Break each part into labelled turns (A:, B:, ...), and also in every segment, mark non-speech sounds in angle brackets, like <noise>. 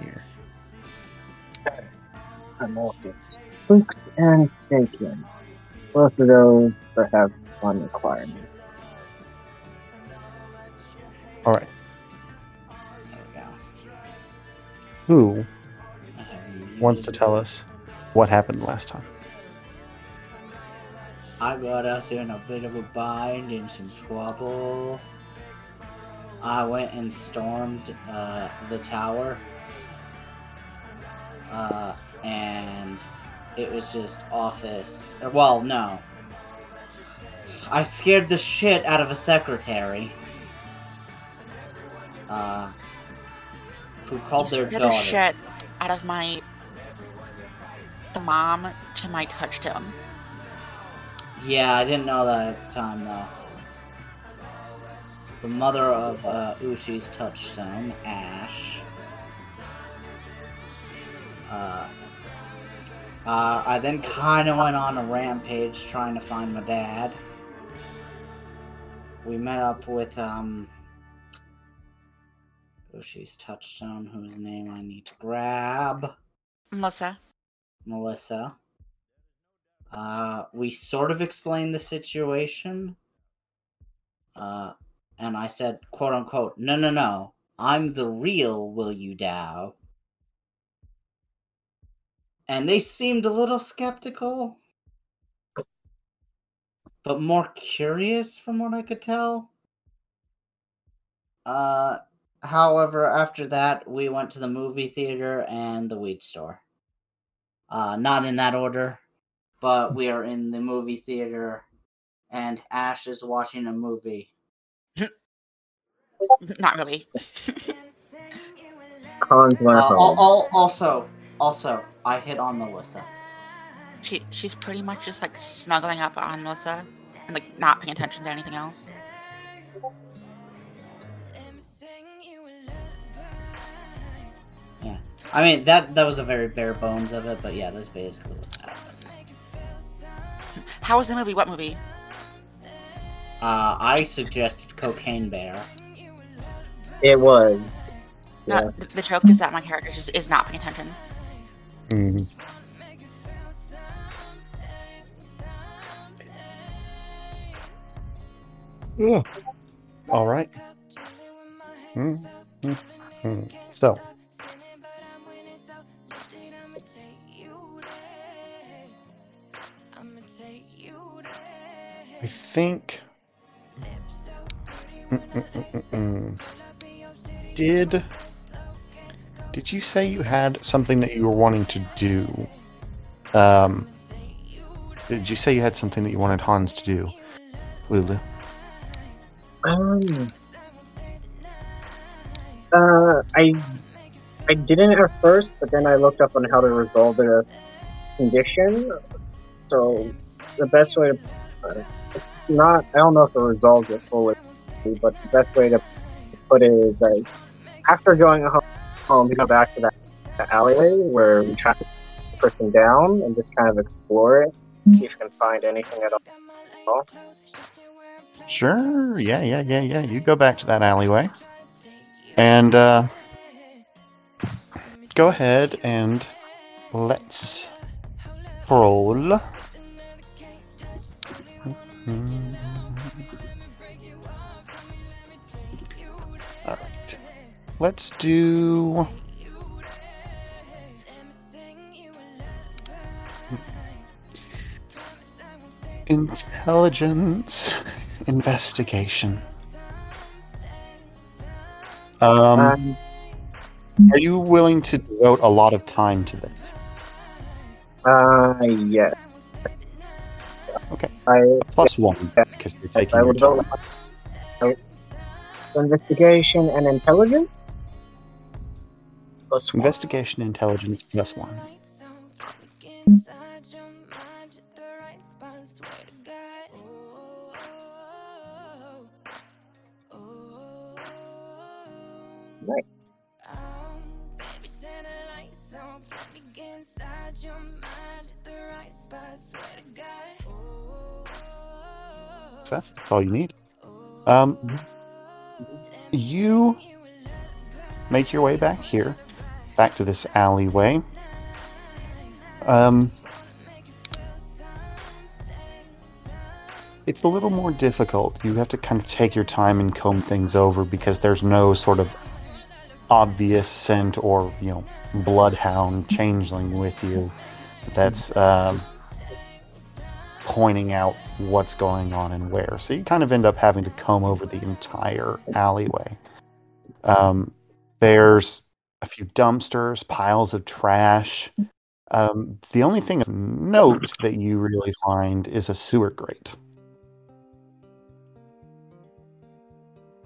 A: here.
B: I'm also spooked and shaken. Both of those perhaps one requirement.
A: All right.
C: There we go.
A: Who wants to tell us what happened last time?
C: I got us in a bit of a bind and some trouble. I went and stormed uh, the tower. Uh, and it was just office. Well, no. I scared the shit out of a secretary. Uh, who called
D: You
C: their
D: scared the shit out of my the mom to my touched him.
C: Yeah, I didn't know that at the time, though. The mother of uh, Ushi's touchstone, Ash. Uh, uh, I then kind of went on a rampage trying to find my dad. We met up with um, Ushi's touchstone, whose name I need to grab.
D: Melissa,
C: Melissa. Uh, we sort of explained the situation. Uh, and I said, quote unquote, no, no, no, I'm the real Will You Dow. And they seemed a little skeptical, but more curious from what I could tell. Uh, however, after that, we went to the movie theater and the weed store. Uh, not in that order, but we are in the movie theater, and Ash is watching a movie. <laughs>
D: not really. <laughs>
B: Cons went
C: Uh, al- al- also, also, I hit on Melissa.
D: She she's pretty much just like snuggling up on Melissa and like not paying attention to anything else.
C: Yeah, I mean that that was a very bare bones of it, but yeah, that's basically what's happening.
D: How was the movie? What movie?
C: Uh, I suggested Cocaine Bear.
B: It was.
D: No,
B: Yeah.
D: the, the joke is that my character just is not paying attention.
A: Mhm. Yeah. All right. Mm, mm, mm. So, I think. Did did you say you had something that you were wanting to do? Um, did you say you had something that you wanted Hans to do, Lulu?
B: Um. Uh, I I didn't at first, but then I looked up on how to resolve the condition. So the best way to uh, not I don't know if it resolves it fully, but the best way to it is like after going ho- home, you go back to that, that alleyway where we track the person down and just kind of explore it, see if you can find anything at all.
A: Sure. Yeah, yeah, yeah, yeah. You go back to that alleyway, and uh, go ahead and let's roll. All Let's do. Intelligence investigation. Um,
B: Um,
A: are you willing to devote a lot of time to this?
B: uh, yes.
A: Okay.
B: I
A: Plus one because you're taking
B: I would
A: time.
B: Investigation and intelligence. Plus one.
A: Investigation intelligence plus one.
B: Right.
A: Success. That's all you need. Um, you make your way back here, back to this alleyway. Um, it's a little more difficult. You have to kind of take your time and comb things over because there's no sort of obvious scent or you know bloodhound changeling with you that's um, pointing out what's going on and where. So you kind of end up having to comb over the entire alleyway. Um, there's a few dumpsters, piles of trash. Um, the only thing of note <laughs> that you really find is a sewer grate.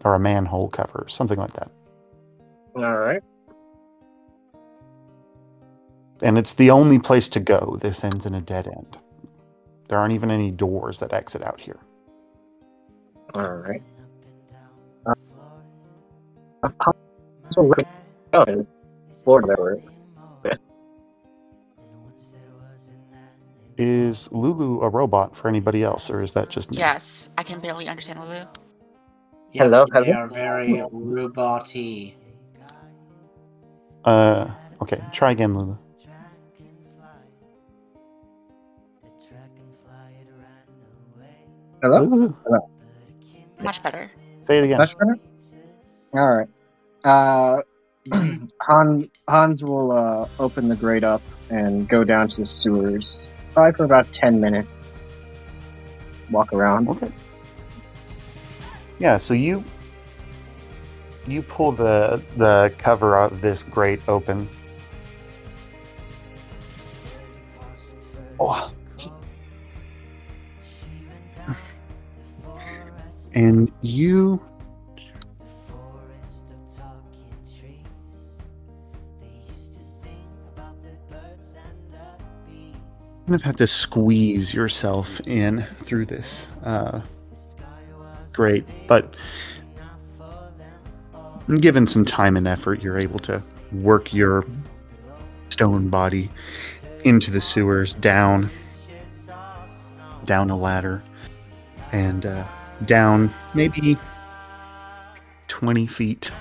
A: Or a manhole cover, something like that.
E: All right.
A: And it's the only place to go. This ends in a dead end. There aren't even any doors that exit out here.
E: All right. Uh, oh, and Florida, that were
A: Is Lulu a robot for anybody else, or is that just me?
D: Yes, I can barely understand Lulu.
C: Yeah,
E: Hello,
C: They
E: hello?
C: are very robot-y.
A: Uh, okay. Try again, Lulu.
E: hello.
A: Lulu,
D: Much better.
A: say it again.
E: Much better. All right. Uh, <clears throat> Han Hans will uh, open the grate up and go down to the sewers. Probably for about ten minutes. Walk around.
A: Okay. Yeah, so you you pull the the cover of this grate open. Oh. And you kind of have to squeeze yourself in through this uh, grate, but given some time and effort, you're able to work your stone body into the sewers, down, down a ladder, and uh, down maybe 20 feet.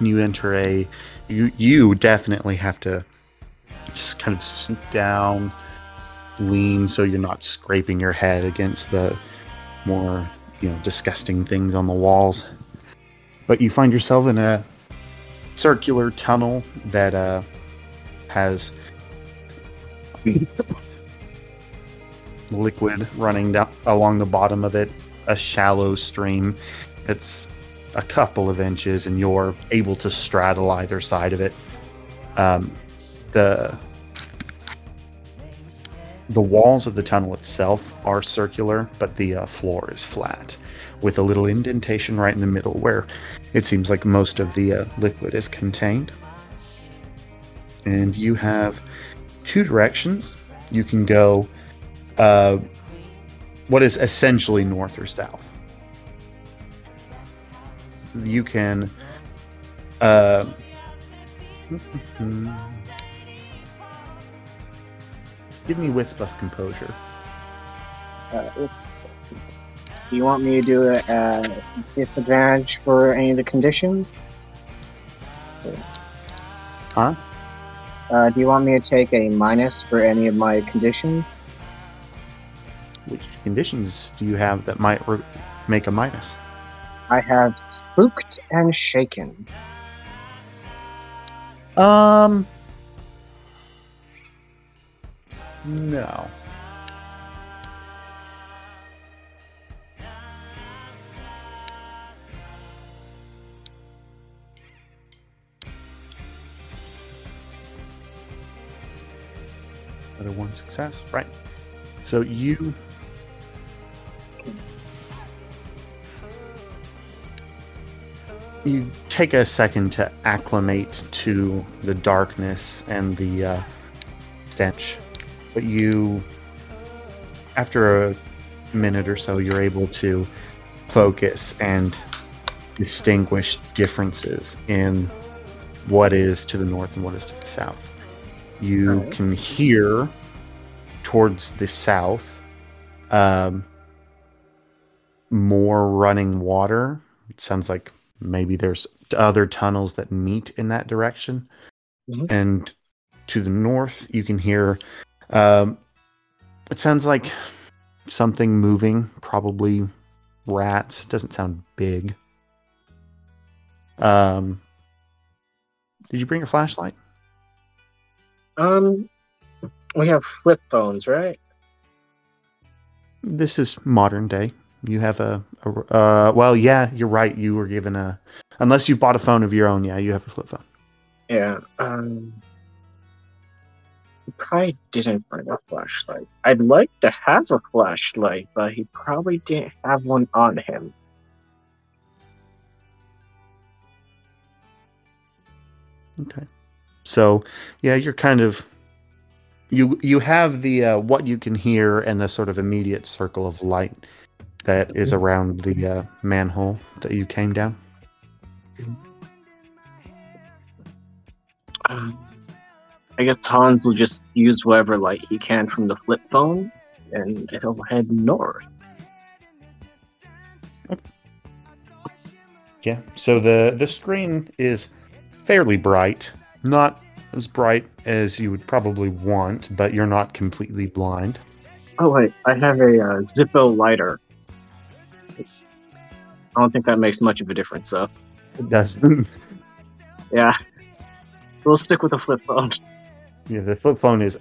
A: You enter a. You, you definitely have to just kind of sit down, lean so you're not scraping your head against the more, you know, disgusting things on the walls. But you find yourself in a circular tunnel that uh, has liquid running down along the bottom of it, a shallow stream. It's a couple of inches, and you're able to straddle either side of it. Um, the the walls of the tunnel itself are circular, but the uh, floor is flat, with a little indentation right in the middle where it seems like most of the uh, liquid is contained. And you have two directions. You can go uh, what is essentially north or south. You can. Uh, <laughs> Give me wits plus composure.
E: Uh, do you want me to do a uh, disadvantage for any of the conditions?
A: Huh?
E: Uh, do you want me to take a minus for any of my conditions?
A: Which conditions do you have that might re- make a minus?
E: I have spooked and shaken.
A: Um. No. Another one success, right? So you you take a second to acclimate to the darkness and the uh, stench, but you, after a minute or so, you're able to focus and distinguish differences in what is to the north and what is to the south. You
E: Alright.
A: can hear towards the south um, more running water. It sounds like maybe there's other tunnels that meet in that direction.
B: Mhm.
A: And to the north, you can hear um, it sounds like something moving, probably rats. Doesn't sound big. Um, did you bring your flashlight?
B: Um, we have flip phones, right?
A: This is modern day. You have a, a uh, well, yeah, you're right. You were given a, unless you've bought a phone of your own, yeah, you have a flip phone.
B: Yeah. Um, probably didn't bring a flashlight. I'd like to have a flashlight, but he probably didn't have one on him.
A: Okay. So, yeah, you're kind of you you have the uh, what you can hear and the sort of immediate circle of light that is around the uh, manhole that you came down.
B: Um, I guess Hans will just use whatever light he can from the flip phone, and he'll head north.
A: Yeah. So the the screen is fairly bright, not as bright as you would probably want, but you're not completely blind.
B: Oh wait, I have a uh, Zippo lighter. I don't think that makes much of a difference, though.
A: It doesn't. <laughs>
B: Yeah, we'll stick with the flip phone.
A: The flip phone is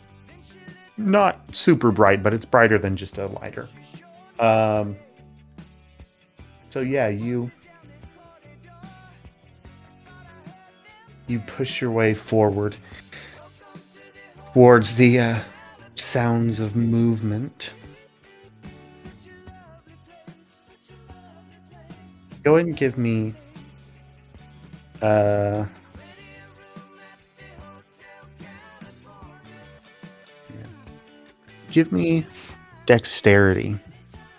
A: not super bright, but it's brighter than just a lighter. Um, so yeah, you you push your way forward towards the uh, sounds of movement. Go ahead and give me uh give me dexterity.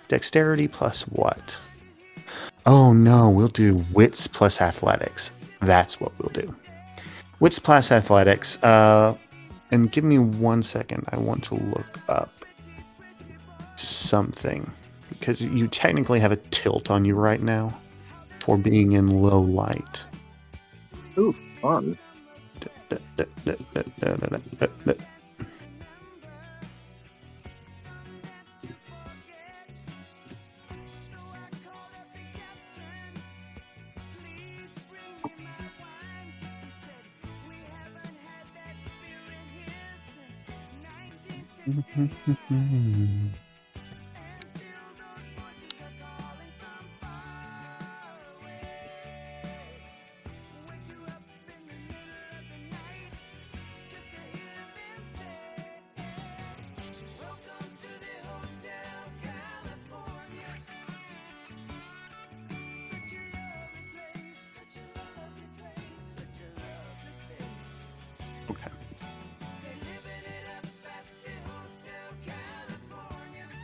A: Dexterity plus what? Oh no, we'll do wits plus athletics. That's what we'll do. Wits plus athletics. Uh, and give me one second. I want to look up something because you technically have a tilt on you right now for being in low light.
B: Ooh, fun.
A: Okay.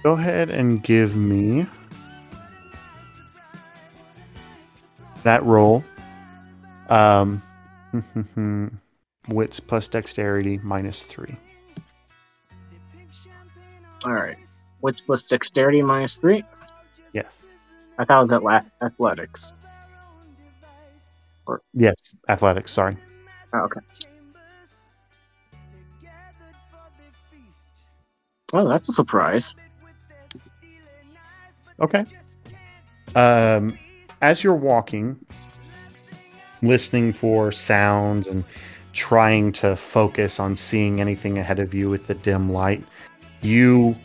A: Go ahead and give me that roll. Um, <laughs> wits plus dexterity minus three.
B: All right. What's plus dexterity minus three?
A: Yeah.
B: I thought it was at athletics.
A: Or Yes, athletics. Sorry.
B: Oh, okay. Oh, that's a surprise.
A: Okay. Um, as you're walking, listening for sounds and trying to focus on seeing anything ahead of you with the dim light, you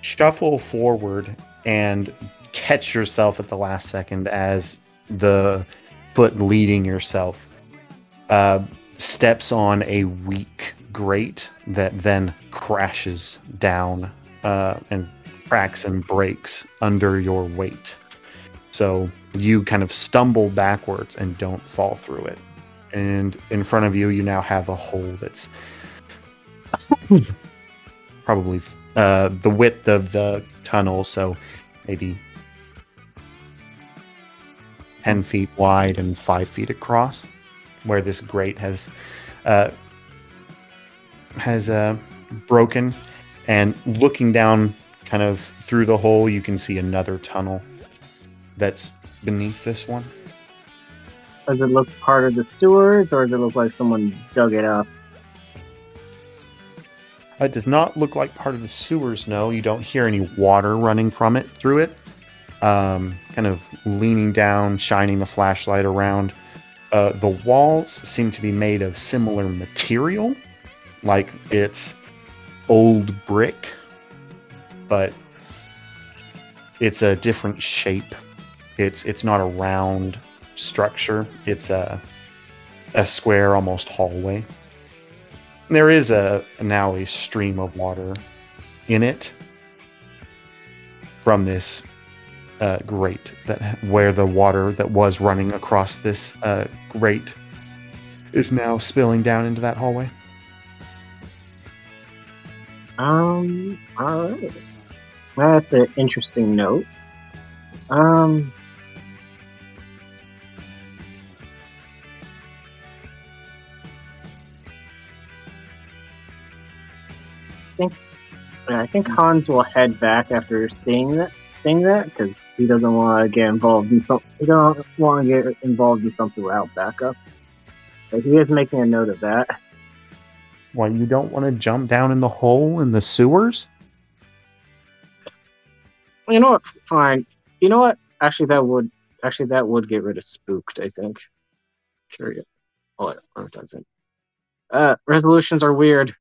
A: shuffle forward and catch yourself at the last second as the foot leading yourself uh, steps on a weak grate that then crashes down uh, and cracks and breaks under your weight. So you kind of stumble backwards and don't fall through it. And in front of you, you now have a hole that's <laughs> probably uh, the width of the tunnel, so maybe 10 feet wide and 5 feet across, where this grate has uh, has uh, broken. And looking down kind of through the hole, you can see another tunnel that's beneath this one.
B: Does it look part of the sewers, or does it look like someone dug it up?
A: It does not look like part of the sewers. No, you don't hear any water running from it through it. Um, kind of leaning down, shining the flashlight around. Uh, the walls seem to be made of similar material, like it's old brick, but it's a different shape. It's it's not a round structure. It's a a square, almost hallway. There is a now a stream of water in it from this uh, grate that where the water that was running across this uh, grate is now spilling down into that hallway.
B: Um, alright. That's an interesting note. Um, I think, I think Hans will head back after seeing that, seeing that, because he doesn't want to get involved in some, he don't want to get involved in something without backup. But he is making a note of that.
A: Why you don't want to jump down in the hole in the sewers?
B: You know what? Fine. You know what? Actually, that would actually that would get rid of spooked. I think. Curious. Oh, it doesn't. Uh, resolutions are weird.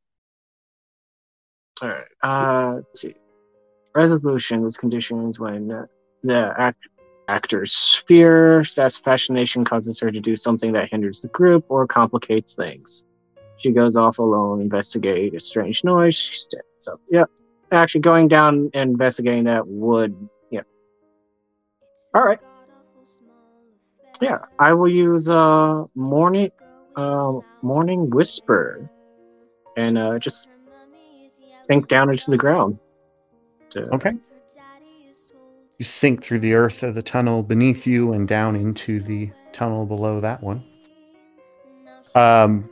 B: All right. Uh, let's see. Resolutions conditions when uh, the act- actor's fear, fascination causes her to do something that hinders the group or complicates things. She goes off alone, investigate a strange noise. She dead. up. yeah, actually going down and investigating that would, yeah. All right. Yeah, I will use uh morning, uh morning whisper, and uh just sink down into the ground. To,
A: Okay. You sink through the earth of the tunnel beneath you and down into the tunnel below that one. Um,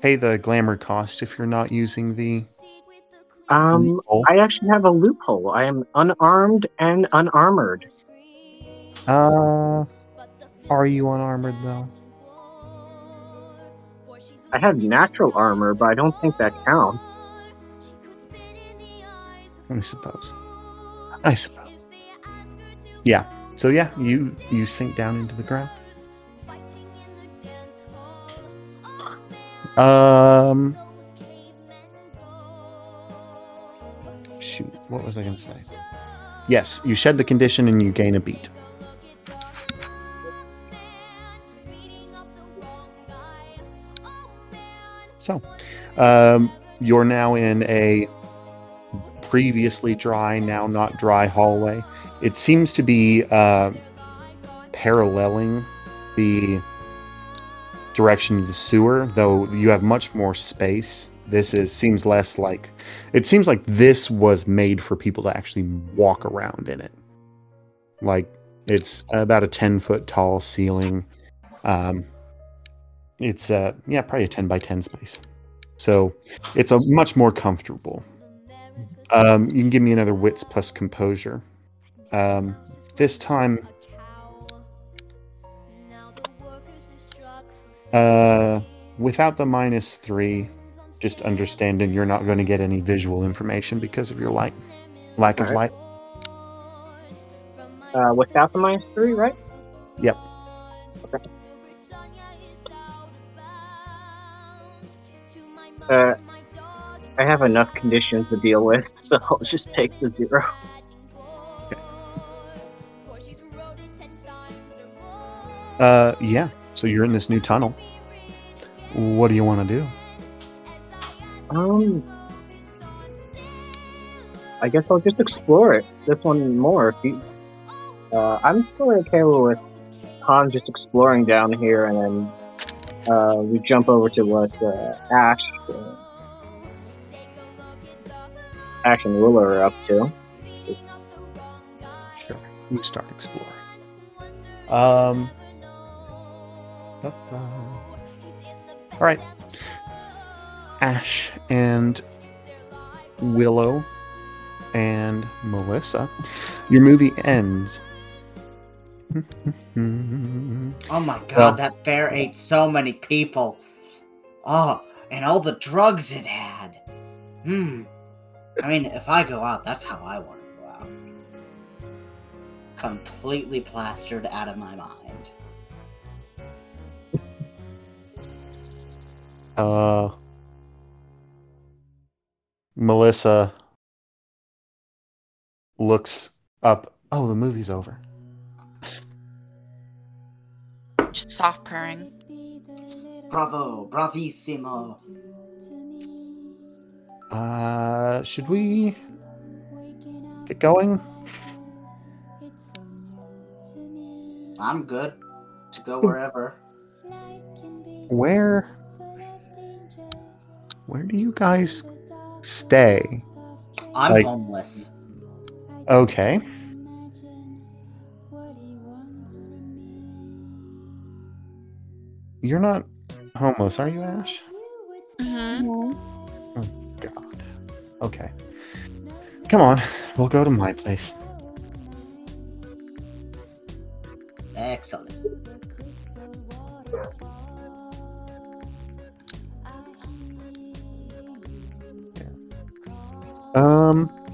A: pay the glamour cost if you're not using the.
B: Um,
A: Oh.
B: I actually have a loophole. I am unarmed and unarmored.
A: Uh, are you unarmored though?
B: I have natural armor, but I don't think that counts.
A: I suppose. I suppose. Yeah. So yeah, you you sink down into the ground. Um. Shoot, what was I going to say? Yes, you shed the condition and you gain a beat. So, um, you're now in a previously dry, now not dry hallway. It seems to be uh, paralleling the direction of the sewer, though you have much more space. This is seems less like it seems like this was made for people to actually walk around in it. Like it's about a ten foot tall ceiling. Um, it's uh yeah probably a ten by ten space, so it's a much more comfortable. Um, you can give me another wits plus composure. Um, this time, uh, without the minus three, just understanding you're not going to get any visual information because of your light, lack of
B: Alright.
A: light.
B: Uh, without the minus three, right?
A: Yep.
B: Okay. Uh, I have enough conditions to deal with, <laughs> so I'll just take the zero.
A: Uh, yeah. So you're in this new tunnel. What do you want to do?
B: Um, I guess I'll just explore it. This one more. Uh, I'm still okay with Han just exploring down here, and then uh, we jump over to what uh, Ash, uh, Ash and Willow are up to.
A: Sure. You start exploring. Um. All right. Ash and Willow and Melissa. Your movie ends <laughs>
C: Oh my god,
A: Well-
C: that bear ate so many people. Oh, and all the drugs it had. Hmm. I mean, if I go out, that's how I want to go out. Completely plastered out of my mind.
A: Uh, Melissa looks up. Oh, the movie's over.
D: Just soft purring.
C: Bravo, bravissimo.
A: Uh, should we get going?
C: I'm good to go wherever.
A: Where? Where do you guys stay?
C: I'm
A: Like-
C: homeless.
A: Okay. You're not homeless, are you, Ash?
D: hmm Oh,
A: God. Okay. Come on, we'll go to my place.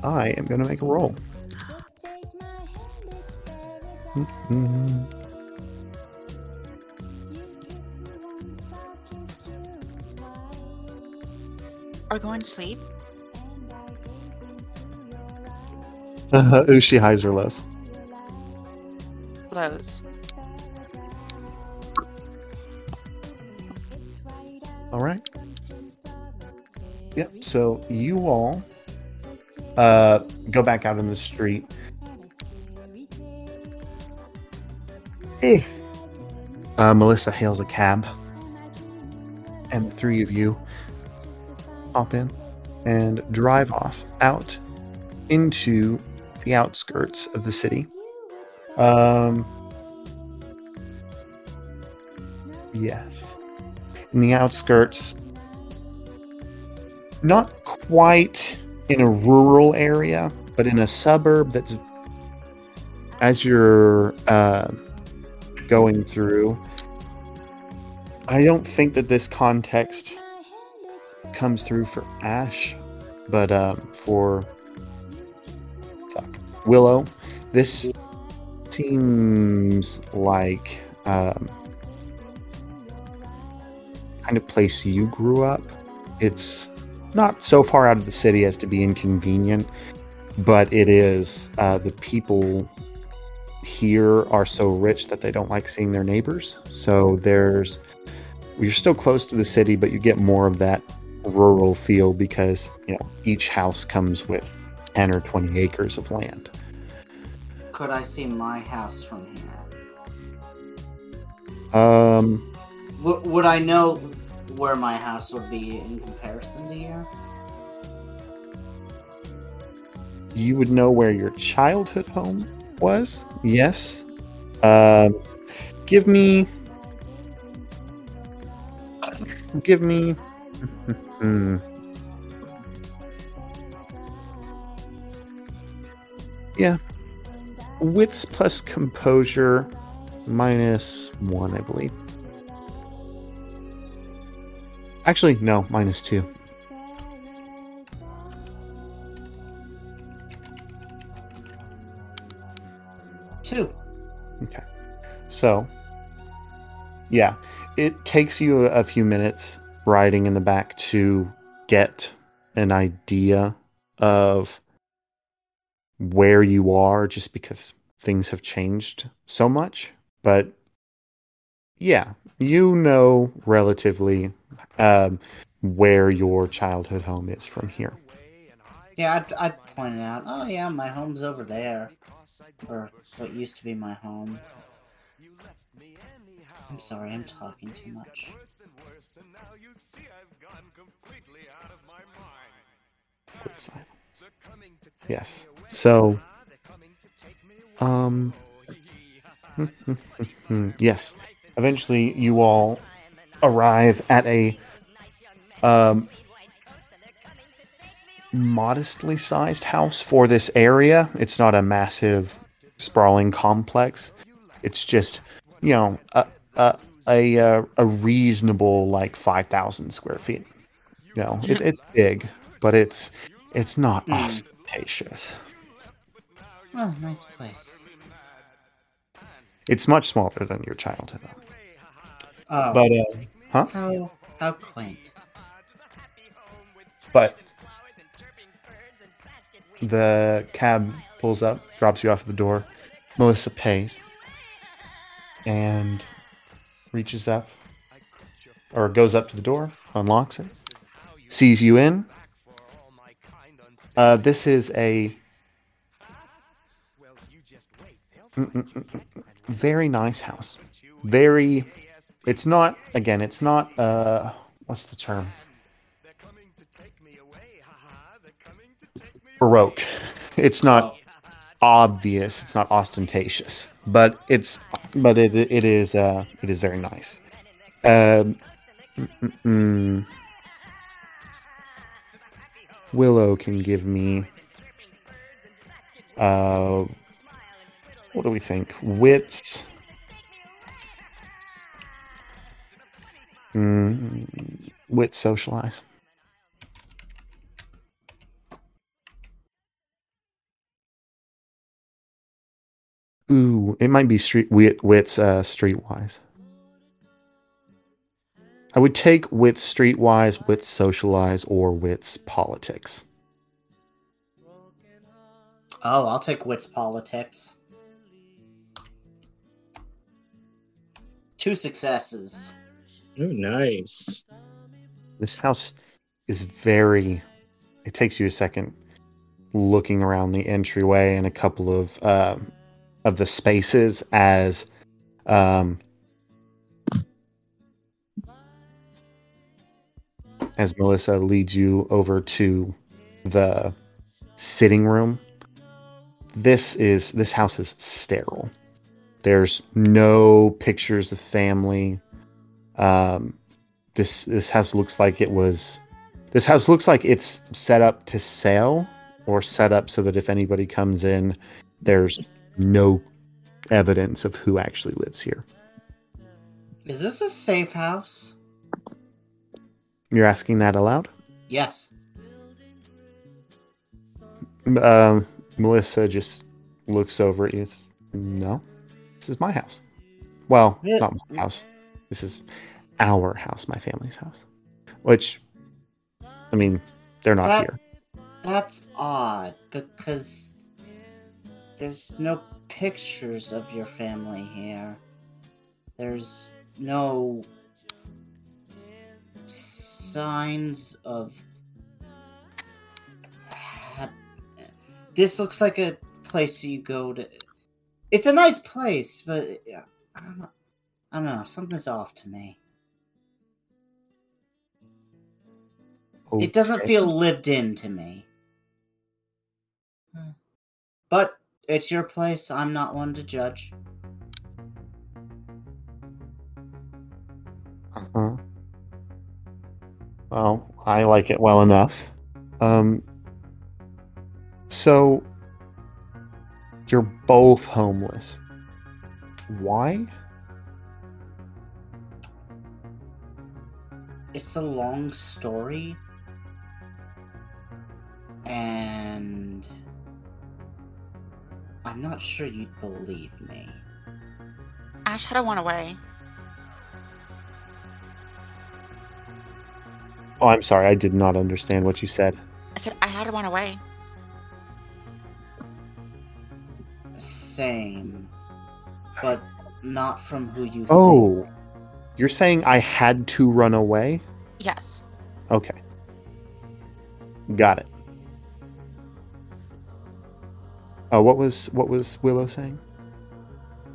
A: I am gonna make a roll.
D: Are going to sleep? <laughs>
A: Uh, she highs or lows.
D: Lows.
A: All right. Yep. So you all uh, go back out in the street. Hey. Uh, Melissa hails a cab, and the three of you hop in and drive off out into the outskirts of the city. Um. Yes in the outskirts, not quite in a rural area, but in a suburb that's as you're uh, going through. I don't think that this context comes through for Ash, but um, for fuck Willow, this seems like um, kind of place you grew up. It's not so far out of the city as to be inconvenient, but it is. Uh, the people here are so rich that they don't like seeing their neighbors. So there's. You're still close to the city, but you get more of that rural feel because you know each house comes with 10 or 20 acres of land.
C: Could I see my house from here?
A: Um,
C: W- would I know where my house would be in comparison to here?
A: you would know where your childhood home was. Yes. Um, give me. Give me. <laughs> Yeah. Wits plus composure minus one, I believe. Actually, no, minus two.
C: Two.
A: Okay. So, yeah, it takes you a, a few minutes riding in the back to get an idea of where you are just because things have changed so much. But yeah, you know relatively um, where your childhood home is from here.
C: Yeah, I'd, I'd point it out. Oh, yeah, my home's over there. Or what used to be my home. I'm sorry, I'm talking too much.
A: Quick silence. Yes. So, um, <laughs> yes. Eventually, you all arrive at a um, modestly sized house for this area. It's not a massive, sprawling complex. It's just, you know, a a a, uh, a reasonable like five thousand square feet. You know, it, it's big, but it's it's not
C: Hmm.
A: ostentatious.
C: Oh, nice place.
A: It's much smaller than your childhood,
C: Oh,
A: but uh, huh?
C: how how quaint.
A: But the cab pulls up, drops you off at the door. Melissa pays and reaches up or goes up to the door, unlocks it, sees you in. Uh, this is a very nice house. Very. It's not. Again, it's not. Uh, what's the term? Baroque. It's not obvious. It's not ostentatious, but it's but it it is uh it is very nice. Um, mm, mm, mm. Willow can give me. Uh, what do we think? Wits. Mm, wit socialize. Ooh, it might be street wits uh, streetwise. I would take wits streetwise, wits socialize, or wits politics.
C: oh, I'll take wits politics. Two successes.
E: Oh, nice.
A: This house is very. It takes you a second looking around the entryway and a couple of uh, of the spaces as um, as Melissa leads you over to the sitting room. This is this house is sterile. There's no pictures of family. Um, this this house looks like it was this house looks like it's set up to sell or set up so that if anybody comes in there's no evidence of who actually lives here.
C: Is this a safe house?
A: you're asking that aloud?
C: Yes.
A: um, melissa just looks over at you. It's- no. This is my house. Well
C: Yeah.
A: not my house. This is our house my family's house. Which i mean they're not
C: That-
A: here.
C: That's odd because there's no pictures of your family here. There's no signs of. This looks like a place you go to. It's a nice place, but I don't know. I don't know. Something's off to me. It doesn't feel lived in to me. Hmm. But it's your place. I'm not one to judge.
A: Uh-huh. Well, I like it well enough. Um, so you're both homeless. Why?
C: It's a long story. And I'm not sure you'd believe me.
D: Ash had to run away.
A: Oh, I'm sorry. I did not understand what you said.
D: I said I had to run away.
C: Same. But not from who you think.
A: Oh, you're saying I had to run away?
D: Yes.
A: Okay. Got it. Oh, what was what was Willow saying?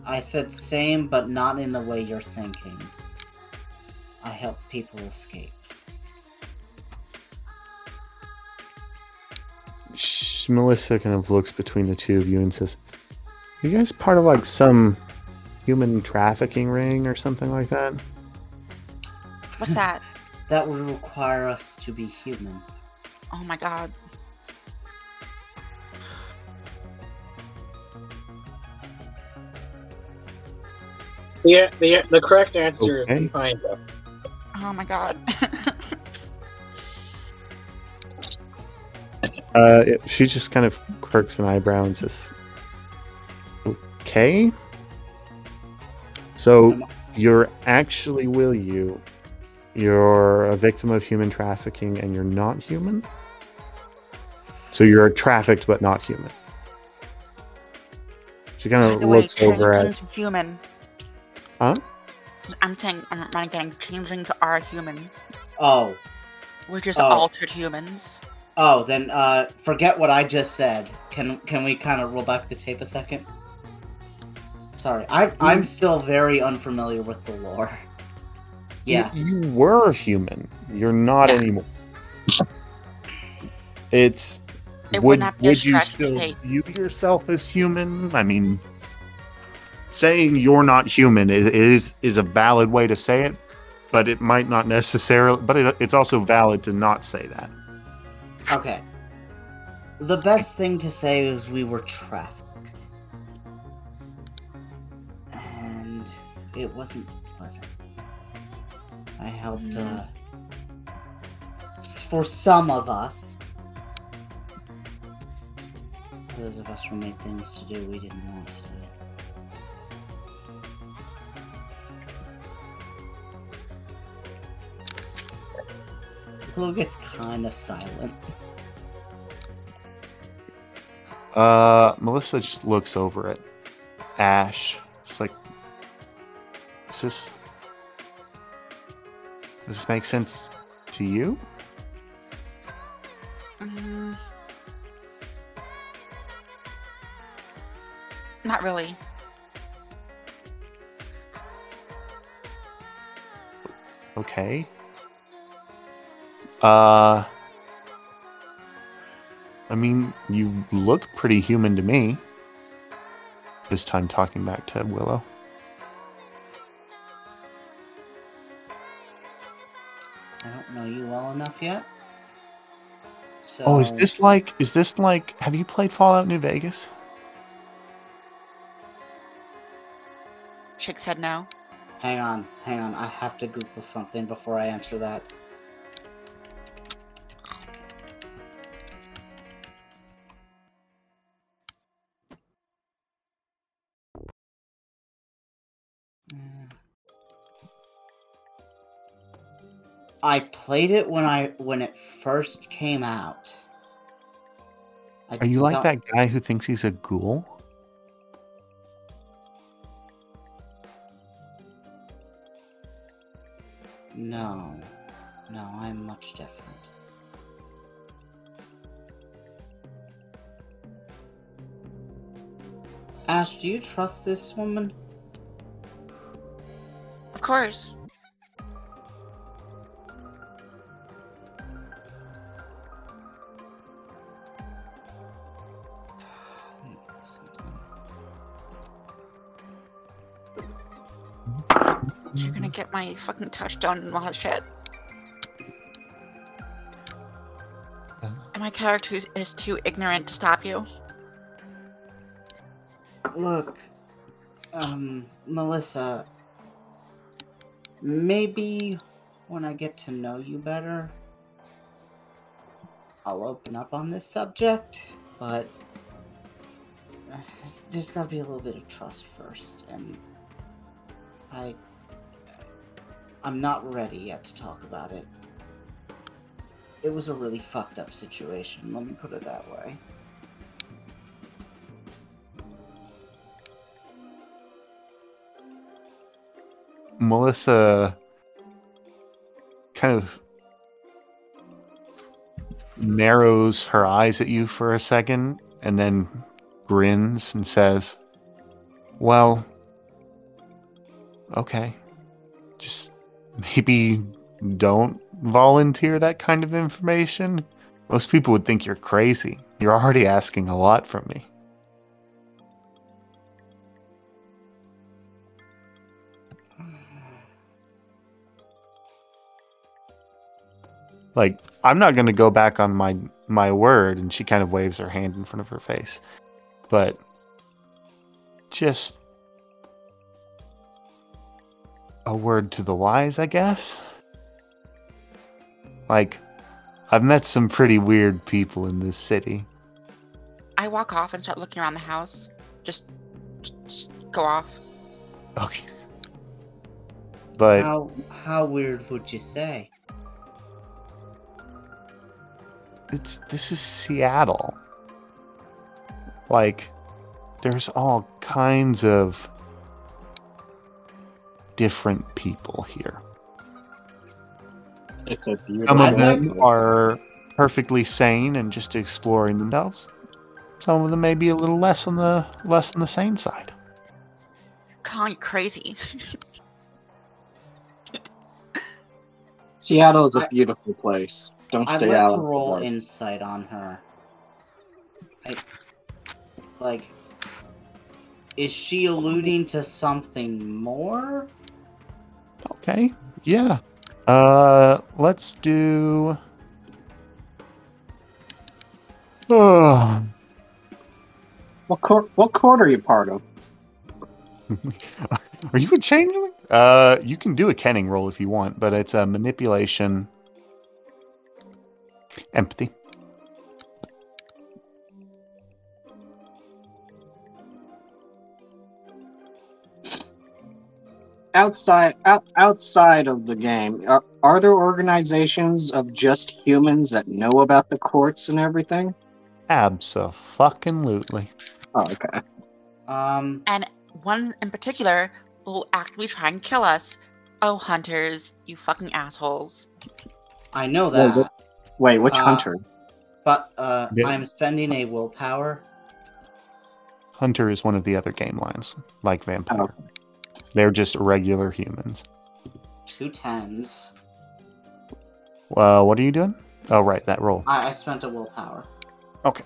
C: I said same, but not in the way you're thinking. I help people escape.
A: Sh- Melissa kind of looks between the two of you and says, "You guys part of like some human trafficking ring or something like that?"
D: What's that? <laughs>
C: That would require us to be human.
D: Oh my god.
E: The, the, the correct answer
A: Okay.
E: is kind of.
D: Oh my god. <laughs>
A: Uh, it- she just kind of quirks an eyebrow and says, "Okay." So you're actually, will you? You're a victim of human trafficking, and you're not human. So you're trafficked but not human. She kind of
D: the way,
A: looks over at.
D: changelings are human.
A: Huh?
D: I'm saying, I'm not getting changelings are human.
C: Oh,
D: We're just
C: Oh.
D: altered humans.
C: oh, then uh, forget what I just said. Can can we kind of roll back the tape a second? Sorry, I I'm still very unfamiliar with the lore. Yeah,
A: You, you were human. You're not
D: Yeah.
A: anymore. It's.
D: It
A: would
D: wouldn't be
A: would you still
D: say-
A: view yourself as human? I mean, saying you're not human is is a valid way to say it, but it might not necessarily. But it, it's also valid to not say that.
C: Okay. The best thing to say is we were trafficked. And it wasn't pleasant. I helped, uh. s- For some of us. Those of us who made things to do we didn't want to Willow gets kinda silent.
A: Uh, Melissa just looks over at Ash. It's like, is this? Does this make sense to you?
D: Mm. Not really.
A: Okay. Uh I mean, you look pretty human to me. This time talking back to Willow.
C: I don't know you well enough yet. So,
A: Oh, is this like is this like have you played Fallout New Vegas?
D: Shakes head no.
C: Hang on, hang on. I have to Google something before I answer that. I played it when I when it first came out. I
A: Are you like that guy who thinks he's a ghoul?
C: No, no, I'm much different. Ash, do you trust this woman?
D: Of course. My fucking touchstone and a lot of shit. And my character is- is too ignorant to stop you.
C: Look, um, Melissa, maybe when I get to know you better, I'll open up on this subject, but uh, there's, there's gotta be a little bit of trust first, and I. I'm not ready yet to talk about it. It was a really fucked up situation, let me put it that way.
A: Melissa kind of narrows her eyes at you for a second and then grins and says, Well, okay. Just maybe don't volunteer that kind of information. Most people would think you're crazy. You're already asking a lot from me. like i'm not going to go back on my my word and she kind of waves her hand in front of her face but just a word to the wise, I guess. Like, I've met some pretty weird people in this city.
D: I walk off and start looking around the house. Just, just go off.
A: Okay. But
C: How how weird would you say?
A: it's this is Seattle. Like, there's all kinds of different people here. Some of them are perfectly sane and just exploring themselves. Some of them may be a little less on the less on the sane side.
D: Colin, you're crazy. <laughs>
B: Seattle is a beautiful place. Don't
C: I'd
B: stay
C: like
B: out.
C: to
B: of the
C: roll
B: dark.
C: insight on her. I, like, is she alluding to something more?
A: Okay. Yeah. Uh let's do Oh,
B: What court? What court are you part of? <laughs>
A: are you a changeling? Uh you can do a kenning roll if you want, but it's a manipulation empathy.
B: Outside, out, outside of the game, are, are there organizations of just humans that know about the courts and everything?
A: Absolutely.
B: Oh, okay.
C: Um,
D: and one in particular will actively try and kill us. Oh, hunters, you fucking assholes.
C: I know
B: Well,
C: that,
B: what- Wait, which
C: Uh,
B: hunter?
C: but uh,
A: Yeah.
C: I'm spending a willpower.
A: Hunter is one of the other game lines, like vampire.
B: Oh.
A: They're just regular humans.
C: Two tens.
A: Well, what are you doing? Oh, right, that roll.
C: I, I spent a willpower. Okay.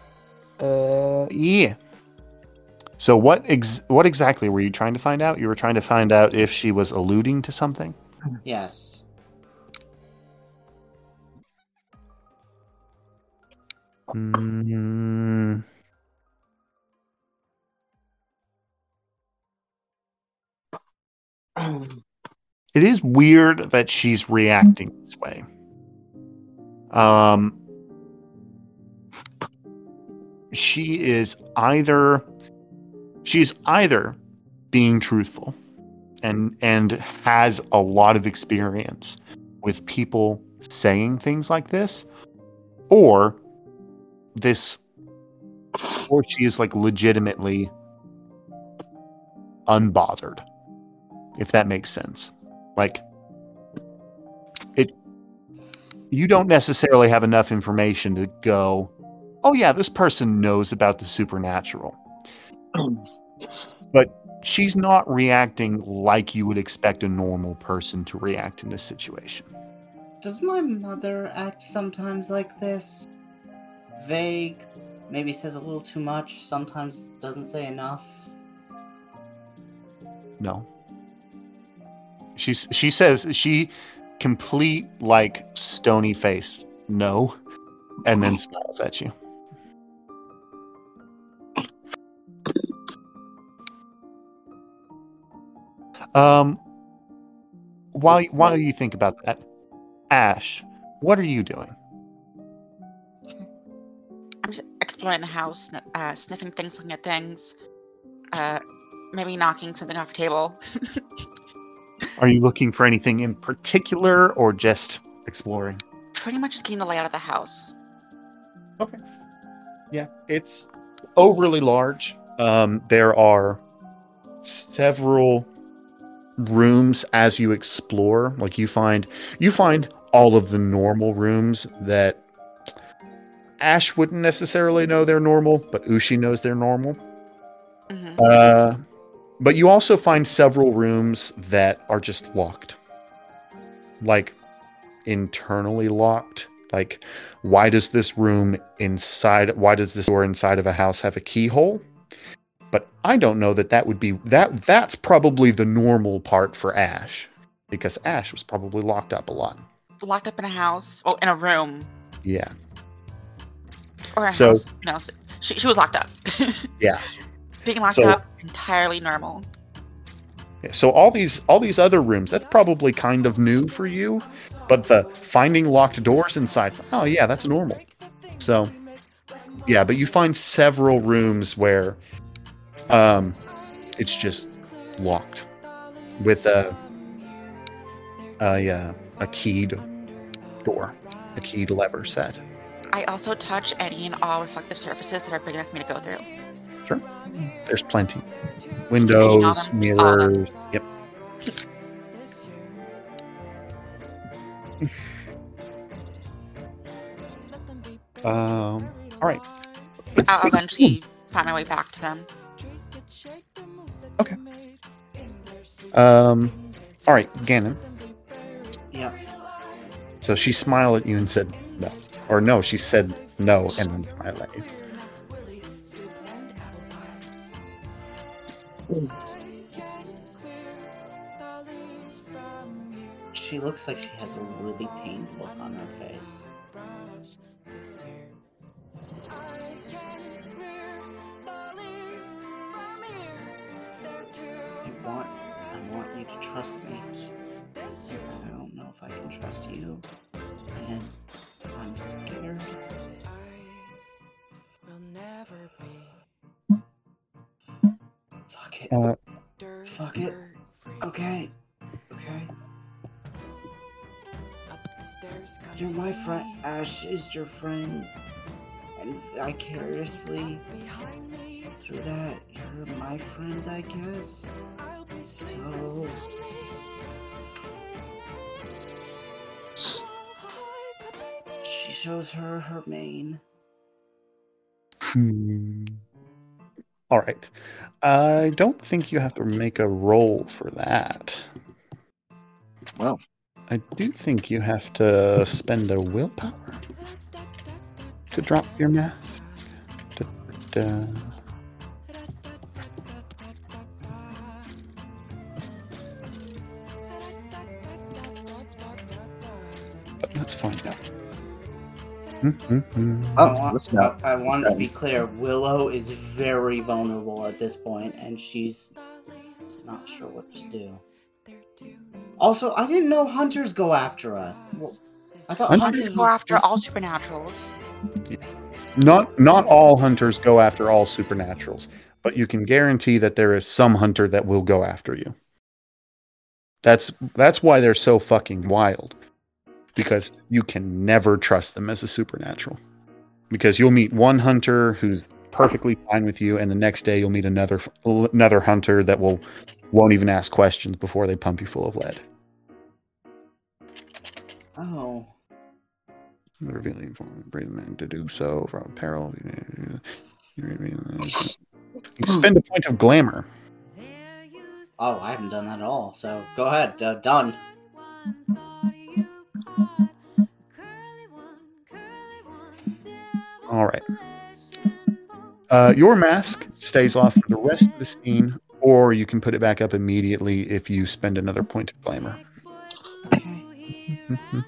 A: Uh, yeah. So what ex- what exactly were you trying to find out? You were trying to find out if she was alluding to something.
C: Yes.
A: Mm, <clears throat> it is weird that she's reacting this way. Um, she is either she's either being truthful and and has a lot of experience with people saying things like this, or this, or she is like legitimately unbothered if that makes sense. Like it you don't necessarily have enough information to go, "Oh yeah, this person knows about the supernatural." But she's not reacting like you would expect a normal person to react in this situation.
C: Does my mother act sometimes like this? Vague, maybe says a little too much, sometimes doesn't say enough.
A: No. She's she says she complete like stony face no and then smiles at you. Um while while you think about that, Ash, what are you doing?
D: I'm just exploring the house, uh, sniffing things, looking at things. Uh, maybe knocking something off a table. <laughs>
A: Are you looking for anything in particular or just exploring?
D: Pretty much just getting the layout of the house. Okay.
A: Yeah, it's overly large. Um, there are several rooms as you explore. Like you find, you find all of the normal rooms that Ash wouldn't necessarily know they're normal, but Ushi knows they're normal.
D: hmm
A: Uh, but you also find several rooms that are just locked, like internally locked. Like, why does this room inside? Why does this door inside of a house have a keyhole? But I don't know that that would be that. That's probably the normal part for Ash, because Ash was probably locked up a lot.
D: Locked up in a house, oh, in a room,
A: Yeah.
D: or a
A: So-
D: house. She, she was locked up. <laughs>
A: Yeah.
D: Being locked
A: So-
D: up, entirely normal.
A: Yeah, so all these all these other rooms, that's probably kind of new for you, but the finding locked doors inside, oh yeah, that's normal. So yeah, but you find several rooms where um it's just locked with a a uh, a keyed door, a keyed lever set.
D: I also touch any and all reflective surfaces that are big enough for me to go through.
A: There's plenty. Windows,
D: them? All
A: mirrors. Yep. <sighs> um. All right.
D: I'll eventually find my way back to them. Okay.
A: Um. All right, Gannon.
C: Yeah.
A: So she smiled at you and said no, or no, she said no and then smiled at you.
C: She looks like she has a really pained look on her face. I want, I want you to trust me. I don't know if I can trust you, and I'm scared. Fuck it.
A: Uh,
C: Fuck it. Okay. Okay. You're my friend. Ash is your friend. And vicariously, through that, you're my friend, I guess. So. She shows her her mane.
A: Hmm. All right. I don't think you have to make a roll for that.
B: Well.
A: I do think you have to spend a willpower to drop your mask. Da, da. Mm-hmm.
B: Oh, uh,
C: I, want,
B: not.
C: I want to be clear. Willow is very vulnerable at this point, and she's not sure what to do. Also, I didn't know hunters go after us. Well, I thought
A: Hunters
C: hunters
D: Hunters go
C: were-
D: after all supernaturals.
A: Not not all hunters go after all supernaturals, but you can guarantee that there is some hunter that will go after you. That's that's why they're so fucking wild. Because you can never trust them as a supernatural. Because you'll meet one hunter who's perfectly fine with you and the next day you'll meet another another hunter that will won't even ask questions before they pump you full of lead.
C: Oh,
A: revealing for brave men to do so from peril. You spend a point of glamour.
C: oh, I haven't done that at all. So go ahead. Uh, done.
A: All right. Uh, your mask stays off for the rest of the scene, or you can put it back up immediately if you spend another point of glamour. Mhm.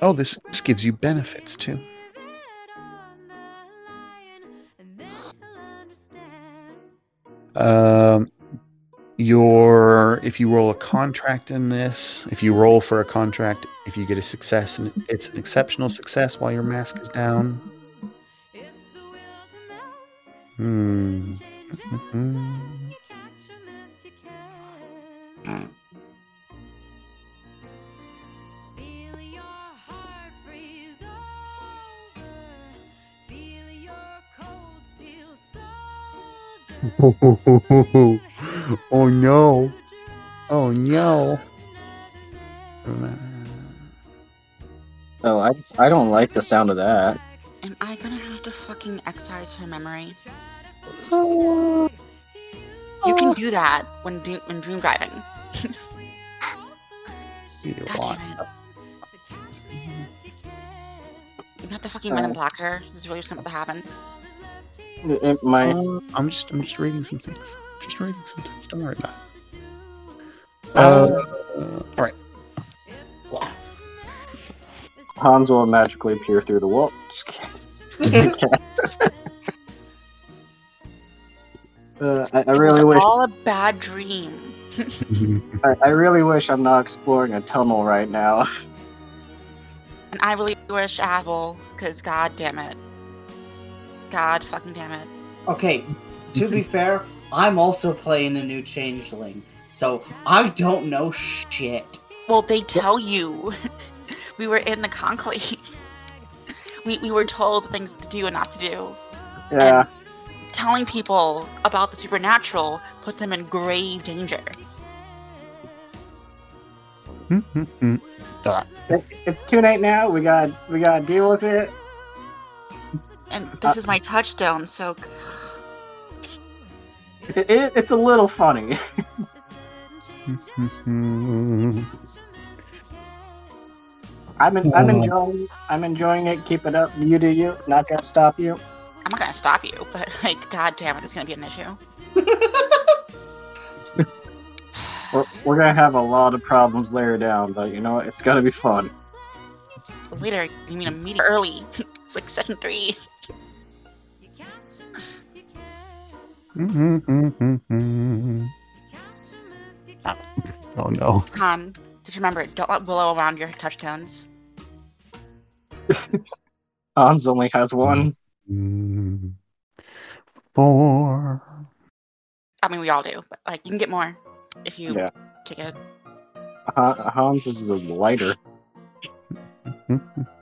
A: Oh, this, this gives you benefits too. Um, your if you roll a contract in this, if you roll for a contract, if you get a success and it's an exceptional success while your mask is down. Hmm. <laughs> Mhm.
C: Mm. <laughs> <laughs>
A: oh no. Oh no.
B: Oh, I, I don't like the sound of that.
D: Am I gonna have to fucking excise her memory?
A: Oh. <sighs>
D: You can do that when dream, when dream driving. <laughs>
A: You
D: God
A: want.
D: damn it. You have to fucking run and block her. This is really something to happen.
B: It- it- my
A: Uh, I'm just I'm just reading some things. Just reading some things. Don't worry about it. Uh, uh all right.
B: Hans will magically appear through the wall. Just kidding. <laughs> Uh, I, I
D: it was
B: really wish
D: all a bad dream. Mm-hmm.
B: I, I really wish I'm not exploring a tunnel right now.
D: And I really wish Apple, because god damn it. God fucking damn it.
C: Okay, to be <laughs> fair, I'm also playing a new changeling, so I don't know shit.
D: Well, they tell you. <laughs> we were in the conclave. <laughs> We, we were told things to do and not to do.
B: Yeah.
D: Telling people about the supernatural puts them in grave danger. <laughs>
A: Ah,
B: It, it's too late now. We got we got to deal with it.
D: And this is my touchstone, so
B: It, it. It's a little funny. <laughs> I'm en- I'm
A: Oh.
B: enjoying I'm enjoying it. Keep it up. You do you. Not gonna stop you.
D: I'm not gonna stop you, but like, god damn it, it's gonna be an issue. <laughs>
B: We're, we're gonna have a lot of problems later down, but you know what? It's gonna be fun.
D: Later, you mean a meeting early. <laughs> it's like session three. Mm-hmm, mm-hmm, mm-hmm.
A: oh no.
D: Han, just remember, don't let Willow around your touchstones. <laughs>
B: Hans only has one.
A: Mm. Four.
D: I mean, we all do, but like, you can get more if you
B: Yeah.
D: take it.
B: Hans is a lighter. <laughs>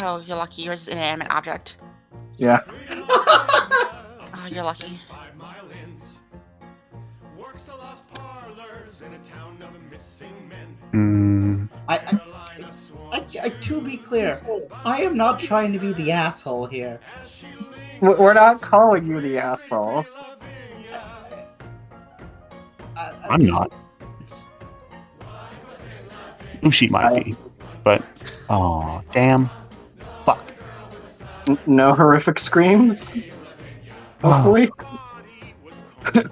D: Oh, you're lucky. Yours is an inanimate object.
B: Yeah. <laughs>
D: Oh, you're lucky.
F: Five mile inns. Works a lost parlors in a town of missing men.
A: Mm.
C: I, I, I, I, to be clear, I am not trying to be the asshole here.
B: We- We're not calling you the asshole.
C: I, I
A: I'm not. Ushi might
B: I-
A: be, but oh damn, fuck.
B: N- No horrific screams. Hopefully. Ah. <laughs>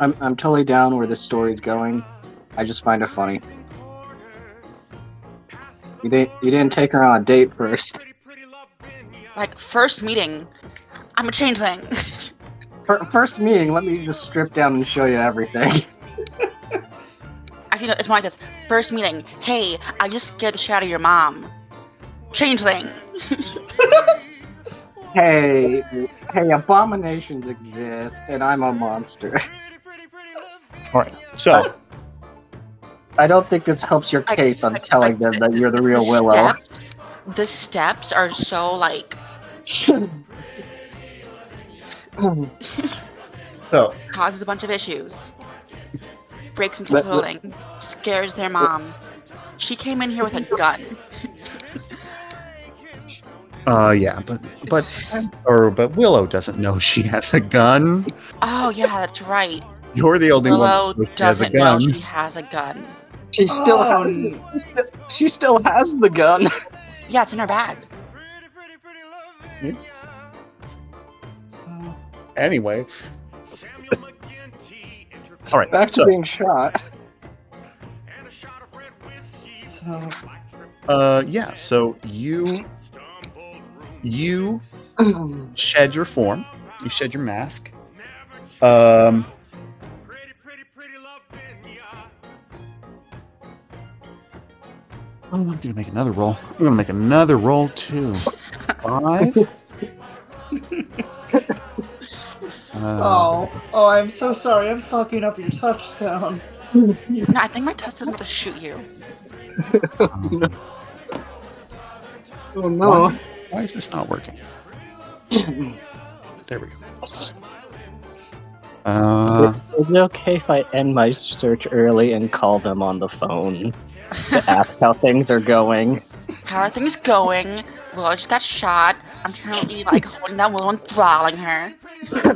B: I'm I'm totally down where this story's going. I just find it funny. You didn't you didn't take her on a date first.
D: Like, first meeting, I'm a changeling.
B: First meeting, let me just strip down and show you everything. <laughs>
D: Actually, no, it's more like this. First meeting, hey, I just scared the shit out of your mom. Changeling. <laughs>
B: hey, hey, abominations exist, and I'm a monster.
A: All right, so
B: I don't think this helps your
D: I-
B: case on
D: I-
B: telling
D: I-
B: them that you're the real
D: the
B: Willow.
D: Steps, the steps are so like <laughs>
A: so
D: causes a bunch of issues. Breaks into
B: Let-
D: a building, scares their mom. She came in here with a gun.
A: uh yeah, but but or but Willow doesn't know she has a gun.
D: Oh yeah, that's right.
A: You're the only
D: Willow
A: one who has a
D: doesn't know
A: gun.
D: she has a gun.
B: she still
C: Oh,
B: has, she still has the gun.
D: Yeah, it's in her bag.
C: So,
A: Anyway, all right.
B: Back to
A: so,
B: being shot.
C: So
A: uh, yeah. So you you <clears throat> shed your form. You shed your mask. Um. Oh, I'm gonna make another roll. I'm gonna make another roll too. Five. Uh, <laughs>
C: oh, oh, I'm so sorry. I'm fucking up your touchstone.
D: No, <laughs> I think my touchstone's about to shoot you.
A: Um,
B: Oh no.
A: why, why is this not working? There we go. Uh,
B: Is it okay if I end my search early and call them on the phone to <laughs> ask how things are going?
D: How are things going? Willow just got shot. I'm currently like holding down Willow and throttling her. <laughs>
A: all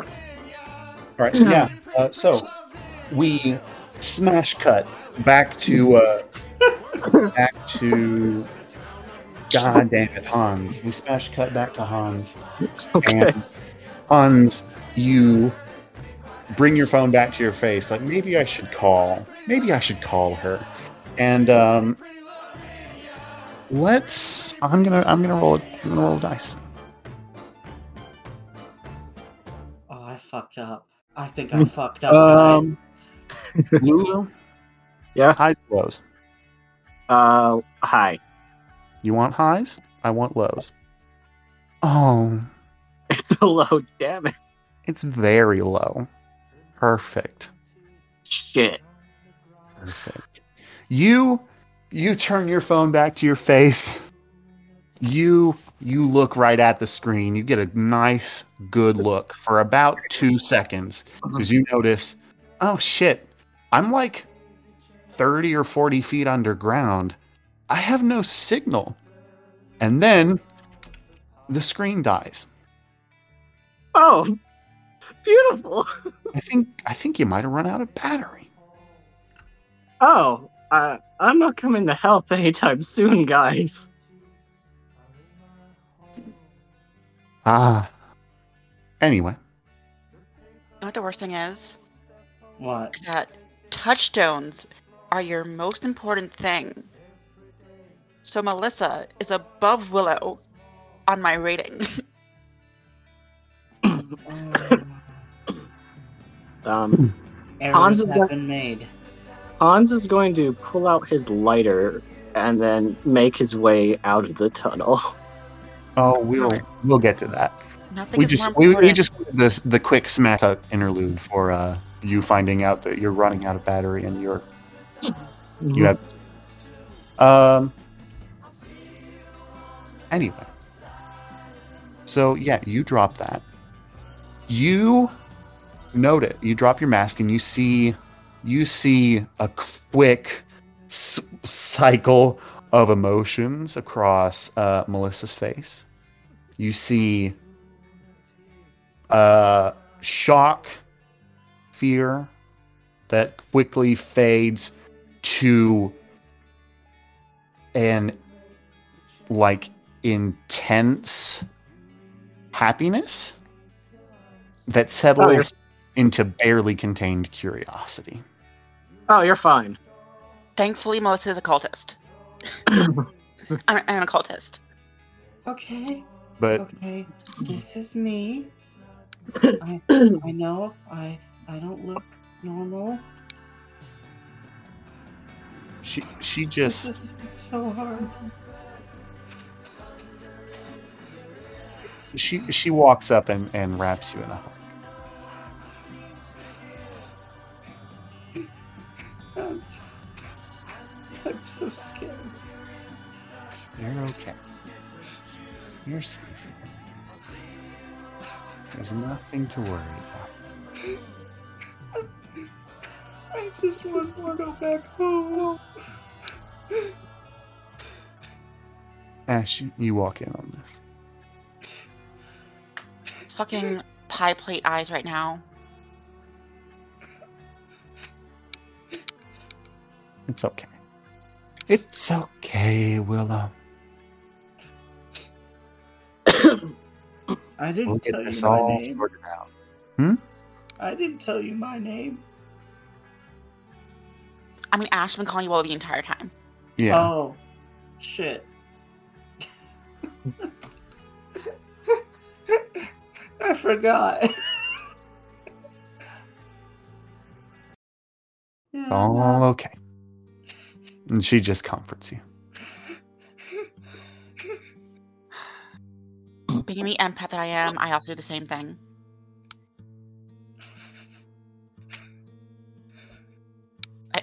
A: right. Yeah. Uh, so we smash cut back to uh, back to. God damn it, Hans. We smash cut back to Hans.
B: Okay.
A: And Hans, you bring your phone back to your face. Like maybe I should call. Maybe I should call her. And um, let's. I'm gonna. I'm gonna roll. I'm gonna roll a dice.
C: Oh, I fucked up. I think I fucked up.
A: Um, Lulu. <laughs>
B: Yeah.
A: Highs, or lows.
B: Uh, hi.
A: You want highs? I want lows. Oh,
B: It's a low. Damn it.
A: it's very low. Perfect.
B: Shit.
A: Perfect. You you turn your phone back to your face. You you look right at the screen. You get a nice good look for about 2 seconds because you notice, "Oh shit. I'm like 30 or 40 feet underground. I have no signal." And then the screen dies.
B: Oh, beautiful.
A: I think I think you might have run out of battery.
B: Oh, uh, I'm not coming to help anytime soon, guys.
A: Ah. Anyway,
D: You know what the worst thing is?
C: What?
D: Is that touchstones are your most important thing. So Melissa is above Willow on my rating. <laughs> <coughs>
B: Um,
C: Errors
B: Hans is
C: have been made.
B: Hans is going to pull out his lighter and then make his way out of the tunnel. <laughs>
A: oh, we'll we'll get to that.
D: Nothing
A: we
D: is
A: just
D: more
A: we, we just wanted this the quick smack up interlude for uh you finding out that you're running out of battery and you're you have um anyway. So yeah you drop that. You note it you drop your mask and you see you see a quick s- cycle of emotions across uh, melissa's face. You see uh, shock, fear that quickly fades to an like intense happiness that settles oh, into barely contained curiosity.
B: Oh, you're fine.
D: Thankfully, Melissa is a cultist. <laughs> I'm, I'm an occultist.
C: Okay,
A: But
C: okay. This is me. <clears throat> I, I know I I don't look normal.
A: She she
C: This
A: just
C: is so hard.
A: she she walks up and, and wraps you in a hug. <laughs>
C: I'm, I'm so scared.
A: You're okay. You're safe. There's nothing to worry about.
C: Just want to go back home.
A: Ash, you- you walk in on this.
D: Fucking pie plate eyes right now.
A: It's okay. It's okay, Willow.
C: I didn't
A: We'll
C: tell you my name.
A: sorted out. Hmm?
C: I didn't tell you my name.
D: I mean, Ash has been calling you all the entire time.
A: Yeah.
C: Oh, shit. <laughs> I forgot.
A: It's all okay. And she just comforts you.
D: Being the empath that I am, I also do the same thing.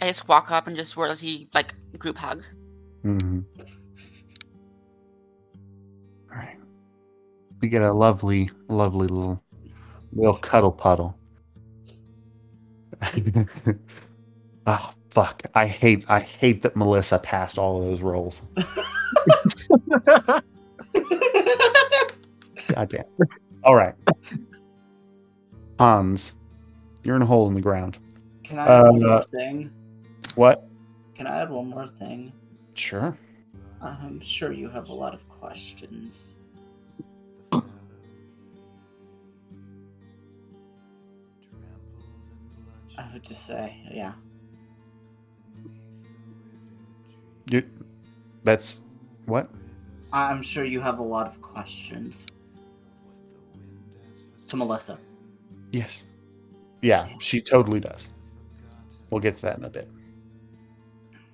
D: I, I just walk up and just wordlessly, like, group hug.
A: hmm All right. We get a lovely, lovely little, little cuddle puddle. <laughs> Ah, fuck! I hate, I hate that Melissa passed all of those rolls. <laughs> God damn. All right, Hans, you're in a hole in the ground.
C: Can I add one
A: Uh,
C: thing?
A: What?
C: Can I add one more thing?
A: Sure.
C: I'm sure you have a lot of questions. I would just say, yeah.
A: You, that's what?
C: I'm sure you have a lot of questions. To Melissa.
A: Yes. Yeah, she totally does. We'll get to that in a bit.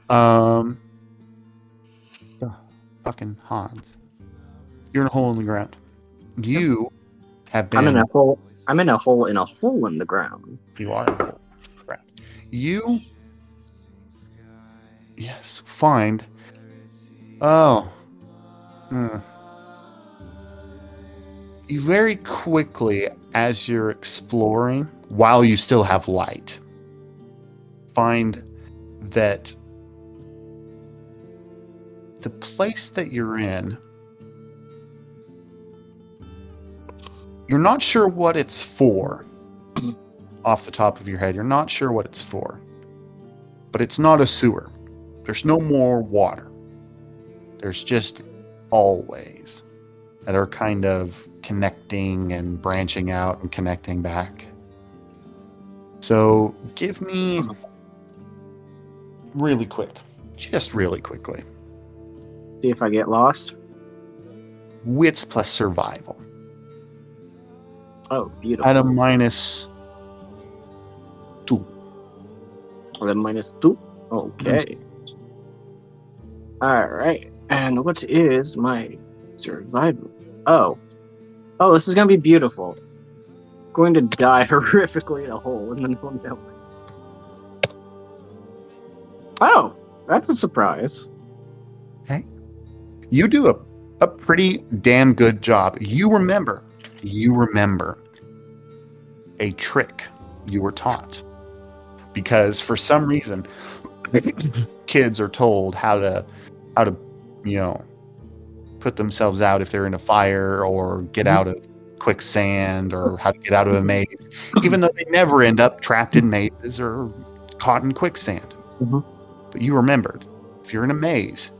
A: Um, fucking Hans, you're in a hole in the ground. You have been.
B: I'm in a hole. I'm in a hole in a hole in the ground.
A: You are in a hole ground. You. Yes, find. Oh. Hmm. You very quickly, as you're exploring, while you still have light, find that the place that you're in, you're not sure what it's for <clears throat> off the top of your head. You're not sure what it's for. But it's not a sewer. There's no more water. There's just always that are kind of connecting and branching out and connecting back. So give me hmm. really quick, just really quickly,
B: See if I get lost.
A: wits plus survival
B: Oh, beautiful.
A: at a minus two.
B: Then minus two. Okay. All right. And what is my survival? Oh. Oh, this is gonna be beautiful. Going to die <laughs> horrifically in a hole in the middle of nowhere. Oh, that's a surprise.
A: You do a, a pretty damn good job. You remember, you remember a trick you were taught. Because for some reason, <coughs> kids are told how to how to, you know, put themselves out if they're in a fire or get out of quicksand or how to get out of a maze, even though they never end up trapped in mazes or caught in quicksand.
B: Mhm.
A: But you remembered if you're in a maze,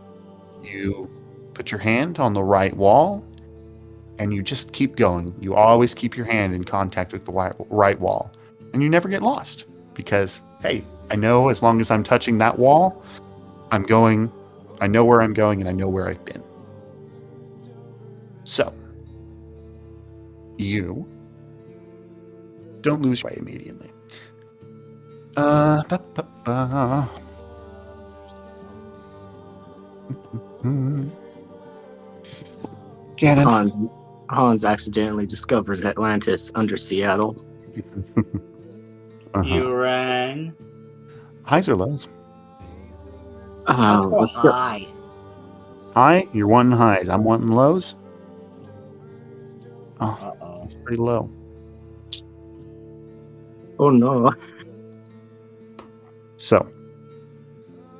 A: you put your hand on the right wall and you just keep going. You always keep your hand in contact with the right wall and you never get lost because, hey, I know as long as I'm touching that wall, I'm going, I know where I'm going and I know where I've been. So, you don't lose way immediately. Uh, ba, ba, ba. Mm, mm, mm. Gannon.
B: Hans, Hans accidentally discovers Atlantis under Seattle.
A: Uh-huh.
C: You rang.
A: Highs or lows?
B: Uh,
C: Let's go high.
A: High, you're wanting highs. I'm wanting lows. Oh,
C: Uh oh.
A: it's pretty low.
B: oh no.
A: So,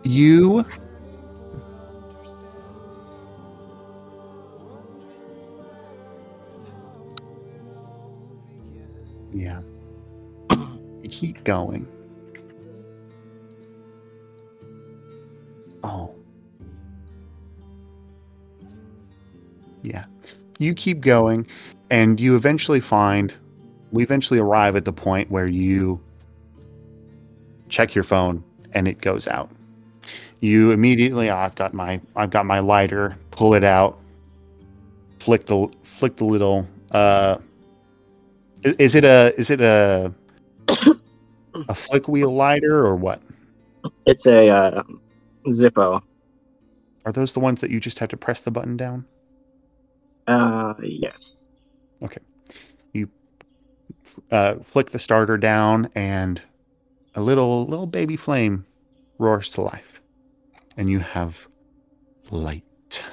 A: you. Keep going. Oh. Yeah. You keep going, and you eventually find. We eventually arrive at the point where you check your phone and it goes out. You immediately, I've got my, I've got my lighter. Pull it out. Flick the, flick the little. Uh, is it a, is it a, a flick wheel lighter or what?
B: It's a uh, Zippo.
A: Are those the ones that you just have to press the button down?
B: Uh, yes. Okay.
A: You uh, flick the starter down, and a little, little baby flame roars to life, and you have light.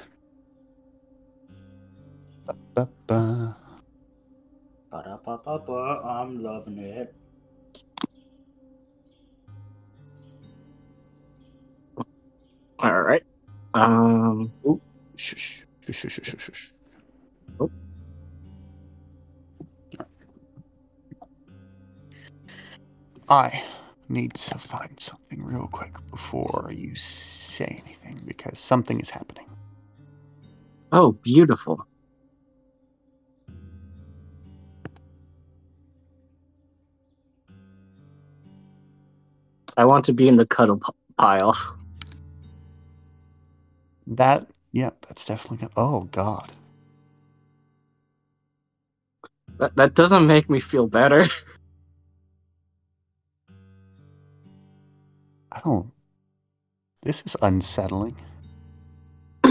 A: Ba-ba-ba.
C: Ba-da-ba-ba-ba, I'm loving it.
B: All right. Um. ooh,
A: Shush, shush, shush, shush, shush.
B: Oh.
A: I need to find something real quick before you say anything because something is happening.
B: Oh, beautiful. I want to be in the cuddle p- pile.
A: That yeah, that's definitely good. Oh God.
B: That, that doesn't make me feel better. <laughs>
A: I don't. This is unsettling. <clears throat>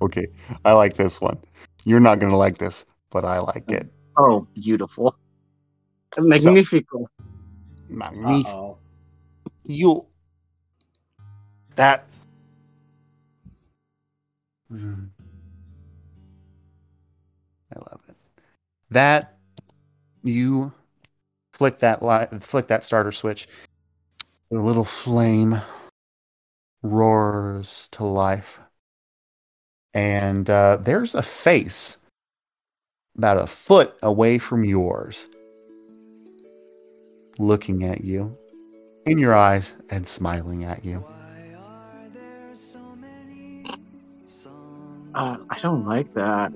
A: okay, I like this one. You're not gonna like this, but I like oh, it.
B: oh, beautiful. Magnifico.
A: Magnifique.
C: Uh-oh.
A: You. That. Mm. I love it. That you flick that li- flick that starter switch. The little flame roars to life, and uh, there's a face about a foot away from yours, looking at you in your eyes and smiling at you.
B: Uh, I don't like that.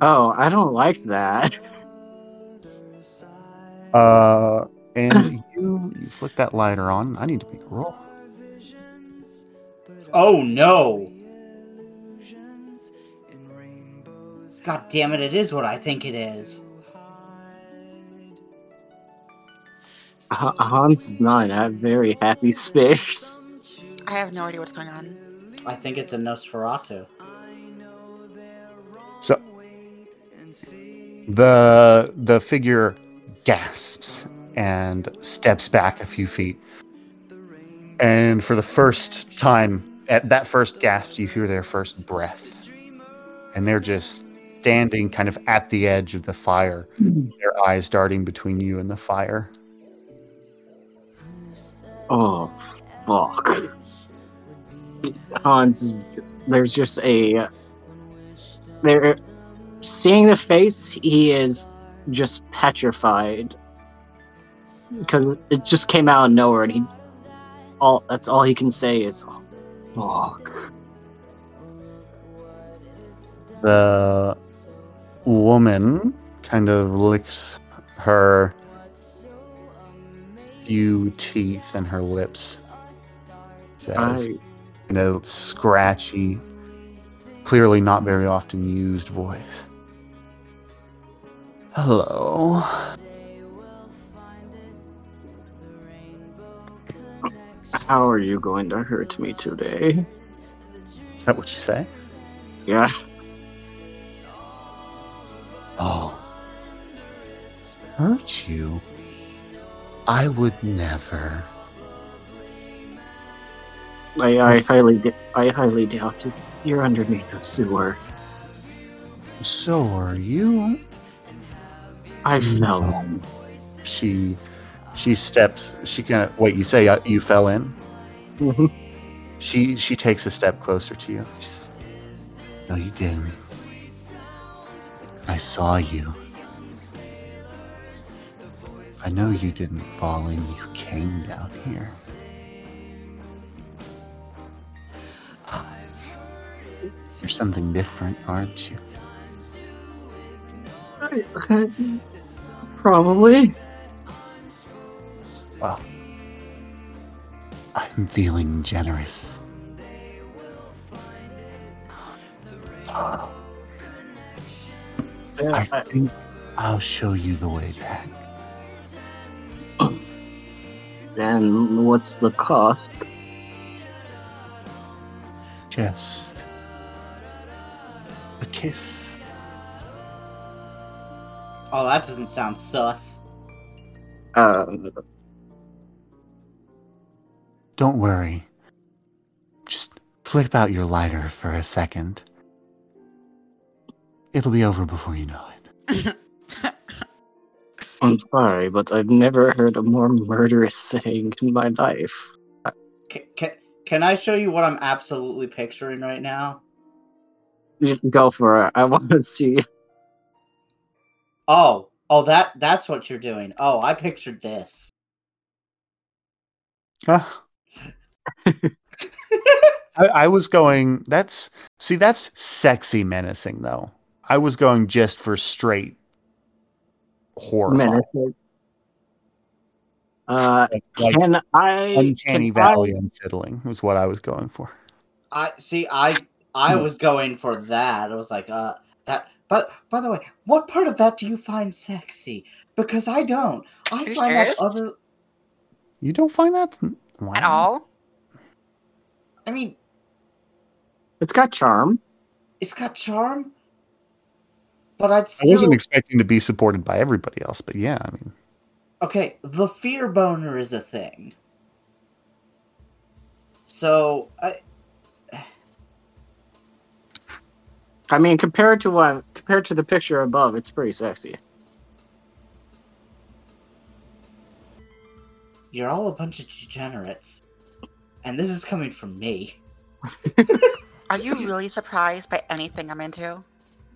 B: Oh, I don't like that. <laughs>
A: Uh, and you you flick that lighter on. I need to make a roll.
C: Oh no! God damn it! It is what I think it is.
B: Ha- Hans is not in a very happy space.
D: I have no idea what's going on.
C: I think it's a Nosferatu.
A: So the the figure gasps and steps back a few feet. And for the first time, at that first gasp, you hear their first breath. And they're just standing kind of at the edge of the fire, hmm. their eyes darting between you and the fire.
B: Oh, fuck. Hans, there's just a. There, seeing the face, he is just petrified because it just came out of nowhere, and he all that's all he can say is, oh, "Fuck."
A: The woman kind of licks her few teeth and her lips. Says,
B: I,
A: in a scratchy, clearly not very often used voice. Hello.
B: how are you going to hurt me today?
A: Is that what you say?
B: Yeah.
A: Oh. Hurt you? I would never.
B: I, I highly, d- I highly doubt it. You're underneath a sewer.
A: So are you.
B: I fell.
A: She she steps she kind of wait, you say uh, you fell in?
B: Mhm.
A: She she takes a step closer to you. She says, No, you didn't. I saw you. I know you didn't fall in. You came down here. You're something different, aren't you?
B: Probably.
A: Well, I'm feeling generous. I think I'll show you the way back.
B: Then what's the cost?
A: Just a kiss.
C: Oh, that doesn't sound sus.
B: Uh,
A: Don't worry. Just flip out your lighter for a second. It'll be over before you know it. <laughs>
B: I'm sorry, but I've never heard a more murderous saying in my life.
C: Can, can, can I show you what I'm absolutely picturing right now?
B: Go for it. I want to see.
C: Oh, oh, that that's what you're doing. Oh, I pictured this.
A: Ah. <laughs> I, I was going. That's see. That's sexy menacing, though. I was going just for straight horror.
B: Menacing. Uh,
A: Like, like
B: can I?
A: uncanny
B: can I-
A: valley unsettling was what I was going for.
C: I see. I I
B: Hmm.
C: was going for that. I was like, uh, that. But by the way, what part of that do you find sexy? Because I don't. I
D: you
C: find that other.
A: You don't find that wow.
D: At all?
C: I mean,
B: It's got charm.
C: it's got charm, but I'd
A: I wasn't expecting to be supported by everybody else, but yeah, I mean,
C: okay, the fear boner is a thing. So I,
B: I mean, compared to what compared to the picture above, it's pretty sexy.
C: you're all a bunch of degenerates, and this is coming from me. <laughs>
D: Are you really surprised by anything I'm into?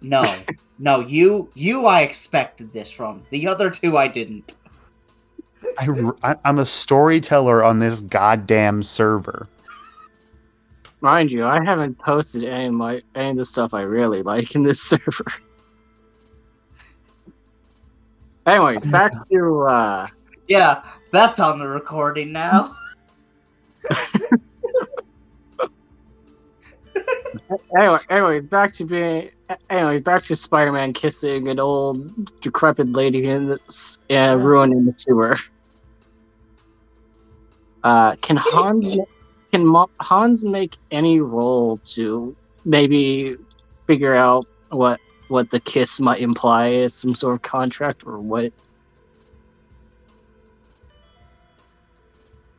C: No, <laughs> no, you, you, I expected this from. The other two, I didn't.
A: I, I, I'm a storyteller on this goddamn server.
B: Mind you, I haven't posted any of my any of the stuff I really like in this <laughs> server. Anyways, <laughs> back to uh
C: Yeah, that's on the recording now.
B: anyway, anyway, back to being anyway, back to Spider-Man kissing an old decrepit lady in the uh, ruin in the sewer. Uh, can Hans can Hans make any role to maybe figure out what what the kiss might imply as some sort of contract or what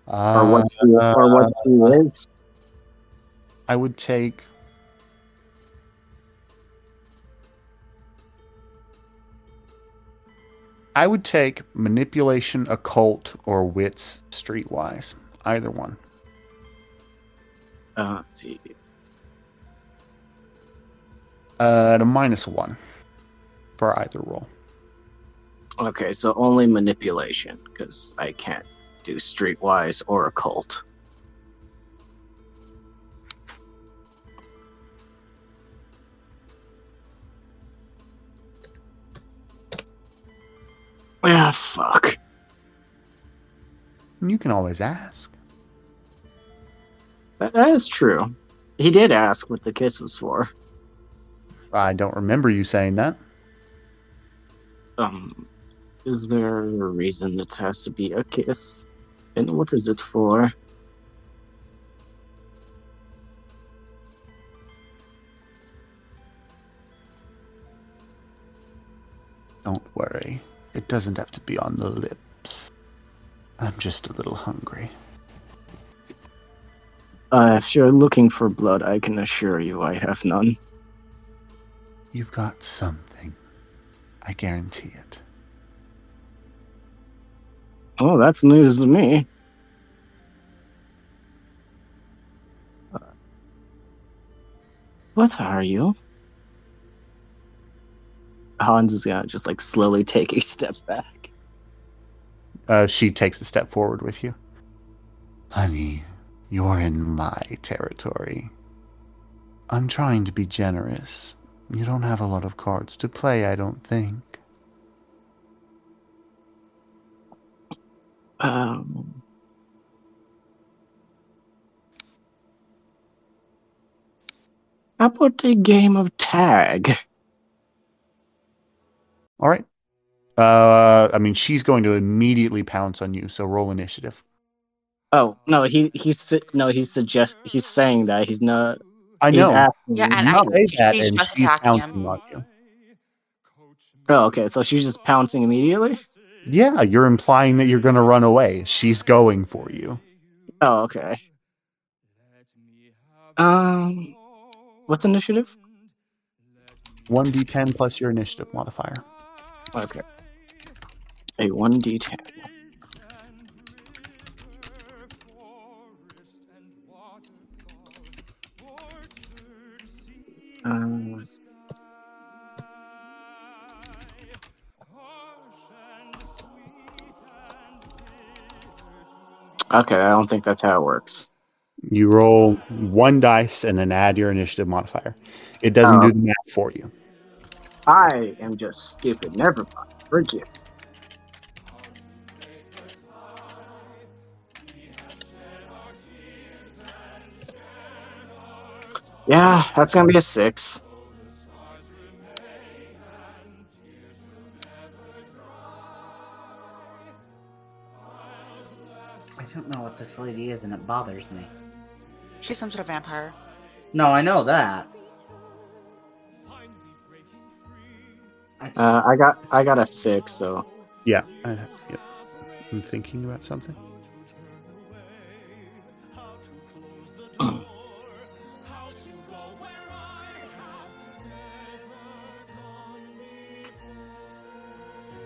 B: or what she, or what she is?
A: I would take. I would take manipulation, occult, or wits streetwise. Either one.
B: Uh, let's see.
A: Uh, at a minus one for either roll.
B: Okay, so only manipulation because I can't do streetwise or occult. Ah, fuck.
A: You can always ask.
B: That, that is true. He did ask what the kiss was for.
A: I don't remember you saying that.
B: Um, is there a reason it has to be a kiss? And what is it for?
A: Don't worry. It doesn't have to be on the lips. I'm just a little hungry.
B: Uh, if you're looking for blood, I can assure you I have none.
A: You've got something. I guarantee it.
B: Oh, that's news to me. Uh, What are you? Hans is gonna just like slowly take a step back.
A: Uh, she takes a step forward with you. Honey, you're in my territory. I'm trying to be generous. You don't have a lot of cards to play, I don't think.
B: Um, how about a game of tag?
A: All right. Uh, I mean, she's going to immediately pounce on you, so roll initiative.
B: Oh no, he he's su- no he's suggest he's saying that he's not.
A: I
B: he's
A: know.
B: asking
D: Yeah,
B: you.
D: and I-
A: that,
D: she's
A: and
D: just
A: she's
D: attacking
A: pouncing
D: him.
A: on you.
B: Oh, okay, so she's just pouncing immediately.
A: Yeah, you're implying that you're going to run away. She's going for you.
B: Oh, okay. Um, what's initiative?
A: 1d10 plus your initiative modifier.
B: Okay. A one d ten. Um, okay, I don't think that's how it works.
A: You roll one dice and then add your initiative modifier. It doesn't
B: Oh.
A: do the math for you.
B: I am just skipping. Never mind. Forget. Yeah, that's gonna be a six.
C: I don't know what this lady is, and it bothers me.
D: She's some sort of vampire.
C: No, I know that.
B: Uh, I got I got a six, so
A: Yeah. I, yep. I'm thinking about something.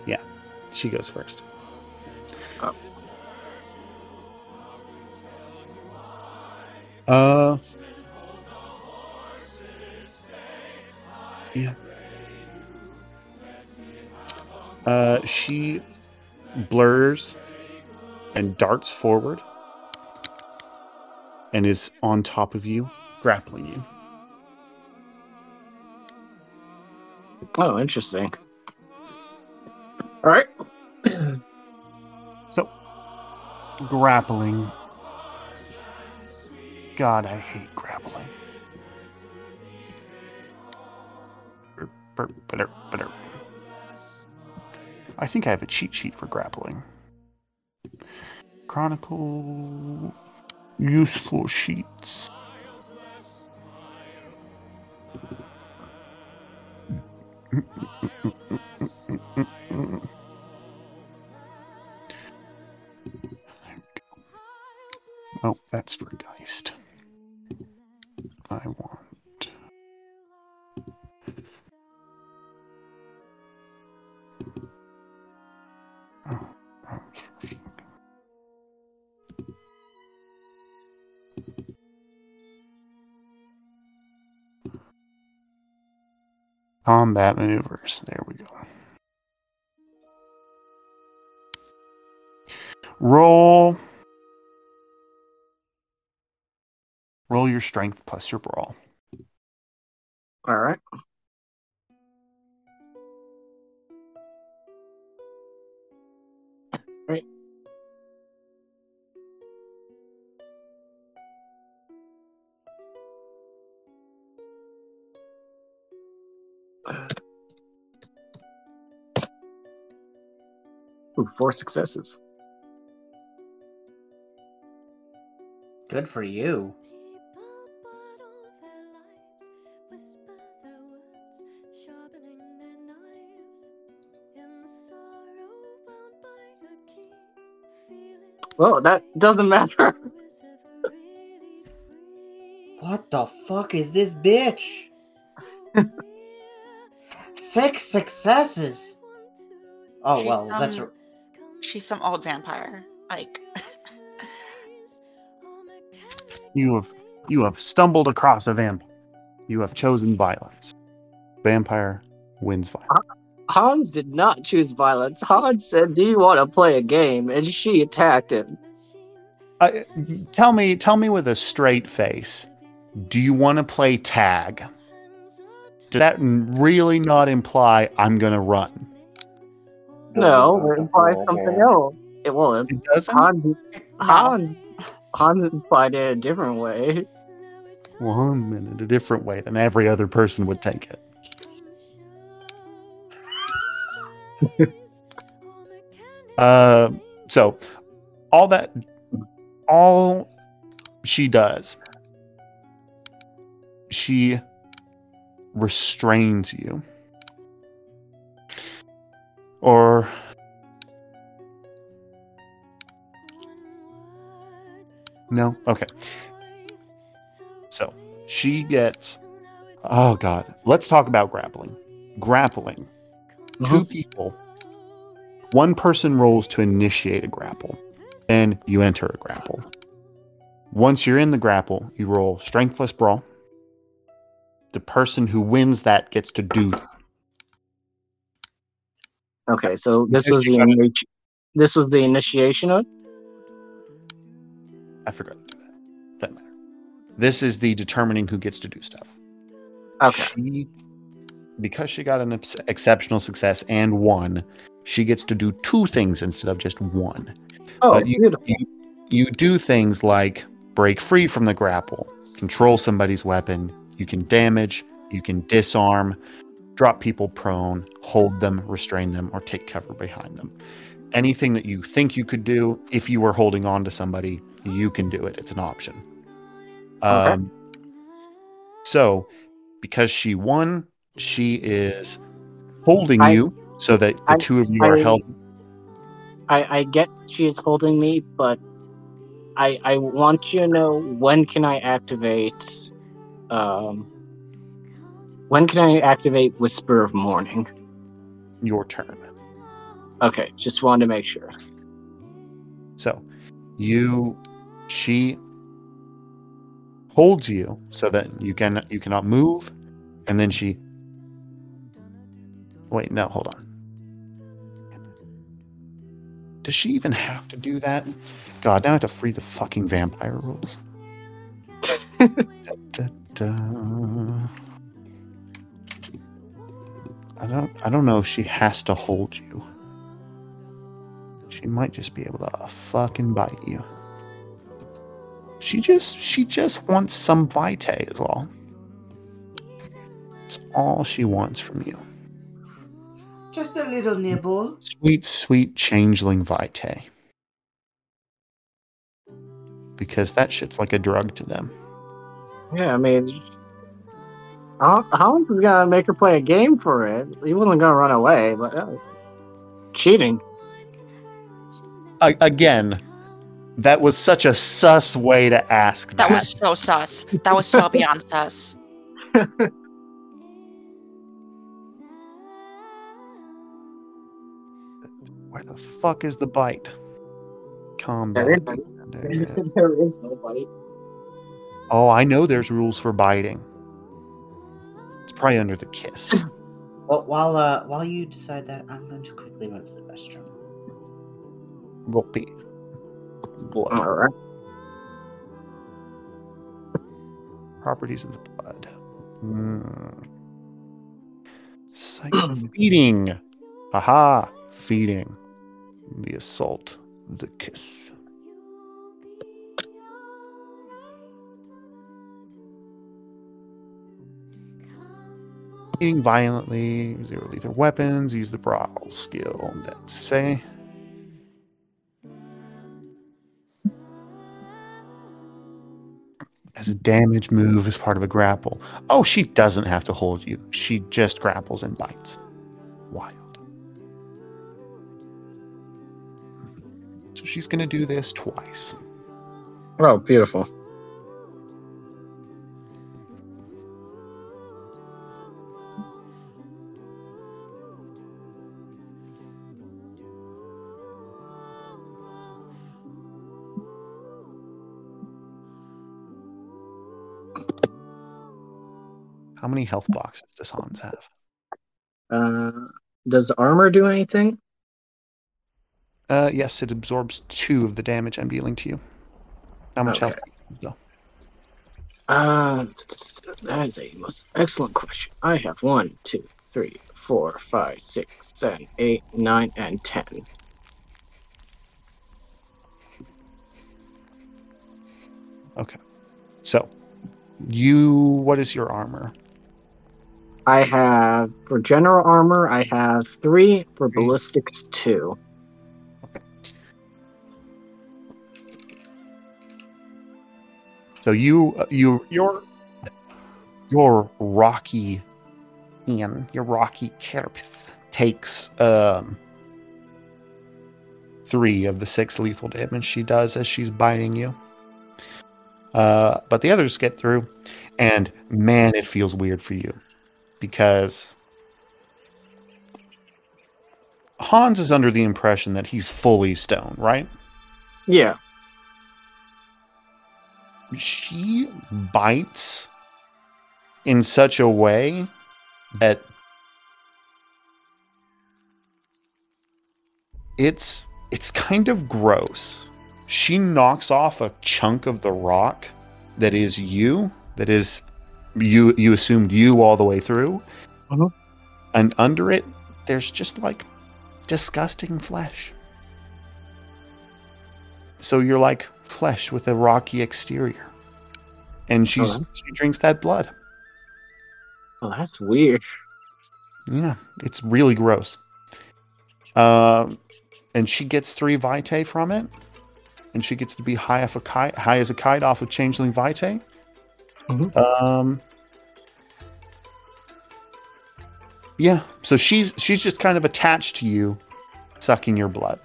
A: yeah, she goes first.
B: Oh.
A: Uh. Yeah. Uh, she blurs and darts forward and is on top of you, grappling you.
B: oh, interesting. All right.
A: So, grappling. God, I hate grappling. Burp, burp, burp. I think I have a cheat sheet for grappling. Chronicle useful sheets. Oh, that's for Geist. I want. Combat maneuvers. There we go. Roll. Roll your strength plus your brawl.
B: All right. Ooh, four successes.
C: Good for you.
B: Well, that doesn't matter. <laughs>
C: What the fuck is this bitch? <laughs> Six successes. Oh
D: She's,
C: well, that's
D: um, She's some old vampire. Like,
A: You have you have stumbled across a vampire. You have chosen violence. Vampire wins violence.
B: Hans did not choose violence. Hans said, "Do you want to play a game?" And she attacked him.
A: Uh, tell me, tell me with a straight face. Do you want to play tag? Did that really not imply I'm gonna run?
B: No, it implies something else. It will.
A: It doesn't.
B: Hans, Hans, Hans implied it a different way.
A: One minute, a different way than every other person would take it. <laughs> uh, so all that, all she does, she restrains you, or no? Okay. So she gets. Oh God. Let's talk about grappling. Grappling. Two uh-huh. people. One person rolls to initiate a grapple. Then you enter a grapple. Once you're in the grapple, you roll strength plus brawl. The person who wins that gets to do.
B: Okay, so this was the initi- this was the initiation of.
A: I forgot to do that. Doesn't matter. This is the determining who gets to do stuff.
B: Okay,
A: She, because she got an ex- exceptional success and won, she gets to do two things instead of just one.
B: oh,
A: But you,
B: beautiful.
A: you, you do things like break free from the grapple, control somebody's weapon, you can damage, you can disarm, drop people prone, hold them, restrain them, or take cover behind them. Anything that you think you could do, if you were holding on to somebody, you can do it. It's an option.
B: Okay.
A: Um, so, because she won, she is holding
B: I-
A: you so that the
B: I-
A: two of you are
B: I-
A: held.
B: I, I get she is holding me, but I I want you to know when can I activate um when can I activate Whisper of Morning?
A: Your turn.
B: Okay, just wanted to make sure.
A: So, you, she holds you so that you can you cannot move, and then she. Wait, no, hold on. Does she even have to do that? God, now I have to free the fucking vampire rules. <laughs> Da, da. I don't. I don't know if she has to hold you. She might just be able to fucking bite you. She just she just wants some vitae is all. It's all she wants from you.
C: Just a little nibble.
A: Sweet, sweet changeling vitae. Because that shit's like a drug to them.
B: Yeah, I mean Hol- Hollins is gonna make her play a game for it. He wasn't gonna run away, but uh, cheating.
A: A- again, that was such a sus way to ask that.
D: That was so sus. That was so beyond <laughs> sus.
A: Where the fuck is the bite? Combat.
B: There is- there is nobody.
A: Oh, I know there's rules for biting. It's probably under the kiss. <laughs>
C: Well, while uh, while you decide that, I'm going to quickly run to the restroom.
A: Will be. Blood.
B: Alright.
A: Properties of the blood. Mm. Psych- <clears throat> feeding. Aha. Feeding. The assault. The kiss. Eating violently, zero lethal weapons, use the brawl skill. Let's say. As a damage move as part of a grapple. Oh, she doesn't have to hold you. She just grapples and bites. Wild. So she's going to do this twice.
B: Oh, beautiful.
A: How many health boxes does Hans have?
B: Uh, does armor do anything?
A: Uh, yes, it absorbs two of the damage I'm dealing to you. How much
B: Okay.
A: health? though?
B: Uh, that is a most excellent question. I have one, two, three, four, five, six, seven, eight, nine, and ten.
A: Okay. So, you, what is your armor?
B: I have for general armor. I have three for ballistics. Two.
A: So you, uh, you, your, your rocky, Ian, your rocky corpse takes um three of the six lethal damage she does as she's biting you. Uh, but the others get through, and man, it feels weird for you because Hans is under the impression that he's fully stone, right?
B: Yeah.
A: she bites in such a way that it's it's kind of gross. She knocks off a chunk of the rock that is you, that is you you assumed you all the way through.
B: Mhm.
A: And under it there's just like disgusting flesh. So you're like flesh with a rocky exterior. And she's
B: Uh-huh.
A: she drinks that blood.
B: Oh, that's weird.
A: Yeah, it's really gross. Um, and she gets three vitae from it, and she gets to be high off a kite, high as a kite off of changeling vitae.
B: Mhm.
A: Um, yeah, so she's she's just kind of attached to you, sucking your blood,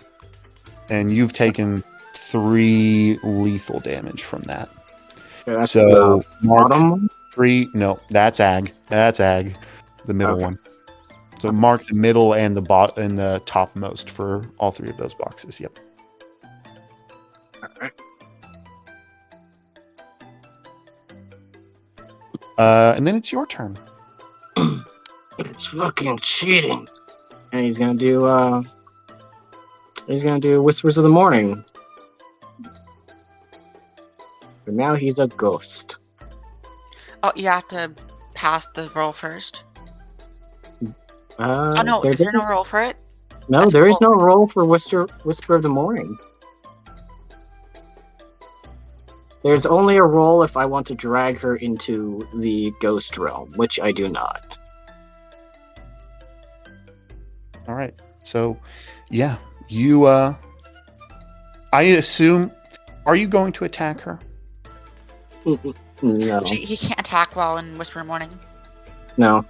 A: and you've taken three lethal damage from that.
B: Yeah, that's
A: so
B: the
A: mark
B: bottom
A: three. No, that's ag. That's ag. The middle
B: Okay.
A: one. So mark the middle and the bot and the topmost for all three of those boxes. Yep. Uh, and then it's your turn. <clears throat>
B: It's fucking cheating. And he's gonna do uh he's gonna do Whispers of the Morning. But now he's a ghost.
D: Oh, you have to pass the roll first.
B: Uh,
D: oh no,
B: there
D: is there no
B: doesn't-
D: roll for it?
B: no,
D: that's
B: there is
D: cool.
B: no role for Whisper Whisper of the Morning. There's only a role if I want to drag her into the ghost realm, which I do not.
A: All right. So, yeah, you. uh I assume. Are you going to attack her?
B: No,
D: She, he can't attack while in Whisper Morning.
B: no.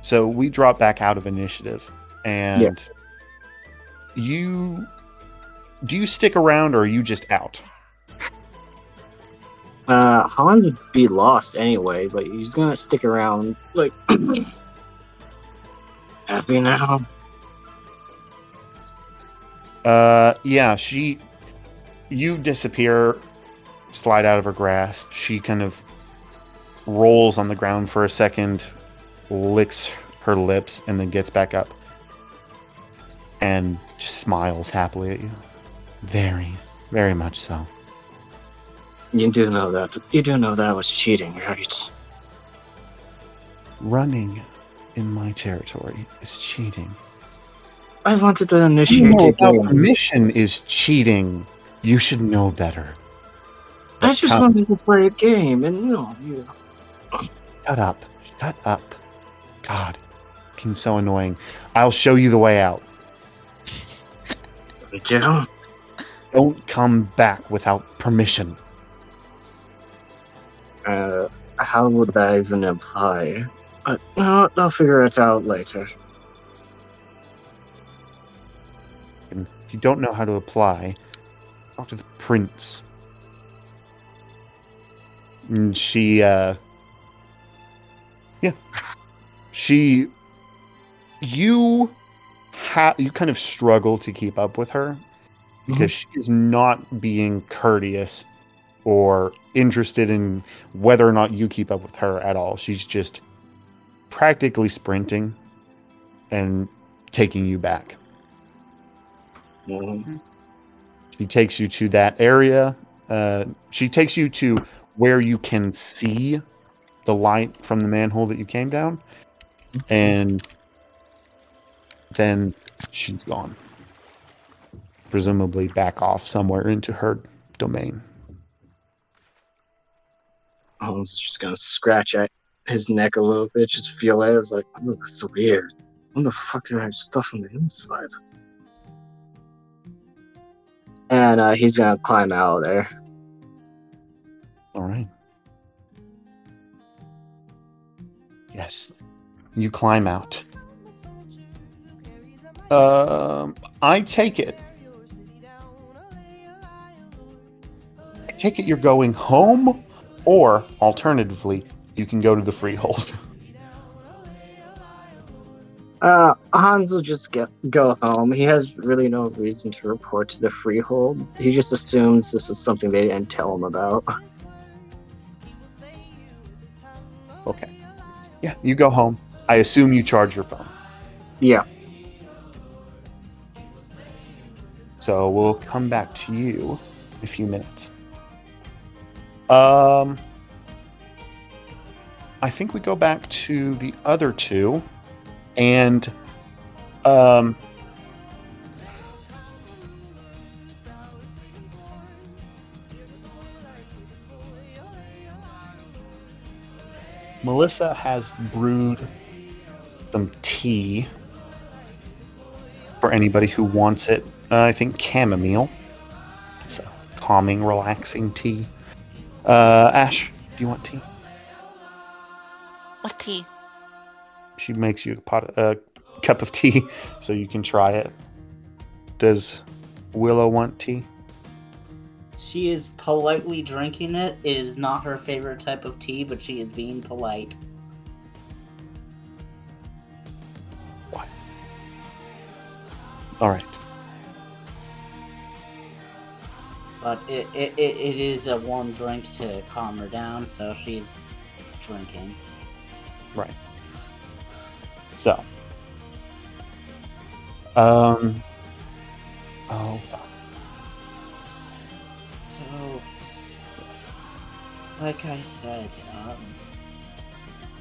A: So we drop back out of initiative, and
B: Yeah.
A: you. Do you stick around, or are you just out?
B: Uh, Hans would be lost anyway, but he's gonna stick around. Like, <clears throat> happy now.
A: Uh, yeah, she. You disappear, slide out of her grasp. She kind of rolls on the ground for a second, licks her lips, and then gets back up. And just smiles happily at you. Very, very much so.
B: You do know that. You do know that was cheating, right?
A: Running in my territory is cheating.
B: I wanted to initiate a
A: without
B: game.
A: permission is cheating. You should know better.
B: I just
A: Come.
B: wanted to play a game, and you know, you.
A: Shut up. Shut up. God. Fucking so annoying. I'll show you the way out.
B: Know,
A: Don't come back without permission.
B: Uh, how would that even apply? But no, I'll figure it out later.
A: And if you don't know how to apply, talk to the prince. And she, uh, yeah, she, you, ha- you kind of struggle to keep up with her because she is not being courteous or interested in whether or not you keep up with her at all. She's just practically sprinting and taking you back.
B: Mhm.
A: She takes you to that area. Uh, she takes you to where you can see the light from the manhole that you came down, and then she's gone. Presumably back off somewhere into her domain.
B: I was just gonna scratch at his neck a little bit, just feel it. I was like, oh, that's weird. When the fuck did I have stuff on the inside? And uh, he's gonna climb out of there.
A: All right. Yes. You climb out. Um, I take it. I take it you're going home, or alternatively, you can go to the freehold. <laughs>
B: Uh, Hans will just get go home. He has really no reason to report to the freehold. He just assumes this is something they didn't tell him about. <laughs>
A: okay. Yeah, you go home. I assume you charge your phone.
B: Yeah.
A: So we'll come back to you in a few minutes. Um, I think we go back to the other two, and um, Melissa has brewed some tea for anybody who wants it. Uh, I think chamomile. It's a calming, relaxing tea. Uh, Ash, do you want tea?
D: What's tea?
A: She makes you a pot, a cup of tea <laughs> so you can try it. Does Willow want tea?
C: She is politely drinking it. It is not her favorite type of tea, but she is being polite. What?
A: All right.
C: But it, it, it, is a warm drink to calm her down, so she's drinking.
A: Right. So. Um. Oh, fuck.
C: So,
A: Yes.
C: like I said, um,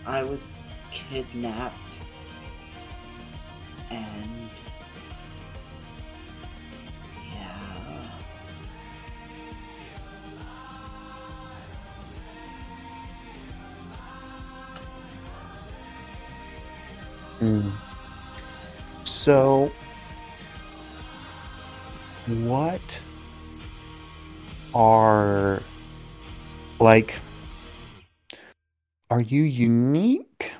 C: I was kidnapped, and
A: So, what are like? Are you unique,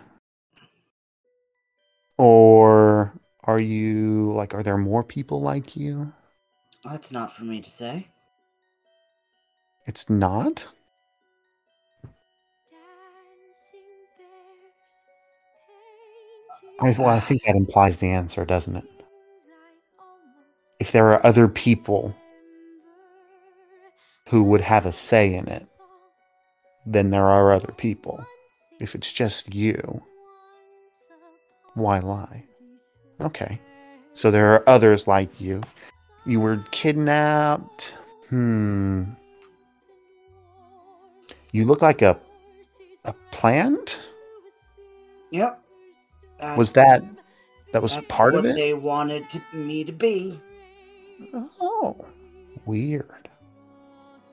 A: or are you like? Are there more people like you?
C: that's not for me to say.
A: It's not. Well, I think that implies the answer, doesn't it? If there are other people who would have a say in it, then there are other people. If it's just you, why lie? Okay. So there are others like you. You were kidnapped. Hmm. You look like a a plant?
C: Yep.
A: Was that that was part of it?
C: They wanted to, me to be.
A: Oh. Weird.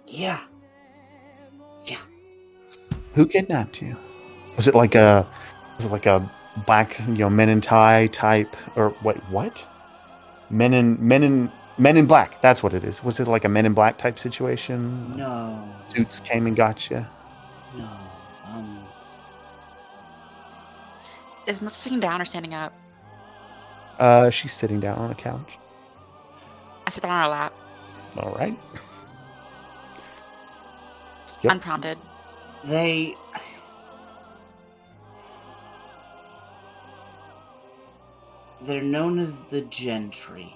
C: Yeah. Yeah.
A: Who kidnapped you? Was it like a was it like a black, you know, men in tie type or wait, what? Men in men in men in black. That's what it is. Was it like a men in black type situation?
C: No.
A: Suits came and got you.
D: Is Melissa sitting down or standing up?
A: Uh, she's sitting down on a couch.
D: I sit down on her lap,
A: All right. Yep.
D: unprompted.
C: They. They're known as the Gentry.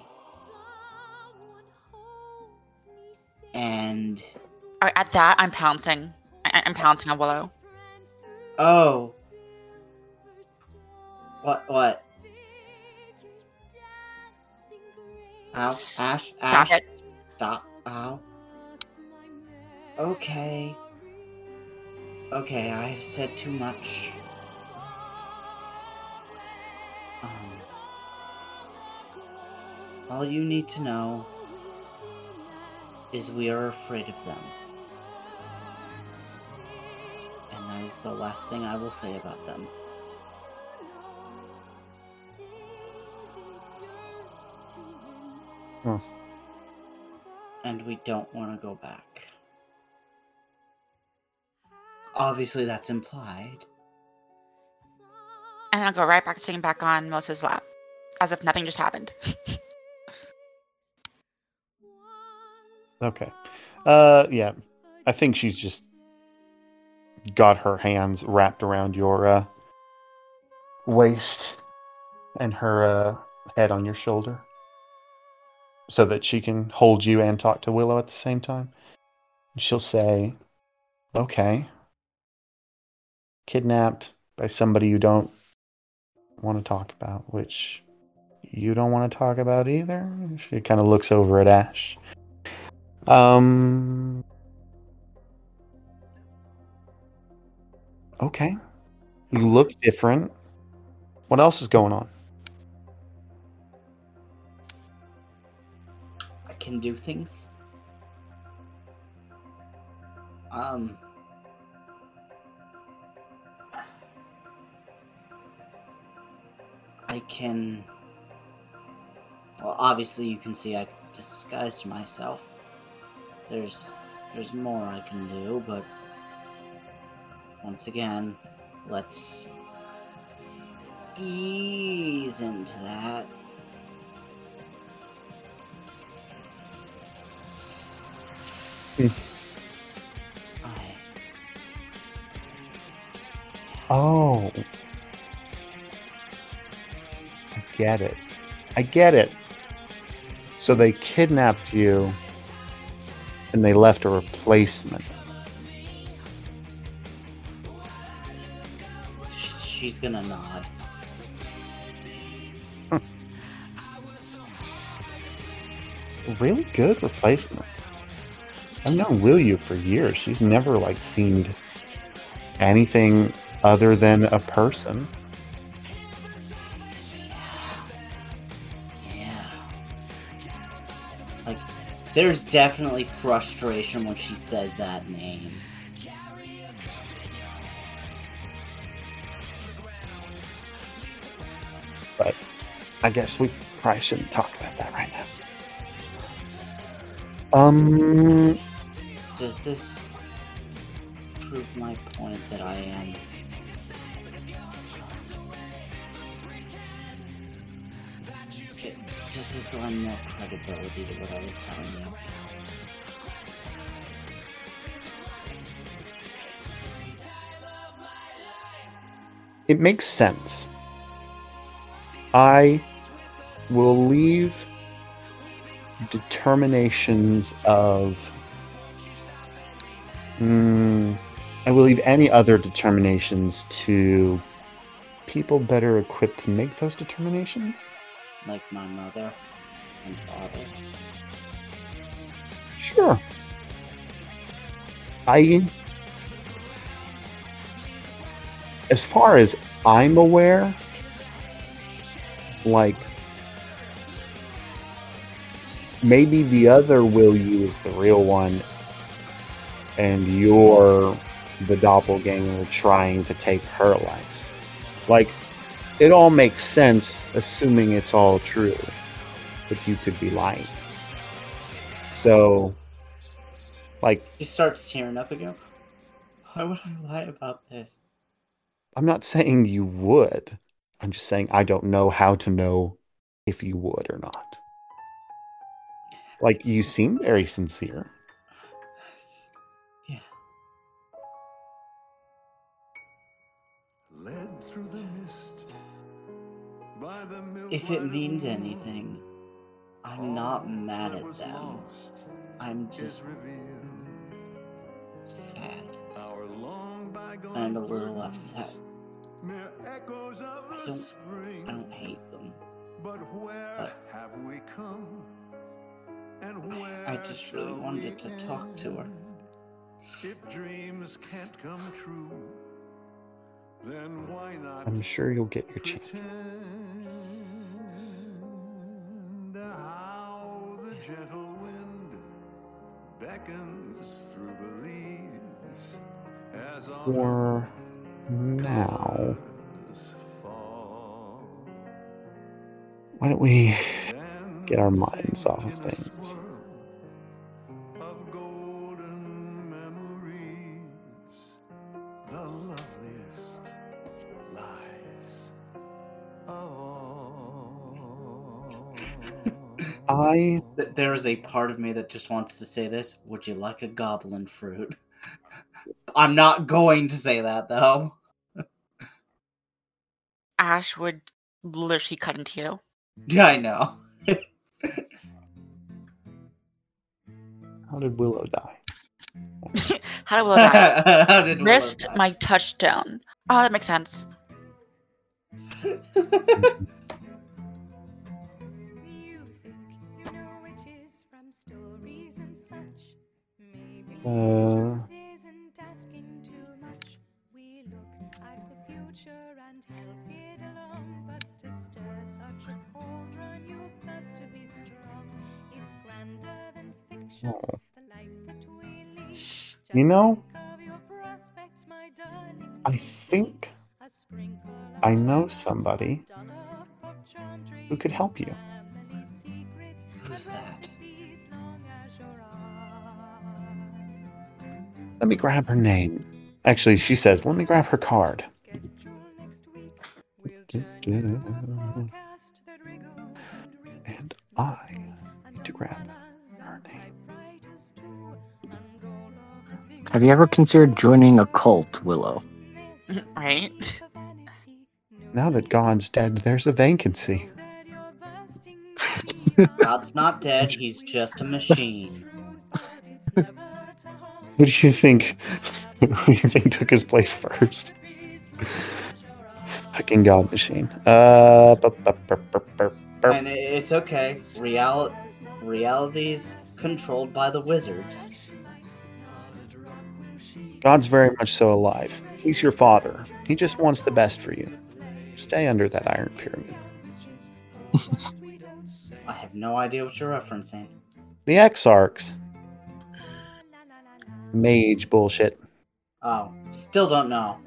C: And.
D: At that, I'm pouncing. I- I'm pouncing on Willow.
C: Oh. What? What? Ow. Ash? Ash?
D: Stop it.
C: Stop. Ow. Okay. Okay, I've said too much. Um, all you need to know is we are afraid of them. And that is the last thing I will say about them.
A: Hmm.
C: And we don't want to go back. Obviously, that's implied.
D: And then I'll go right back to sitting back on Melissa's lap, as if nothing just happened. <laughs>
A: Okay. Uh, yeah. I think she's just got her hands wrapped around your uh, waist and her uh, head on your shoulder so that she can hold you and talk to Willow at the same time. She'll say, Okay. Kidnapped by somebody you don't want to talk about, which you don't want to talk about either. She kind of looks over at Ash. Um. Okay. You look different. What else is going on?
C: can do things. Um. I can. Well, obviously, you can see I disguised myself. There's, there's more I can do, but once again, let's ease into that Oh.
A: oh. I get it. I get it. So they kidnapped you and they left a replacement.
C: she's gonna nod. <laughs>
A: Really good replacement. I've known Willow for years. She's never like seemed anything other than a person.
C: Yeah. Like, there's definitely frustration when she says that name.
A: But I guess we probably shouldn't talk about that right now. Um
C: Does this prove my point that I am. Okay, Does this lend more credibility to what I was telling you?
A: it makes sense. I will leave determinations of. Mm, I will leave any other determinations to people better equipped to make those determinations.
C: Like my mother and father.
A: Sure. I. As far as I'm aware, like. Maybe the other Willow is the real one, and you're the doppelganger trying to take her life. Like, it all makes sense, assuming it's all true, but you could be lying. So, like,
C: She starts tearing up again. Why would I lie about this?
A: I'm not saying you would. I'm just saying I don't know how to know if you would or not. Like, you seem very sincere.
C: If it means anything, I'm not mad at them. I'm just sad
F: Our long bygone
C: and a little upset.
F: mere echoes of
C: I don't-
F: spring.
C: I don't hate them.
F: But where have we come? And
C: I-
F: where
C: I just really wanted to talk to her.
F: If dreams can't come true, then why not
A: I'm sure you'll get your chance.
F: pretend how the gentle wind beckons through the leaves as
A: For now, why don't we get our minds off of things? I
C: There is a part of me that just wants to say this. Would you like a goblin fruit? <laughs> I'm not going to say that though.
D: Ash would literally cut into you.
C: Yeah, I know.
A: how did Willow die? <laughs>
D: How did Willow die? <laughs>
C: How did Willow
D: Missed
C: die?
D: my touchstone. Oh, that makes sense.
G: Lead.
A: You know. I think I know somebody who could help you.
C: Who's that?
A: Let me grab her name. Actually, she says, let me grab her card. And I need to grab her name.
B: Have you ever considered joining a cult, Willow? <laughs>
D: right?
A: Now that God's dead, there's a vacancy.
C: God's not dead. He's just a machine. <laughs>
A: Who do you think? <laughs> Who do you think took his place first? Fucking God machine. Uh, bup, bup, bup.
C: And it's okay. Real reality's controlled by the wizards.
A: God's very much so alive. He's your father. He just wants the best for you. Stay under that iron pyramid. <laughs>
C: I have no idea what you're referencing.
A: The Exarchs. Mage bullshit.
C: Oh, still don't know.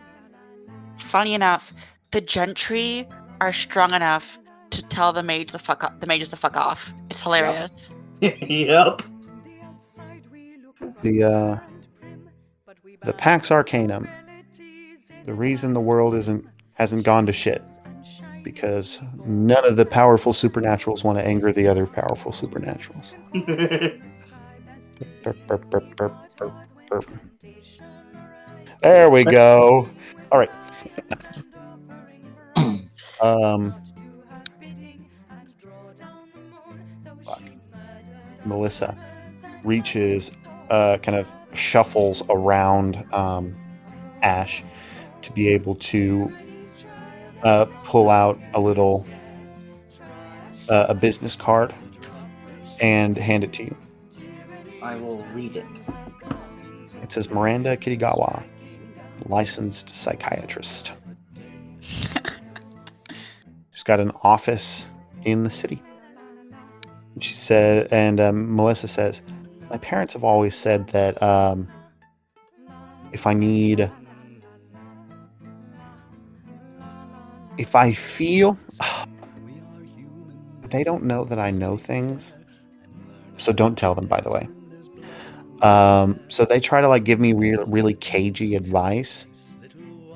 D: Funny enough, the gentry are strong enough to tell the mage the fuck up, the mages to fuck off. It's hilarious.
C: yep. <laughs>
A: The uh, the Pax Arcanum. The reason the world isn't hasn't gone to shit because none of the powerful supernaturals want to anger the other powerful supernaturals. <laughs> Burp, burp, burp, burp, burp, burp. There we go. All right. <clears throat> um. Fuck. Melissa reaches, uh, kind of shuffles around um, Ash to be able to uh, pull out a little uh, a business card and hand it to you.
C: I will read it.
A: It says Miranda Kitigawa, licensed psychiatrist. <laughs> She's got an office in the city. She said, and um, Melissa says, My parents have always said that um, if I need, if I feel, they don't know that I know things. So don't tell them, by the way. Um, so they try to like give me re- really cagey advice.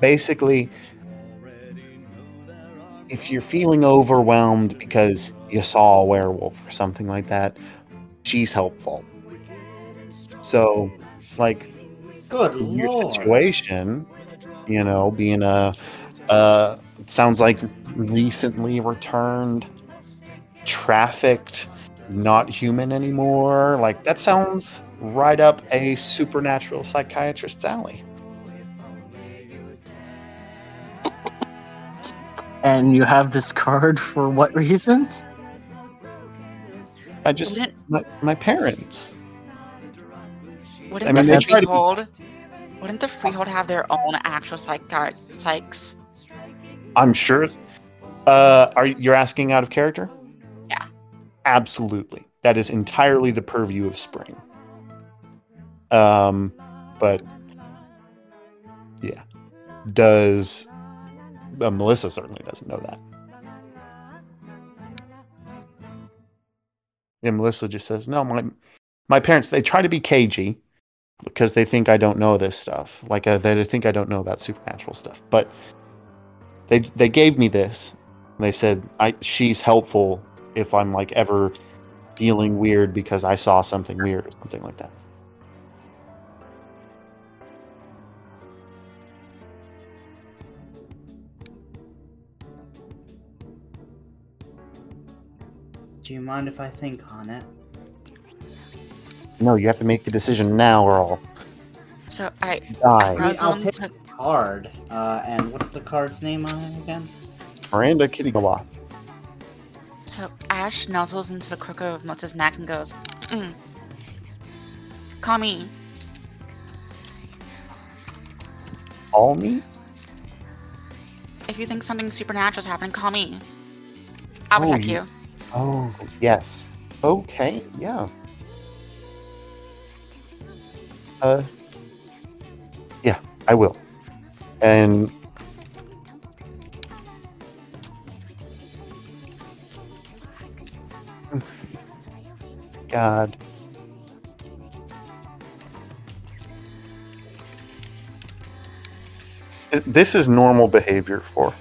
A: Basically, if you're feeling overwhelmed because you saw a werewolf or something like that, she's helpful. So, like
C: Good
A: in your
C: lord.
A: situation, you know, being a, uh, sounds like recently returned, trafficked, not human anymore. Like that sounds right up a supernatural psychiatrist's alley. <laughs>
B: And you have this card for what reason?
A: I just
D: Wouldn't,
A: my, my parents.
D: wouldn't
A: I mean,
D: the
A: they try to-
D: freehold? Wouldn't the freehold have their own actual psychi- psychs?
A: I'm sure. Uh, are you- you're asking out of character? Absolutely. That is entirely the purview of Spring. Um, but yeah, does uh, Melissa certainly doesn't know that. And Melissa just says, "No, my my parents they try to be cagey because they think I don't know this stuff. Like uh, they think I don't know about supernatural stuff, but." they they gave me this and they said i she's helpful if i'm like ever feeling weird because i saw something weird or something like that
C: Do you mind if I think on it?
A: no you have to make the decision now or i'll
D: So I
A: die
C: I mean, I'll take the card. Uh, and what's the card's name on it again?
A: miranda kirigawa
D: So Ash nuzzles into the crook of Melissa's neck and goes, mm. "Call me."
A: call me
D: If you think something supernatural's happening, call me. I'll
A: Oh,
D: protect
A: you. oh yes okay yeah uh yeah i will and god. This is normal behavior for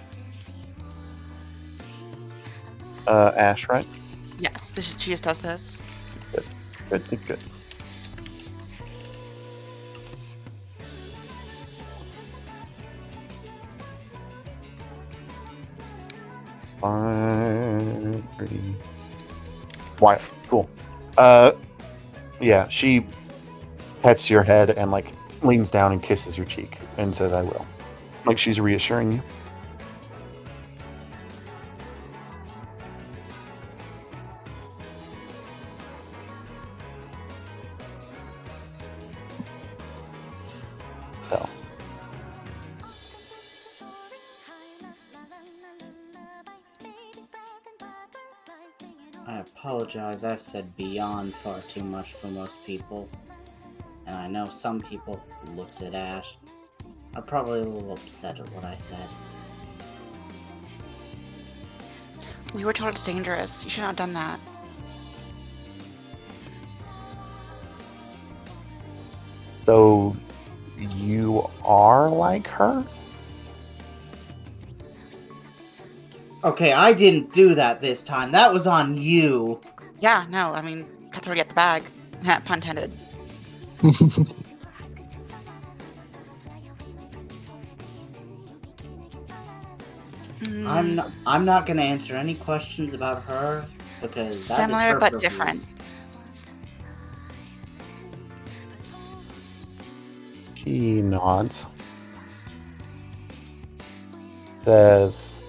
A: uh, Ash, right?
D: Yes, this, she just does this.
A: Good, good, good. Five, three. Wife. Uh, yeah, she pets your head and like leans down and kisses your cheek and says, "I will." Like she's reassuring you.
C: Said beyond far too much for most people. And I know some people looks at Ash are probably a little upset at what I said.
D: We were told it's dangerous. You should not have done that.
A: so you are like her?
C: Okay, I didn't do that this time. That was on you.
D: Yeah, no, I mean, that's where we get the bag. <laughs> Pun intended. Mm, <laughs>
C: I'm not, I'm not gonna answer any questions about her because that is
D: similar
C: her
D: but
C: purview.
D: different.
A: She nods. Says,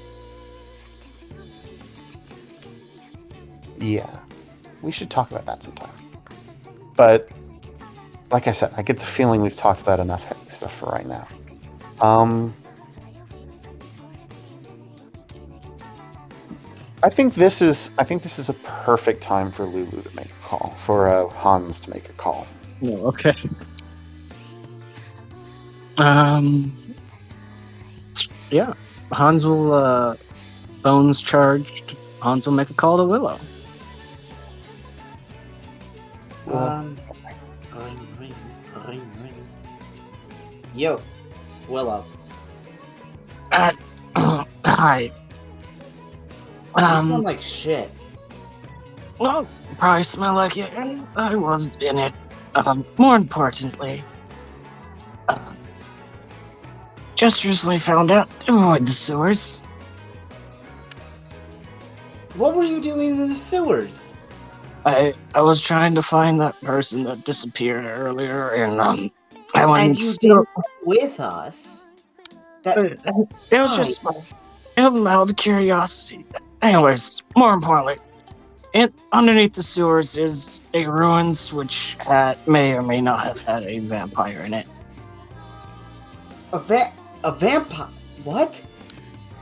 A: Yeah, we should talk about that sometime. But, like I said, I get the feeling we've talked about enough heavy stuff for right now. Um, I think this is I think this is a perfect time for Lulu to make a call, for uh, Hans to make a call.
B: No, okay. Um. Yeah, Hans will. Uh, phones charged. Hans will make a call to Willow.
C: Um, ring, ring, ring, ring. Yo, Willow.
B: Uh, hi. <coughs>
C: you
B: Um.
C: smell like shit.
B: Well, probably smell like it. and I was in it. Um, more importantly, uh, just recently found out to avoid the sewers.
C: What were you doing in the sewers?
B: I I was trying to find that person that disappeared earlier, and um, I went
C: And you
B: still.
C: didn't with us. That
B: It was just it was mild curiosity. Anyways, more importantly, it, underneath the sewers is a ruins which had, may or may not have had a vampire in it.
C: a va- a vampire. What?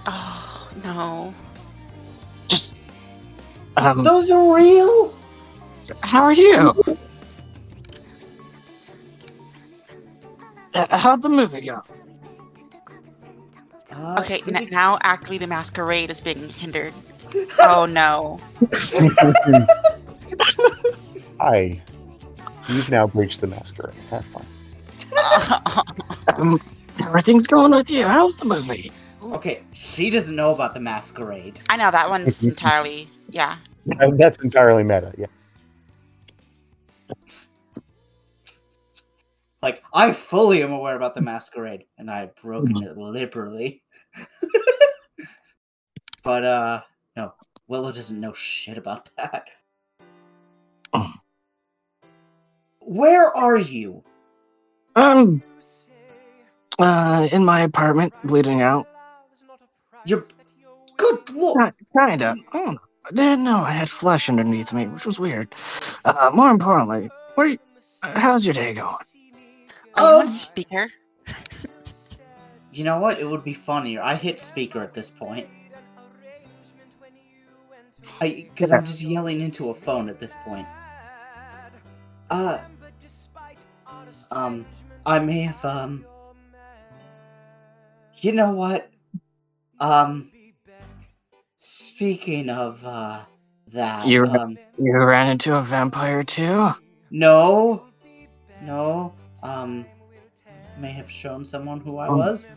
D: Oh, no.
B: Just um,
C: Those are real?
B: How are you? Uh, how'd the movie go?
C: Uh,
D: Okay, n- now actually the masquerade is being hindered. <laughs> Oh no. <laughs>
A: Hi. You've now breached the masquerade. Have fun. <laughs>
B: Um, everything's going with you. How's the movie?
C: Okay, she doesn't know about the masquerade.
D: I know that one's entirely yeah.
A: Uh, That's entirely meta. Yeah.
C: Like, I fully am aware about the masquerade, and I've broken it liberally. <laughs> but, uh, no, Willow doesn't know shit about <laughs> that.
B: Oh.
C: Where are you?
B: Um, uh, in my apartment, bleeding out.
C: You're. Good lord!
B: Kinda. I. I didn't know I had flesh underneath me, which was weird. Uh, more importantly, where? You, uh, how's your day going?
D: Are you
C: Um,
D: on speaker? <laughs>
C: You know what? It would be funnier. I hit speaker at this point. I because I'm just yelling into a phone at this point. Uh, um, I may have um. You know what? Um, speaking of uh that
B: You-
C: um,
B: You ran into a vampire too?
C: no, no, um, may have shown someone who I
B: Um,
C: was.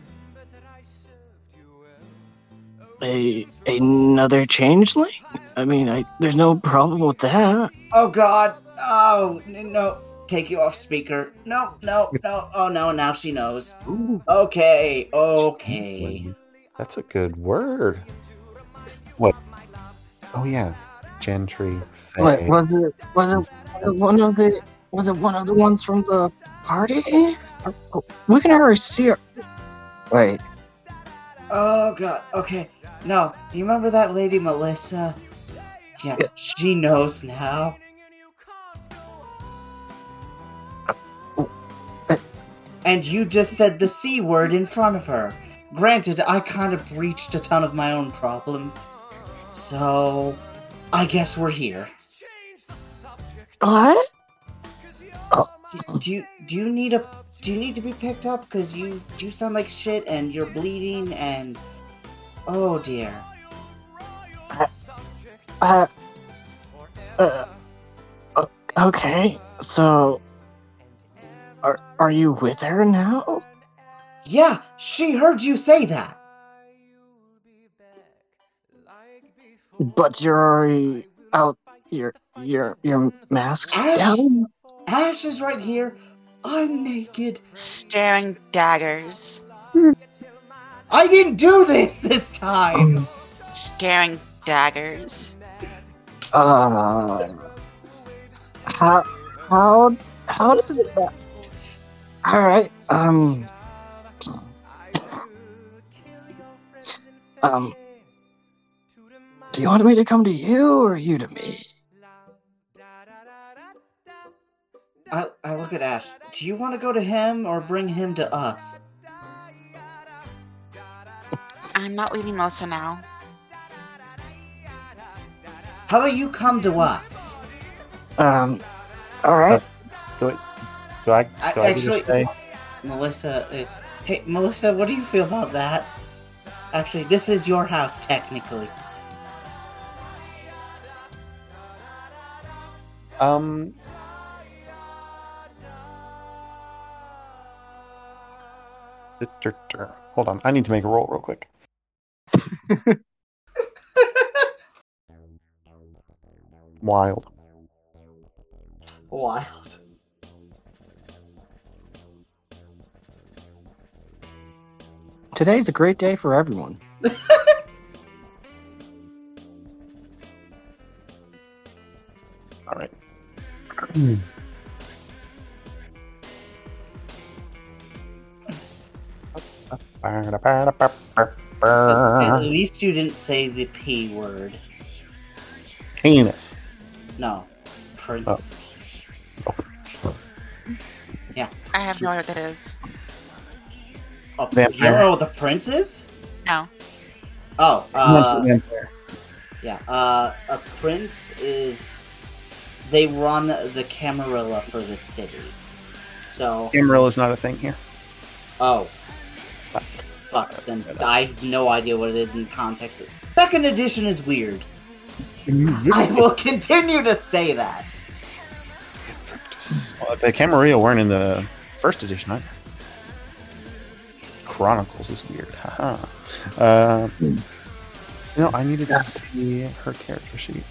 B: A another changeling? I mean, I there's no problem with that.
C: Oh God! Oh no! Take you off speaker. No, no, no! Oh no! Now she knows. Okay, okay.
A: That's a good word. What? Oh yeah, gentry.
B: What
A: fae.
B: was it? Was it, was it one of the? Was it one of the ones from the party? We can already see her. Wait,
C: Oh God. Okay. No, you remember that lady Melissa? Yeah,
B: Yeah.
C: she knows now.
B: Uh,
C: And you just said the C word in front of her. Granted, I kind of breached a ton of my own problems. So, I guess we're here.
B: what?
C: Do, do you do you need a do you need to be picked up because you you sound like shit and you're bleeding and oh dear.
B: Uh, uh, o- okay. So, are are you with her now?
C: Yeah, she heard you say that.
B: But you're already out. Your your your mask's
C: Ash?
B: down.
C: Ash is right here. I'm naked.
D: Staring daggers.
C: I didn't do this this time.
D: Staring daggers.
B: Uh, how how how does that? All right. Um. Um. Do you want me to come to you or you to me?
C: I, I look at Ash. Do you want to go to him or bring him to us?
D: I'm not leaving Melissa now.
C: How about you come to us?
B: Um. All right.
A: Do I? Do I?
C: I-
A: Do I
C: actually-
A: get to say?
C: Melissa, uh, hey, Melissa, what do you feel about that? Actually, this is your house, technically.
A: Um. Hold on, I need to make a roll real quick. <laughs> Wild.
C: Wild.
B: Today's a great day for everyone. <laughs>
A: All right. Hmm.
C: At least you didn't say the P word.
A: Penis.
C: No. Prince. Yeah.
D: I have no idea what that is.
C: Oh,
A: Vampire.
C: you don't know what the prince is?
D: No.
C: Oh, uh, yeah. Uh, a prince is. They run the Camarilla for the city. So,
A: Amarillo is not a thing here.
C: oh. Fuck, then I have no idea what it is in context. Second edition is weird. I will continue to say that.
A: Well, the Camarilla weren't in the first edition either. Chronicles is weird. Haha. Uh, you know, I needed to see her character sheet.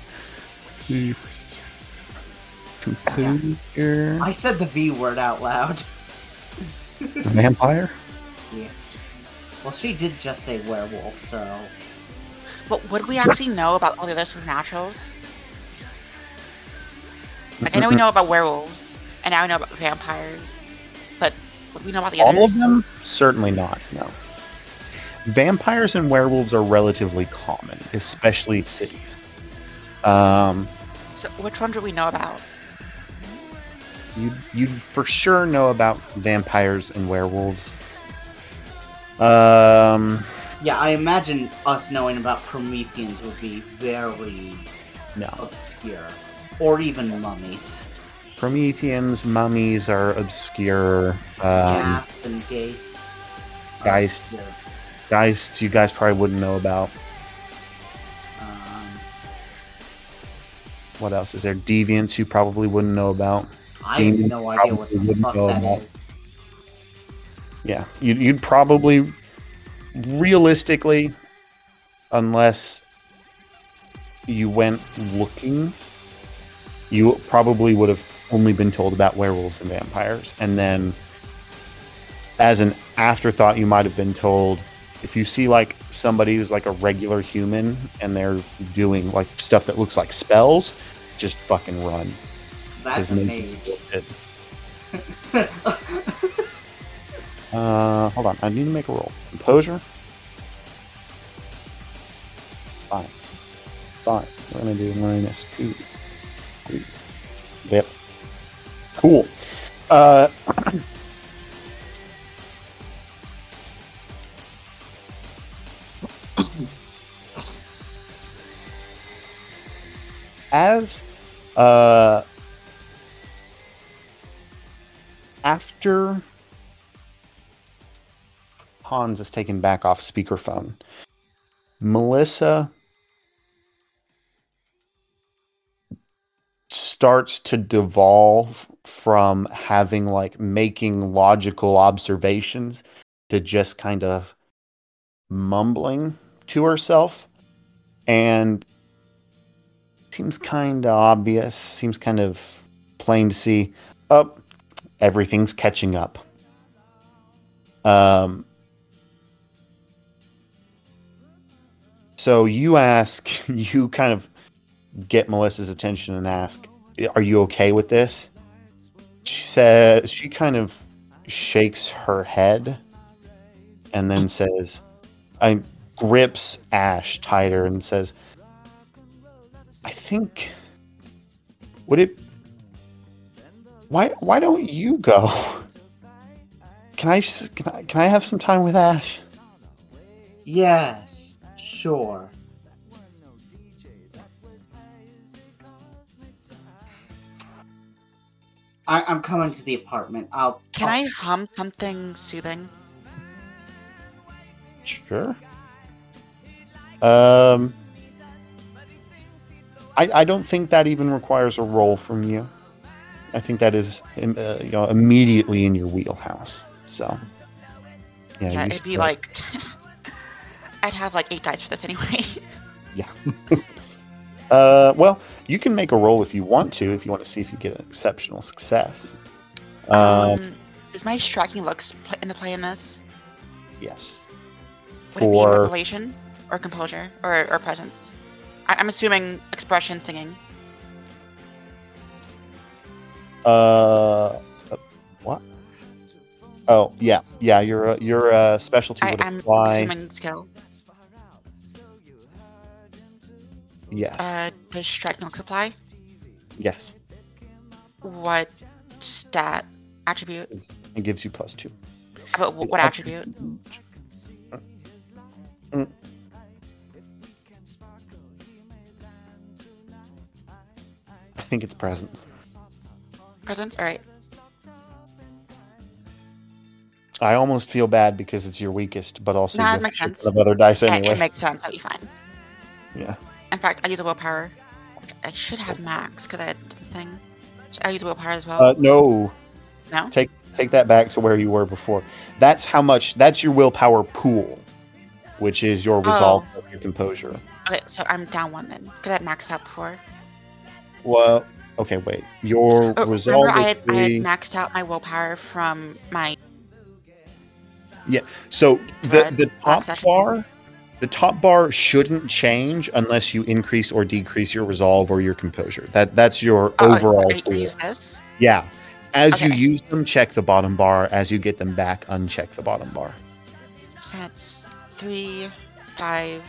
A: Hmm. Computer
C: I said the V word out loud. <laughs>
A: vampire.
C: Yeah. Well, she did just say werewolf, so.
D: But what do we actually know about all the other supernaturals? Like, I know we know about werewolves, and now we know about vampires, but what do we know about the
A: All
D: others?
A: of them? Certainly not. No. Vampires and werewolves are relatively common, especially in cities. Um,
D: So which ones do we know about?
A: you you for sure know about vampires and werewolves. Um,
C: Yeah, I imagine us knowing about Prometheans would be very
A: no.
C: obscure. Or even mummies.
A: Prometheans, mummies are obscure. Um,
C: Gasp and are
A: Geist. Guys, you guys probably wouldn't know about.
C: Um,
A: what else is there? Deviants you probably wouldn't know about.
C: I have no idea what the fuck that
A: about.
C: is.
A: Yeah, you'd, you'd probably, realistically, unless you went looking, you probably would have only been told about werewolves and vampires. And then, as an afterthought, you might have been told if you see like somebody who's like a regular human and they're doing like stuff that looks like spells, just fucking run.
C: That's a mage. <laughs>
A: Uh, hold on. I need to make a roll. Composure. Fine. Fine. We're gonna do minus two. Three. Yep. Cool. Uh, <clears throat> as uh after Hans is taken back off speakerphone. Melissa starts to devolve from having like making logical observations to just kind of mumbling to herself and seems kind of obvious seems kind of plain to see up everything's catching up um So you ask, <laughs> you kind of get Melissa's attention and ask, "Are you okay with this?" She says she kind of shakes her head and then says, "I grips Ash tighter and says, I think would it why why don't you go? <laughs> Can I can I, can I have some time with Ash?"
C: Yes, sure. I, I'm coming to the apartment. I'll.
D: Can
C: I'll-
D: I hum something soothing?
A: Sure. Um, I I don't think that even requires a roll from you. I think that is uh, you know immediately in your wheelhouse. So yeah,
D: Yeah, it'd be like. <laughs> I'd have like eight dice for this anyway. <laughs> Yeah. <laughs>
A: uh, well, you can make a roll if you want to, if you want to see if you get an exceptional success. Uh,
D: um, is my striking looks pl- into play in this?
A: yes.
D: Would it be
A: For
D: revelation or composure or, or presence? I- I'm assuming expression singing.
A: uh, what? Oh yeah, yeah. Your uh, your uh, specialty
D: I,
A: would
D: I'm assuming skill.
A: Yes.
D: Uh, does striking looks apply?
A: yes.
D: What stat attribute?
A: It gives you plus two.
D: About wh- what attribute?
A: Mm. I think it's presence.
D: Presence. All right.
A: I almost feel bad because it's your weakest, but also
D: Nah,
A: you
D: makes sense.
A: of other dice anyway.
D: It makes sense. That'd be fine.
A: yeah.
D: In fact, I use a willpower. I should have max because I had the thing. I use willpower as well.
A: Uh, no,
D: no.
A: take take that back to where you were before. That's how much. That's your willpower pool, which is your resolve,
D: Oh.
A: your composure.
D: Okay, so I'm down one then because I maxed out before.
A: Well, okay, wait. Your
D: Oh,
A: resolve
D: remember, I
A: is
D: had, I had maxed out my willpower from my. Yeah.
A: So the the top bar, the top bar shouldn't change unless you increase or decrease your resolve or your composure. That that's your
D: Oh,
A: overall pool. Yeah. As you use them, check the bottom bar. As you get them back, uncheck the bottom bar.
D: So that's three, five,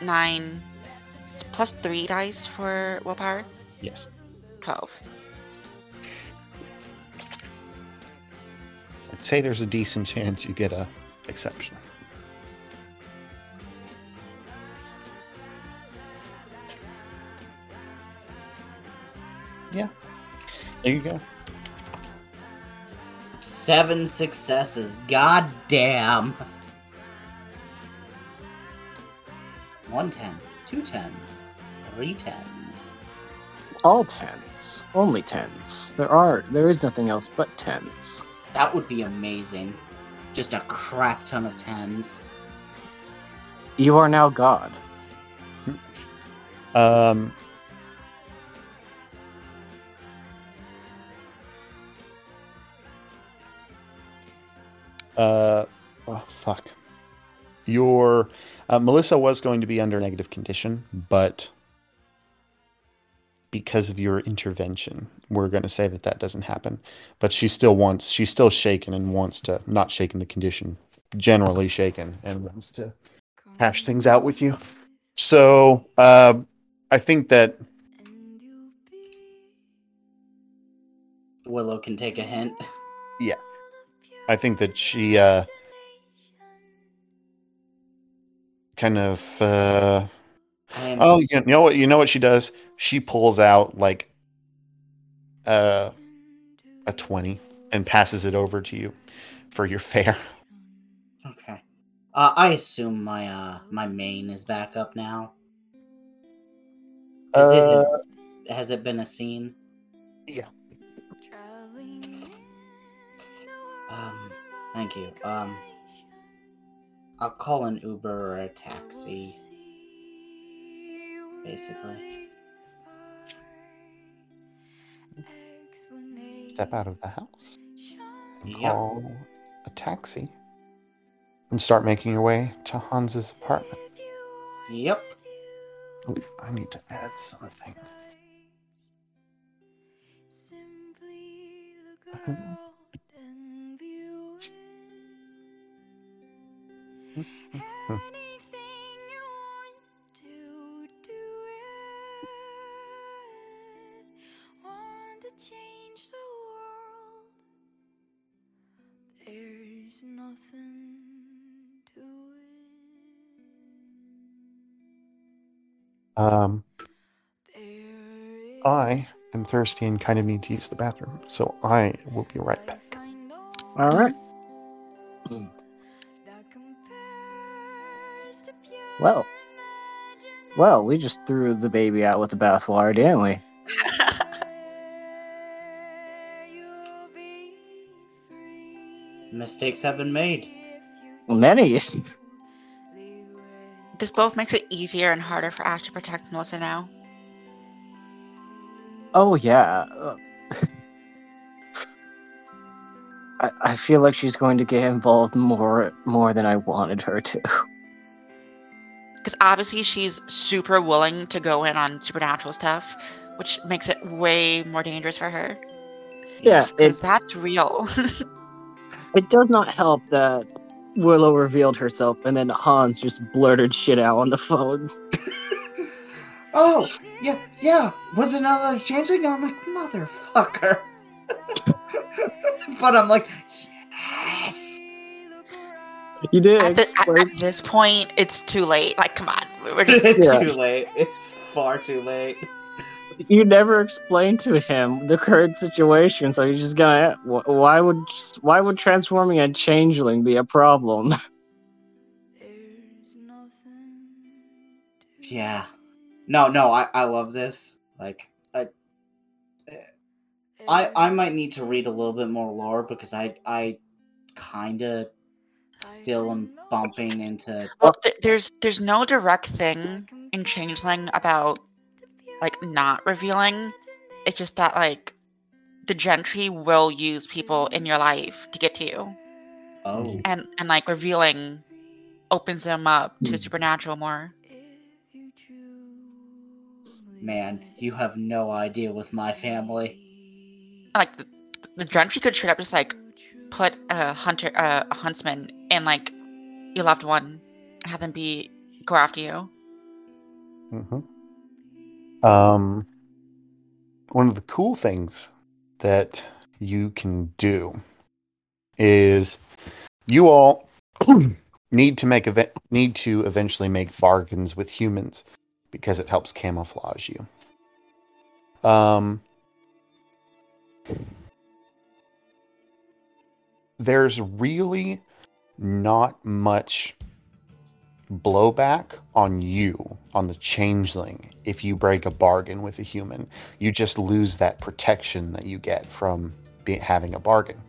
D: nine, plus three dice for willpower.
A: Yes.
D: Twelve.
A: I'd say there's a decent chance you get a exception. Yeah. There you go.
C: Seven successes. God damn. One ten. Two tens. three tens.
B: All tens. Only tens. There are there is nothing else but tens.
C: That would be amazing. Just a crap ton of tens.
B: You are now God.
A: Um, uh, oh, fuck. Your uh, Melissa was going to be under negative condition, but because of your intervention, we're going to say that that doesn't happen. But she still wants, she's still shaken and wants to not shaken the condition, generally shaken, and wants to hash things out with you. So uh, I think that
C: Willow can take a hint.
A: I think that she uh, kind of. Uh, oh, you know what? You know what she does? She pulls out like uh, a twenty and passes it over to you for your fare.
C: Okay. Uh, I assume my uh my main is back up now. it
A: Uh,
C: has, has it been a scene? Um, thank you. Um, I'll call an Uber or a taxi. Basically.
A: Step out of the house and
C: Yep.
A: call a taxi and start making your way to Hans's apartment.
C: Yep.
A: Ooh, I need to add something.
G: There's nothing to it.
A: Um,
G: There
A: I am thirsty and kind of need to use the bathroom, so I will be right back.
B: All right. <clears throat> Well, well, we just threw the baby out with the bathwater, didn't we? <laughs>
C: Mistakes have been made.
B: Many.
D: This both makes it easier and harder for Ash to protect Melissa now.
B: Oh yeah. Uh, <laughs> I, I feel like she's going to get involved more more than I wanted her to. <laughs>
D: Because obviously she's super willing to go in on supernatural stuff, which makes it way more dangerous for her.
B: Yeah, it
D: Because that's real. <laughs>
B: it does not help that Willow revealed herself and then Hans just blurted shit out on the phone. <laughs>
C: Oh, yeah, yeah. Was it another changeling? I'm like, motherfucker. <laughs> but I'm like, yes.
B: You did
D: at, the, at, at this point, it's too late. Like, come on. We're just
C: it's
B: Yeah.
C: too late. It's far too late.
B: You never explained to him the current situation, so you're just gonna. Why would why would transforming a changeling be a problem? <laughs>
C: Yeah. No, no, I, I love this. Like, I, I, I might need to read a little bit more lore because I, I, kind of still am bumping into.
D: Well, th- there's there's no direct thing in Changeling about like not revealing. It's just that like the gentry will use people in your life to get to you,
C: Oh,
D: and and like revealing opens them up to the
B: Hmm.
D: supernatural more.
C: man, you have no idea with my family.
D: Like the, the gentry could straight up just like put a hunter uh, a huntsman in like your loved one, have them be go after you.
A: Mm-hmm. Um, one of the cool things that you can do is you all <clears throat> need to make eve- need to eventually make bargains with humans because it helps camouflage you. Um, there's really not much blowback on you on the changeling if you break a bargain with a human. You just lose that protection that you get from be- having a bargain.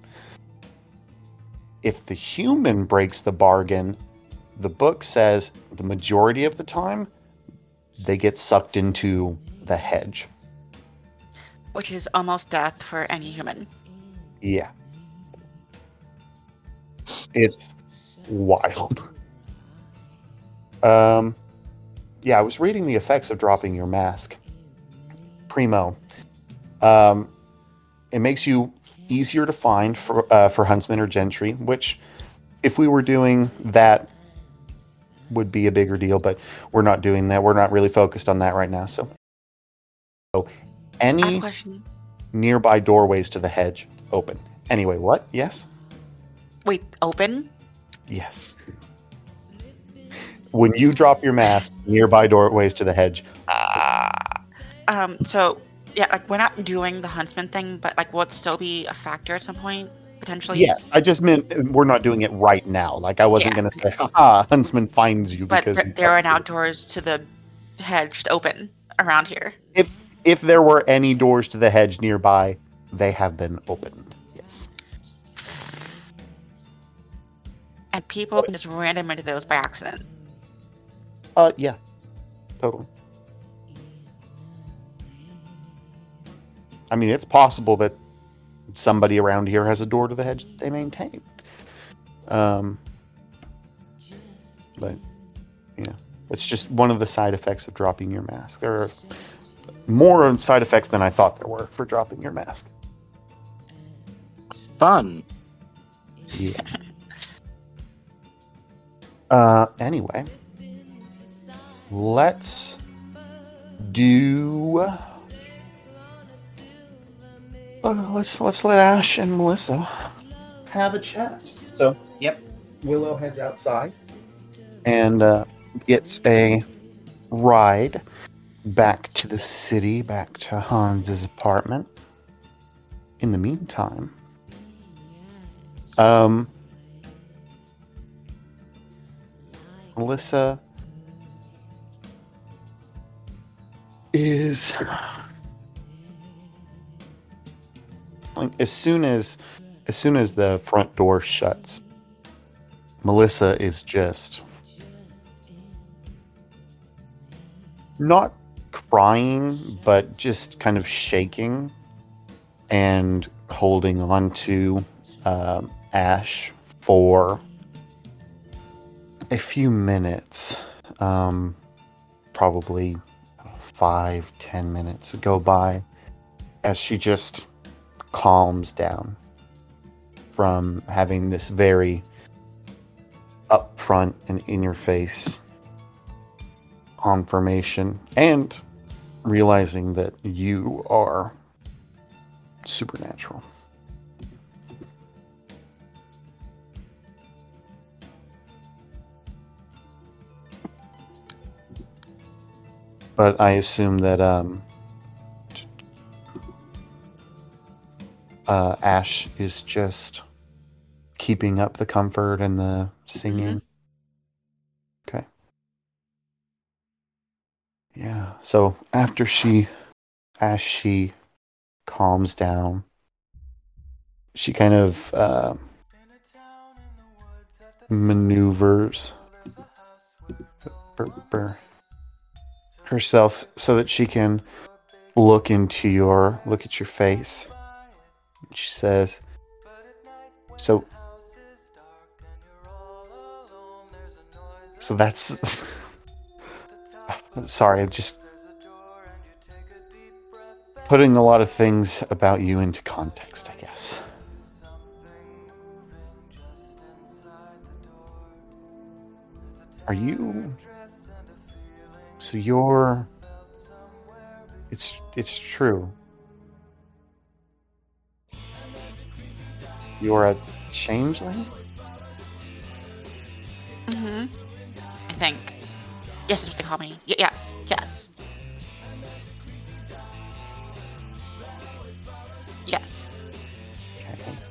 A: If the human breaks the bargain, the book says the majority of the time they get sucked into the hedge.
D: Which is almost death for any human.
A: Yeah. It's wild. Um yeah, I was reading the effects of dropping your mask. Primo. Um it makes you easier to find for uh, for huntsmen or gentry, which if we were doing that would be a bigger deal, but we're not doing that. We're not really focused on that right now. So, so
D: I have a
A: any nearby doorways to the hedge open. Anyway, what? Yes?
D: Wait, open?
A: Yes. When you drop your mask, nearby doorways to the hedge.
D: Uh, um, so, yeah, like, we're not doing the huntsman thing, but, like, will it still be a factor at some point? Potentially?
A: Yeah, I just meant uh, we're not doing it right now. Like I wasn't
D: Yeah.
A: going to say, "Haha, huntsman finds you,"
D: But
A: because
D: th- there are
A: dropped
D: now doors to the hedge open around here.
A: If if there were any doors to the hedge nearby, they have been opened.
D: And people can just random into those by accident.
A: Uh, yeah, totally. I mean, it's possible that somebody around here has a door to the hedge that they maintain. Um, but yeah, it's just one of the side effects of dropping your mask. There are more side effects than I thought there were for dropping your mask.
B: Fun.
A: Yeah. Uh, anyway, let's do. Uh, let's let's let Ash and Melissa have a chat. So,
C: Yep.
A: Willow heads outside and uh, gets a ride back to the city, back to Hans's apartment. In the meantime, um, Melissa is like as soon as as soon as the front door shuts, Melissa is just not crying, but just kind of shaking and holding on to um, Ash for a few minutes. Um, probably five, ten minutes go by as she just calms down from having this very upfront and in your face confirmation and realizing that you are supernatural. But I assume that um, uh, Ash is just keeping up the comfort and the singing. Okay. Yeah. So after she, as she calms down, she kind of uh, maneuvers herself so that she can look into your look at your face. She says, "So, so that's." <laughs> Sorry, I'm just putting a lot of things about you into context, I guess. Are you so you're it's it's true. You're a changeling?
D: Mm hmm I think. Yes, is what they call me. Y- yes, yes. Yes.
A: Okay.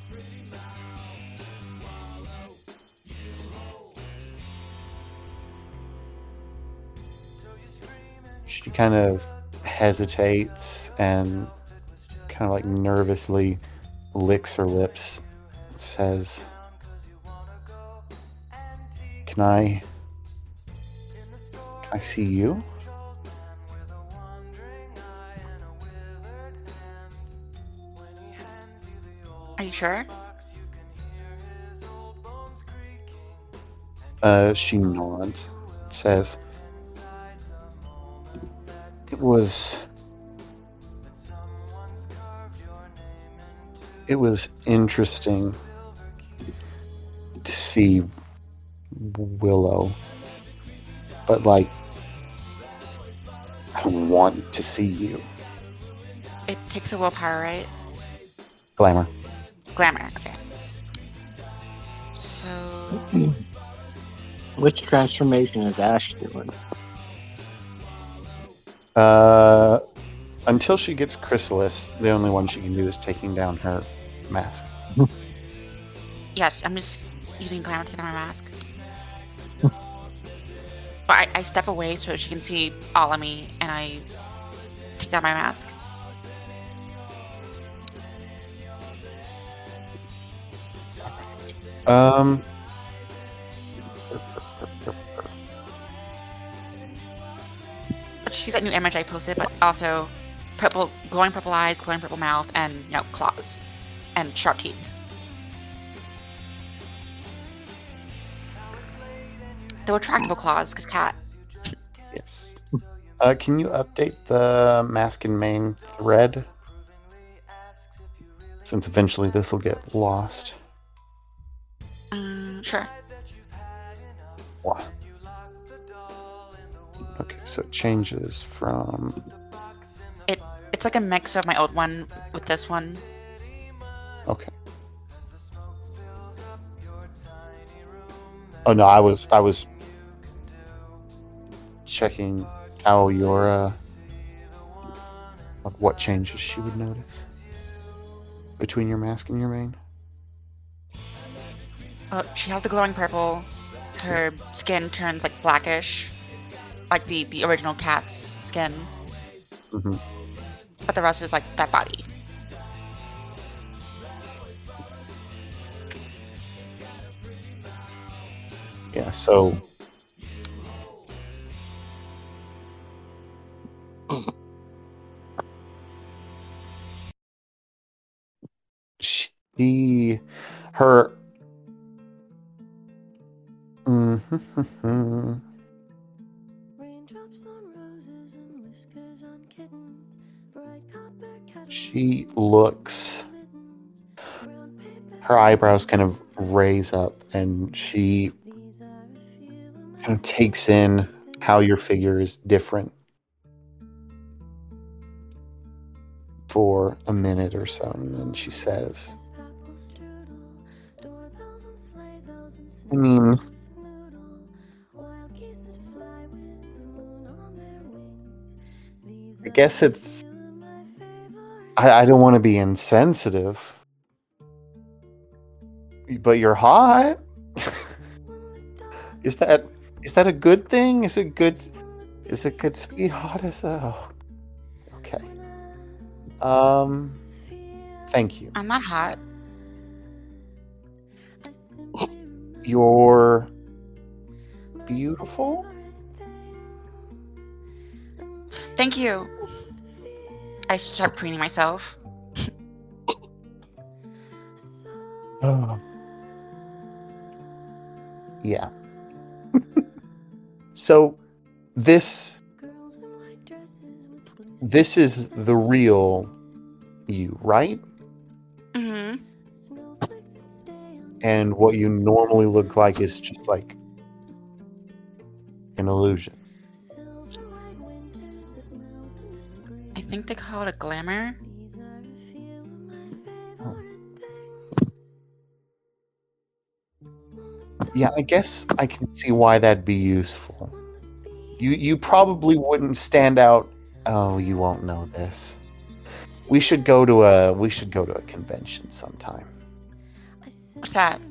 A: She kind of hesitates and kind of like nervously licks her lips. and Says, "Can I? Can I see you?"
D: Are you sure?
A: Uh, she nods. Says, "It was." It was interesting to see Willow, but like, I want to see you,
D: It takes a willpower, right?
A: Glamour.
D: Glamour, okay. So hmm.
B: Which transformation is Ash doing?
A: Uh, until she gets Chrysalis, the only one she can do is taking down her mask. <laughs>
D: yeah, I'm just using glamour to take down my mask. but I, I step away so she can see all of me, and I take down my mask.
A: Um.
D: She's that new image I posted, but also purple, glowing purple eyes, glowing purple mouth, and you know claws, and sharp teeth. The retractable claws, because cat.
A: Yes. <laughs> Uh, can you update the mask and main thread? Since eventually this will get lost.
D: Um, sure.
A: Why? Okay, so it changes from.
D: It it's like a mix of my old one with this one.
A: Okay. Oh no, I was I was checking how your uh, like what changes she would notice between your mask and your mane.
D: Uh, she has the glowing purple. Her skin turns like blackish, like the the original cat's skin.
A: hmm
D: But the rest is like that body.
A: Yeah, so she her Mhm. She looks her eyebrows kind of raise up and she kind of takes in how your figure is different for a minute or so and then she says I mean I guess it's I, I don't want to be insensitive. But you're hot. <laughs> Is that is that a good thing? Is it good is it good to be hot as a oh, okay. Um thank you.
D: I'm not hot.
A: you're beautiful.
D: Thank you. I should start preening myself. <laughs> oh.
A: yeah <laughs> so this
G: girls in white dresses with blue
A: this is the real you right
D: hmm
G: snowflakes that stay on
A: and what you normally look like is just like an illusion
D: think they call it a glamour.
G: These are a few of my
A: Oh. yeah i guess i can see why that'd be useful you you probably wouldn't stand out oh you won't know this we should go to a we should go to a convention sometime
D: What's that?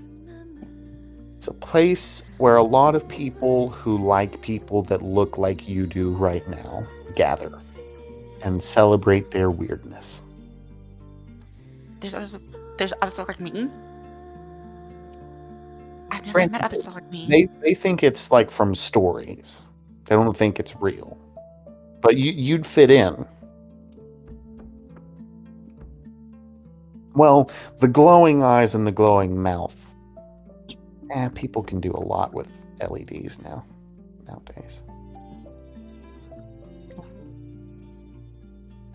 A: it's a place where a lot of people who like people that look like you do right now gather and celebrate their weirdness.
D: There's others, there's others that look like me. I've never
A: Brandon,
D: met others that look like me.
A: They they think it's like from stories. They don't think it's real. But you you'd fit in. Well, the glowing eyes and the glowing mouth. Eh, people can do a lot with LEDs now nowadays.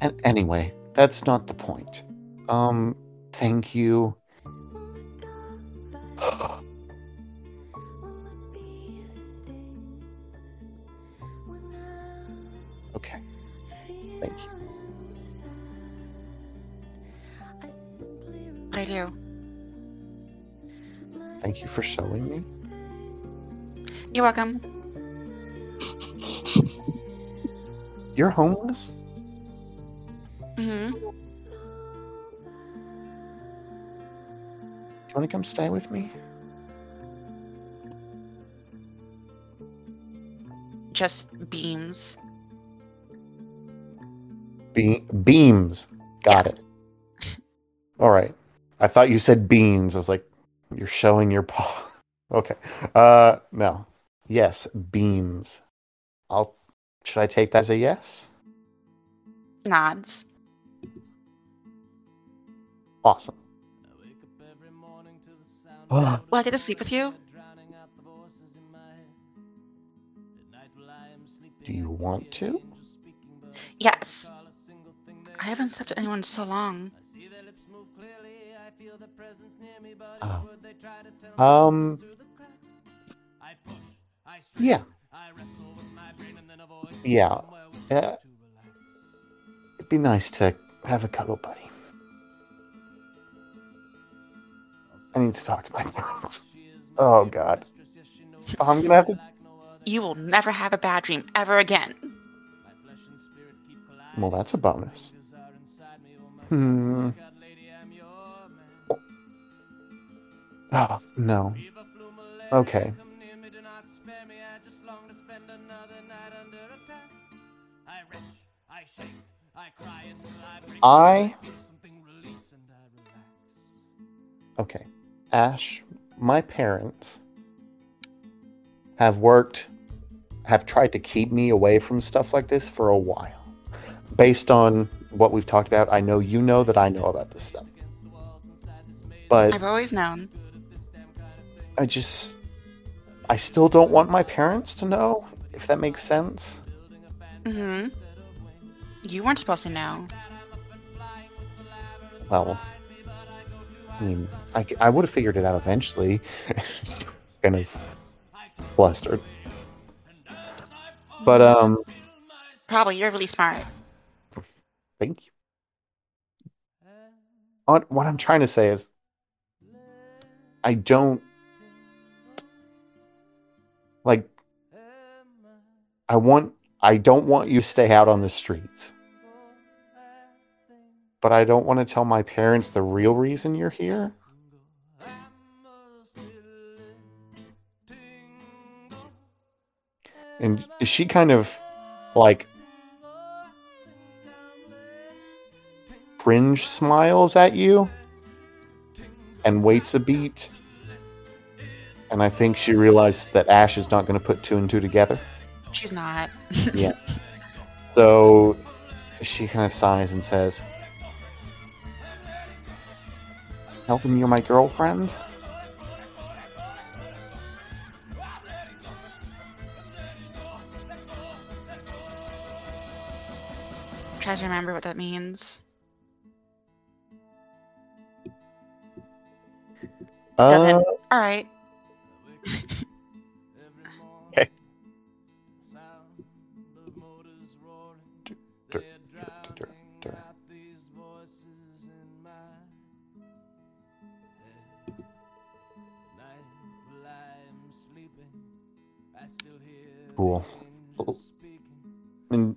A: And anyway, that's not the point. Um, thank you. <gasps> Okay. Thank you.
D: I do.
A: Thank you for showing me.
D: You're welcome.
A: You're homeless?
D: Hmm
A: you want to come stay with me?
D: Just beams.
A: Be- beams. Got it. All right. I thought you said beans. I was like, you're showing your paw. <laughs> Okay. Uh, no. Yes, beams. I'll. Should I take that as a yes?
D: Nods.
A: Awesome.
D: Will I get to sleep with you?
A: Do you want to?
D: Yes. I haven't slept with anyone so long.
A: Oh. Um. Yeah. Yeah. Uh, it'd be nice to have a cuddle buddy. I need to talk to my parents. Oh God. I'm gonna have to.
D: You will never have a bad dream ever again.
A: Well, that's a bonus. Hmm. Oh no. Okay. I. Okay. Ash, my parents have worked, have tried to keep me away from stuff like this for a while. Based on what we've talked about, I know you know that I know about this stuff. But
D: I've always known.
A: I just. I still don't want my parents to know, if that makes sense.
D: Mm hmm You weren't supposed to know.
A: Well, I mean, I, I would have figured it out eventually. <laughs> kind of flustered. But, um,
D: Probably you're really smart.
A: thank you. What, what I'm trying to say is, I don't. Like, I want. I don't want you to stay out on the streets. But I don't want to tell my parents the real reason you're here. And she kind of like cringe smiles at you and waits a beat. And I think she realized that Ash is not going to put two and two together.
D: She's not.
A: Yeah. <laughs> So she kind of sighs and says, Them you're my girlfriend?
D: Try to remember what that means.
A: Uh,
D: All right. <laughs>
A: Cool. And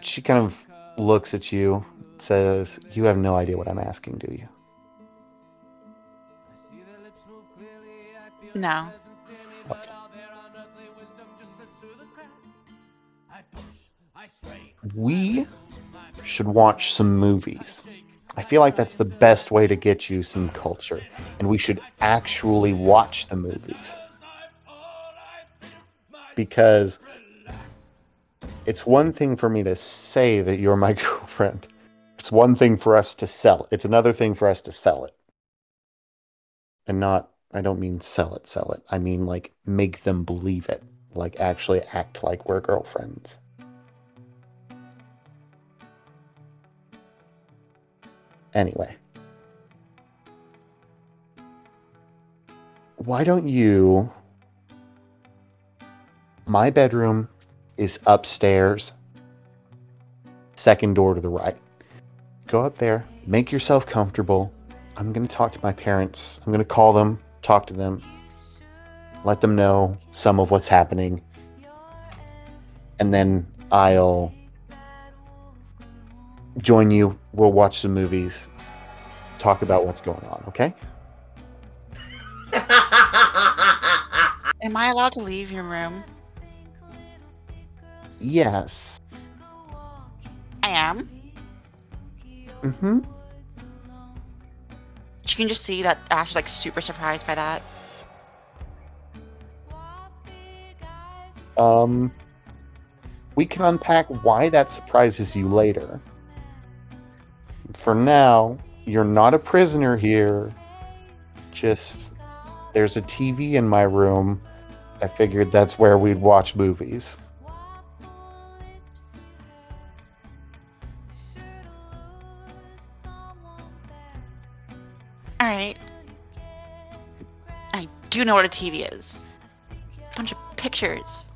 A: she kind of looks at you, says, You have no idea what I'm asking, do you?
D: No.
A: Okay. we should watch some movies. I feel like that's the best way to get you some culture, and we should actually watch the movies. Because it's one thing for me to say that you're my <laughs> girlfriend. It's one thing for us to sell. It's another thing for us to sell it. And not, I don't mean sell it, sell it. I mean like make them believe it. Like actually act like we're girlfriends. Anyway. Why don't you? My bedroom is upstairs, second door to the right. Go up there, make yourself comfortable. I'm going to talk to my parents. I'm going to call them, talk to them, let them know some of what's happening. And then I'll join you. We'll watch some movies, talk about what's going on, okay?
D: Am I allowed to leave your room?
A: Yes.
D: I am.
A: Mm-hmm.
D: You can just see that Ash is like super surprised by that.
A: Um, we can unpack why that surprises you later. For now, you're not a prisoner here. Just there's a TV in my room. I figured that's where we'd watch movies.
D: Alright. I do know what a TV is. A bunch of pictures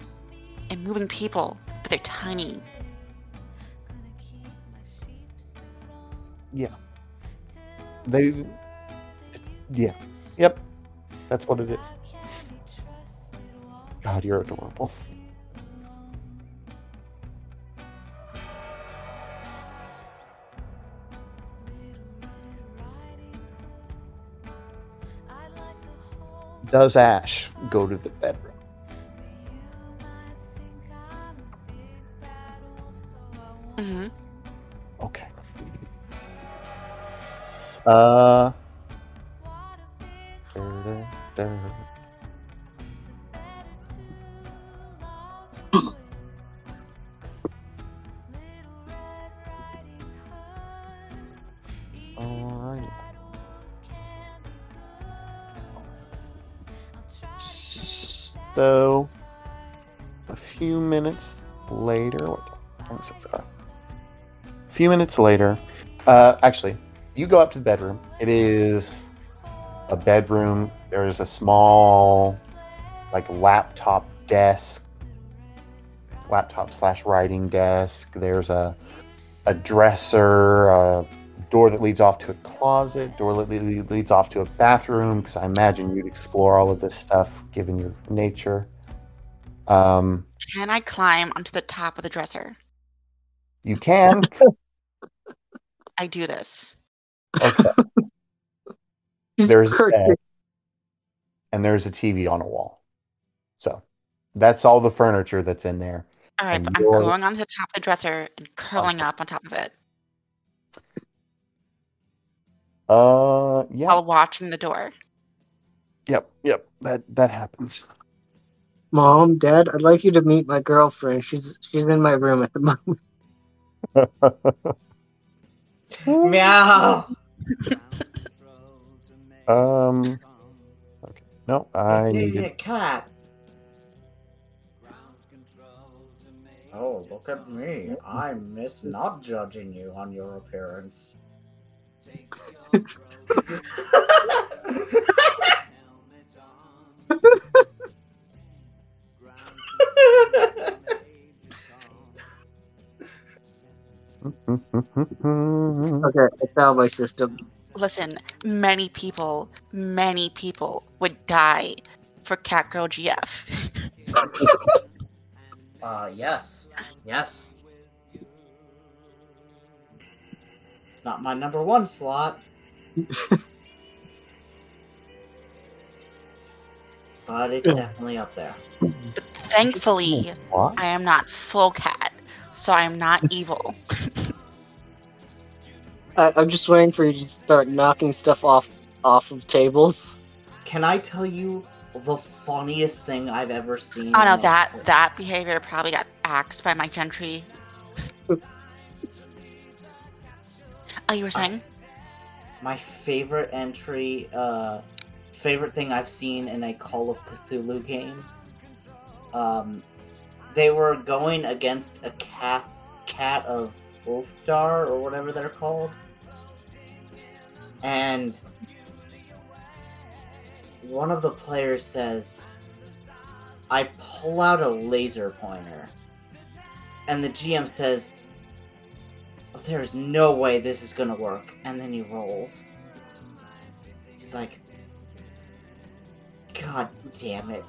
D: and moving people, but they're tiny.
A: Yeah. They. Yeah. Yep. That's what it is. God, you're adorable. Does Ash go to the bedroom?
D: hmm
A: Okay. Uh. So, a few minutes later, what A few minutes later, uh, actually, you go up to the bedroom. It is a bedroom. There is a small, like, laptop desk, laptop slash writing desk. There's a a dresser, a door that leads off to a closet, door that leads off to a bathroom. Because I imagine you'd explore all of this stuff given your nature. Um,
D: Can I climb onto the top of the dresser?
A: you can. <laughs>
D: I do this.
A: Okay. <laughs> There's a bed, and there's a TV on a wall. So that's all the furniture that's in there.
D: Alright, but I'm going onto the top of the dresser and curling up on top of it
A: Uh, yeah.
D: I'll watch watching the door.
A: Yep, yep. That that happens.
B: Mom, Dad, I'd like you to meet my girlfriend. She's she's in my room at the moment. <laughs>
C: Meow.
A: um. Okay. No, I need
C: a cat. Oh, look at me. I miss not judging you on your appearance.
B: Okay, I found my system.
D: Listen, many people, many people would die for Catgirl GF. <laughs>
C: Uh, yes. Yes. It's not my number one slot. <laughs> but it's definitely up there.
D: Thankfully, I am not full cat. so I'm not evil. <laughs>
B: I, I'm just waiting for you to start knocking stuff off off of tables.
C: Can I tell you the funniest thing I've ever seen?
D: Oh no, that that behavior probably got axed by my Gentry. Oh, you were saying?
C: my favorite entry, uh, favorite thing I've seen in a Call of Cthulhu game. Um, they were going against a cat, cat of Ulthar or whatever they're called, and one of the players says, "I pull out a laser pointer," and the GM says, there's no way this is gonna work. And then he rolls. He's like, God damn it.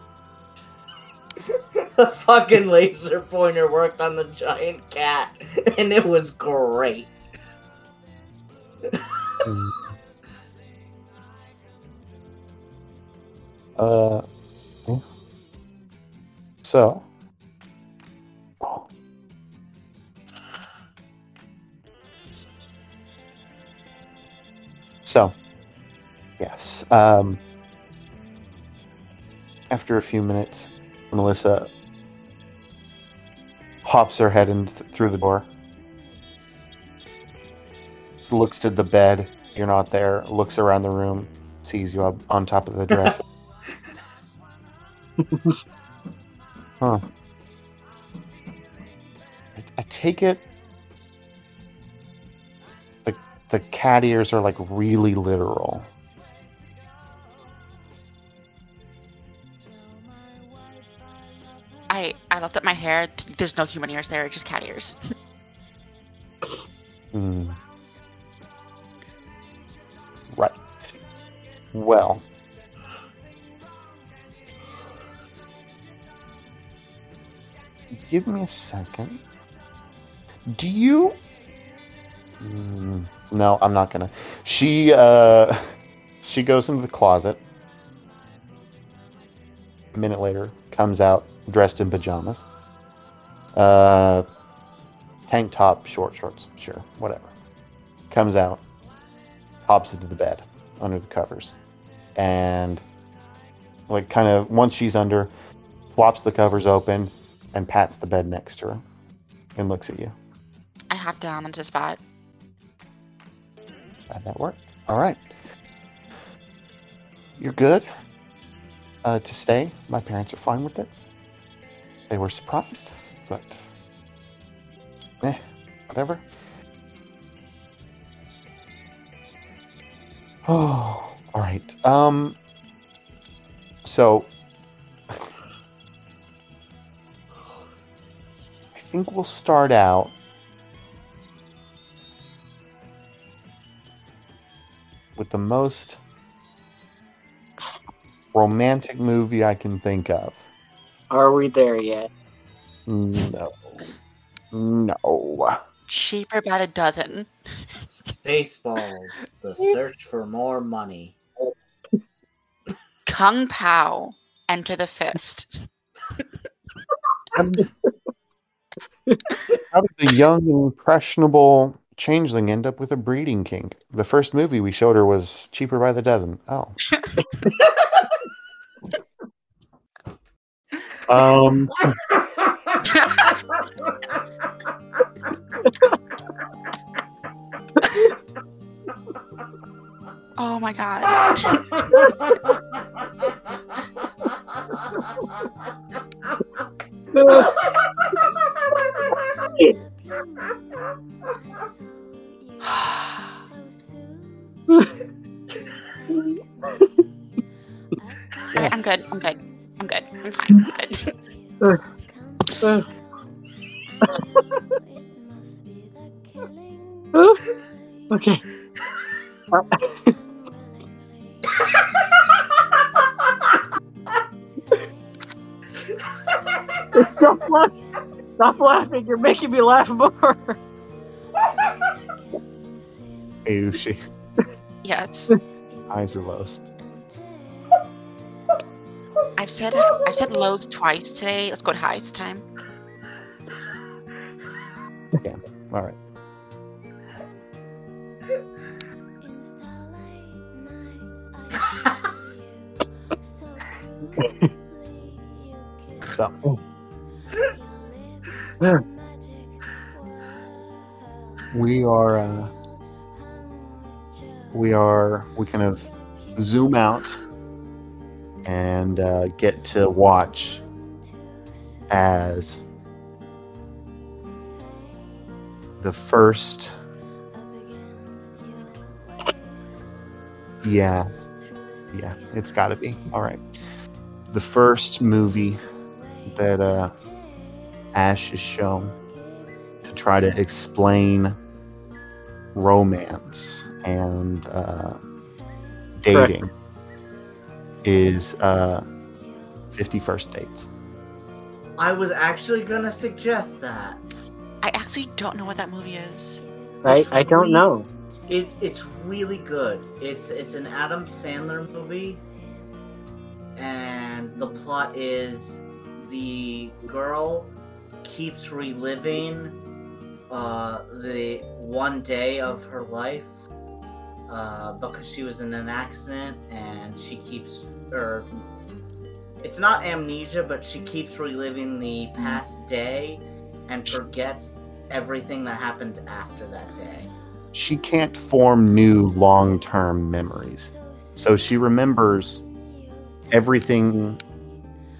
C: <laughs> the fucking laser pointer worked on the giant cat, and it was great. <laughs>
A: Uh, so. So, yes. Um, after a few minutes, Melissa hops her head in th- through the door. Looks to the bed. You're not there. Looks around the room. Sees you up on top of the dresser. <laughs> huh. I, I take it the cat ears are like really literal.
D: I I looked at my hair. There's no human ears there, just cat ears. <laughs>
A: Hmm. Right. Well. Give me a second. Do you? Hmm, no, I'm not gonna. She uh, <laughs> she goes into the closet. A minute later, comes out dressed in pajamas. Uh, tank top, short shorts, sure, whatever. Comes out, hops into the bed under the covers, and like kind of once she's under, flops the covers open and pats the bed next to her and looks at you.
D: I hop down onto the spot.
A: Glad that worked. All right. You're good uh, to stay. My parents are fine with it. They were surprised, but eh, whatever. Oh, <sighs> all right. Um, so <laughs> I think we'll start out with the most romantic movie I can think of.
B: Are we there yet?
A: No. No.
D: Cheaper by a dozen.
C: Spaceballs, the <laughs> search for more money.
D: Kung Pao. Enter the fist.
A: How did the young, impressionable changeling end up with a breeding kink? The first movie we showed her was cheaper by the dozen. Oh. <laughs> um. <laughs>
D: Oh my god. <laughs> Alright, I'm good. I'm good. I'm good. I'm fine. I'm good.
B: okay. <laughs> it's so laughing! Stop laughing! You're making me laugh more. <laughs>
A: Ayushi.
D: Yes.
A: Highs or lows?
D: I've said I've said lows twice today. Let's go to highs time.
A: Yeah. All right. <laughs> So we are uh, we are we kind of zoom out and uh, get to watch as the first yeah. Yeah it's got to be. All right. The first movie that uh ash show to try to explain romance and uh dating is uh 50 first dates
C: I was actually gonna suggest that.
D: I actually don't know what that movie is.
B: I,
C: It's
B: I don't
C: really-
B: know.
C: It it's really good. It's it's an Adam Sandler movie, and the plot is the girl keeps reliving uh, the one day of her life uh, because she was in an accident, and she keeps or it's not amnesia, but she keeps reliving the past day and forgets everything that happens after that day.
A: she can't form new long-term memories so she remembers everything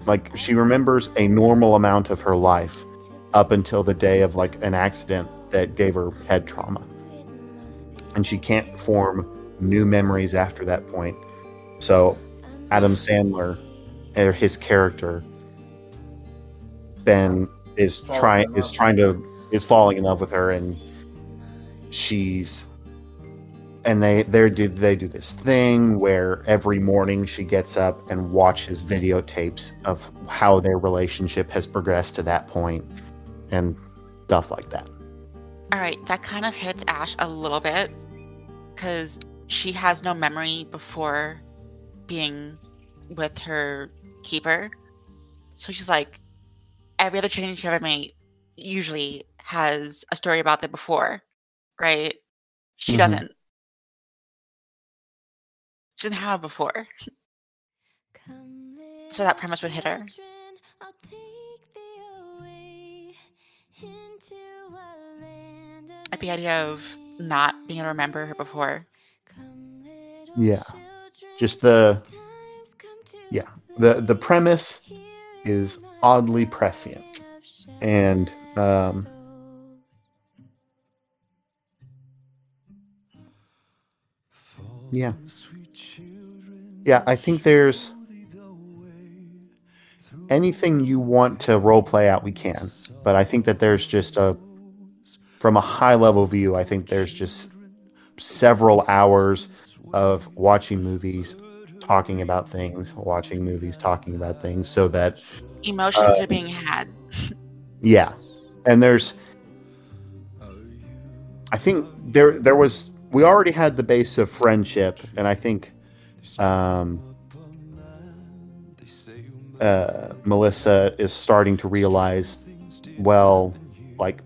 A: like she remembers a normal amount of her life up until the day of like an accident that gave her head trauma. And she can't form new memories after that point. So adam sandler or his character ben is trying is trying to is falling in love with her and she's and they they do they do this thing where every morning she gets up and watches videotapes of how their relationship has progressed to that point and stuff like that.
D: All right, that kind of hits Ash a little bit because she has no memory before being with her keeper. So she's like, every other change she ever made usually has a story about that before, right? She
A: Mhm.
D: doesn't. She didn't have before.
G: So that premise would hit her.
D: The idea of not being able to remember her before.
A: Yeah. Just the yeah. The the premise is oddly prescient. And um yeah. Yeah, I think there's anything you want to role play out we can. But I think that there's just a from a high level view, I think there's just several hours of watching movies, talking about things, watching movies, talking about things, so that
D: Emotions
A: Uh,
D: are being had.
A: yeah, and there's, I think there there was we already had the base of friendship, and I think, um, uh, Melissa is starting to realize, well, like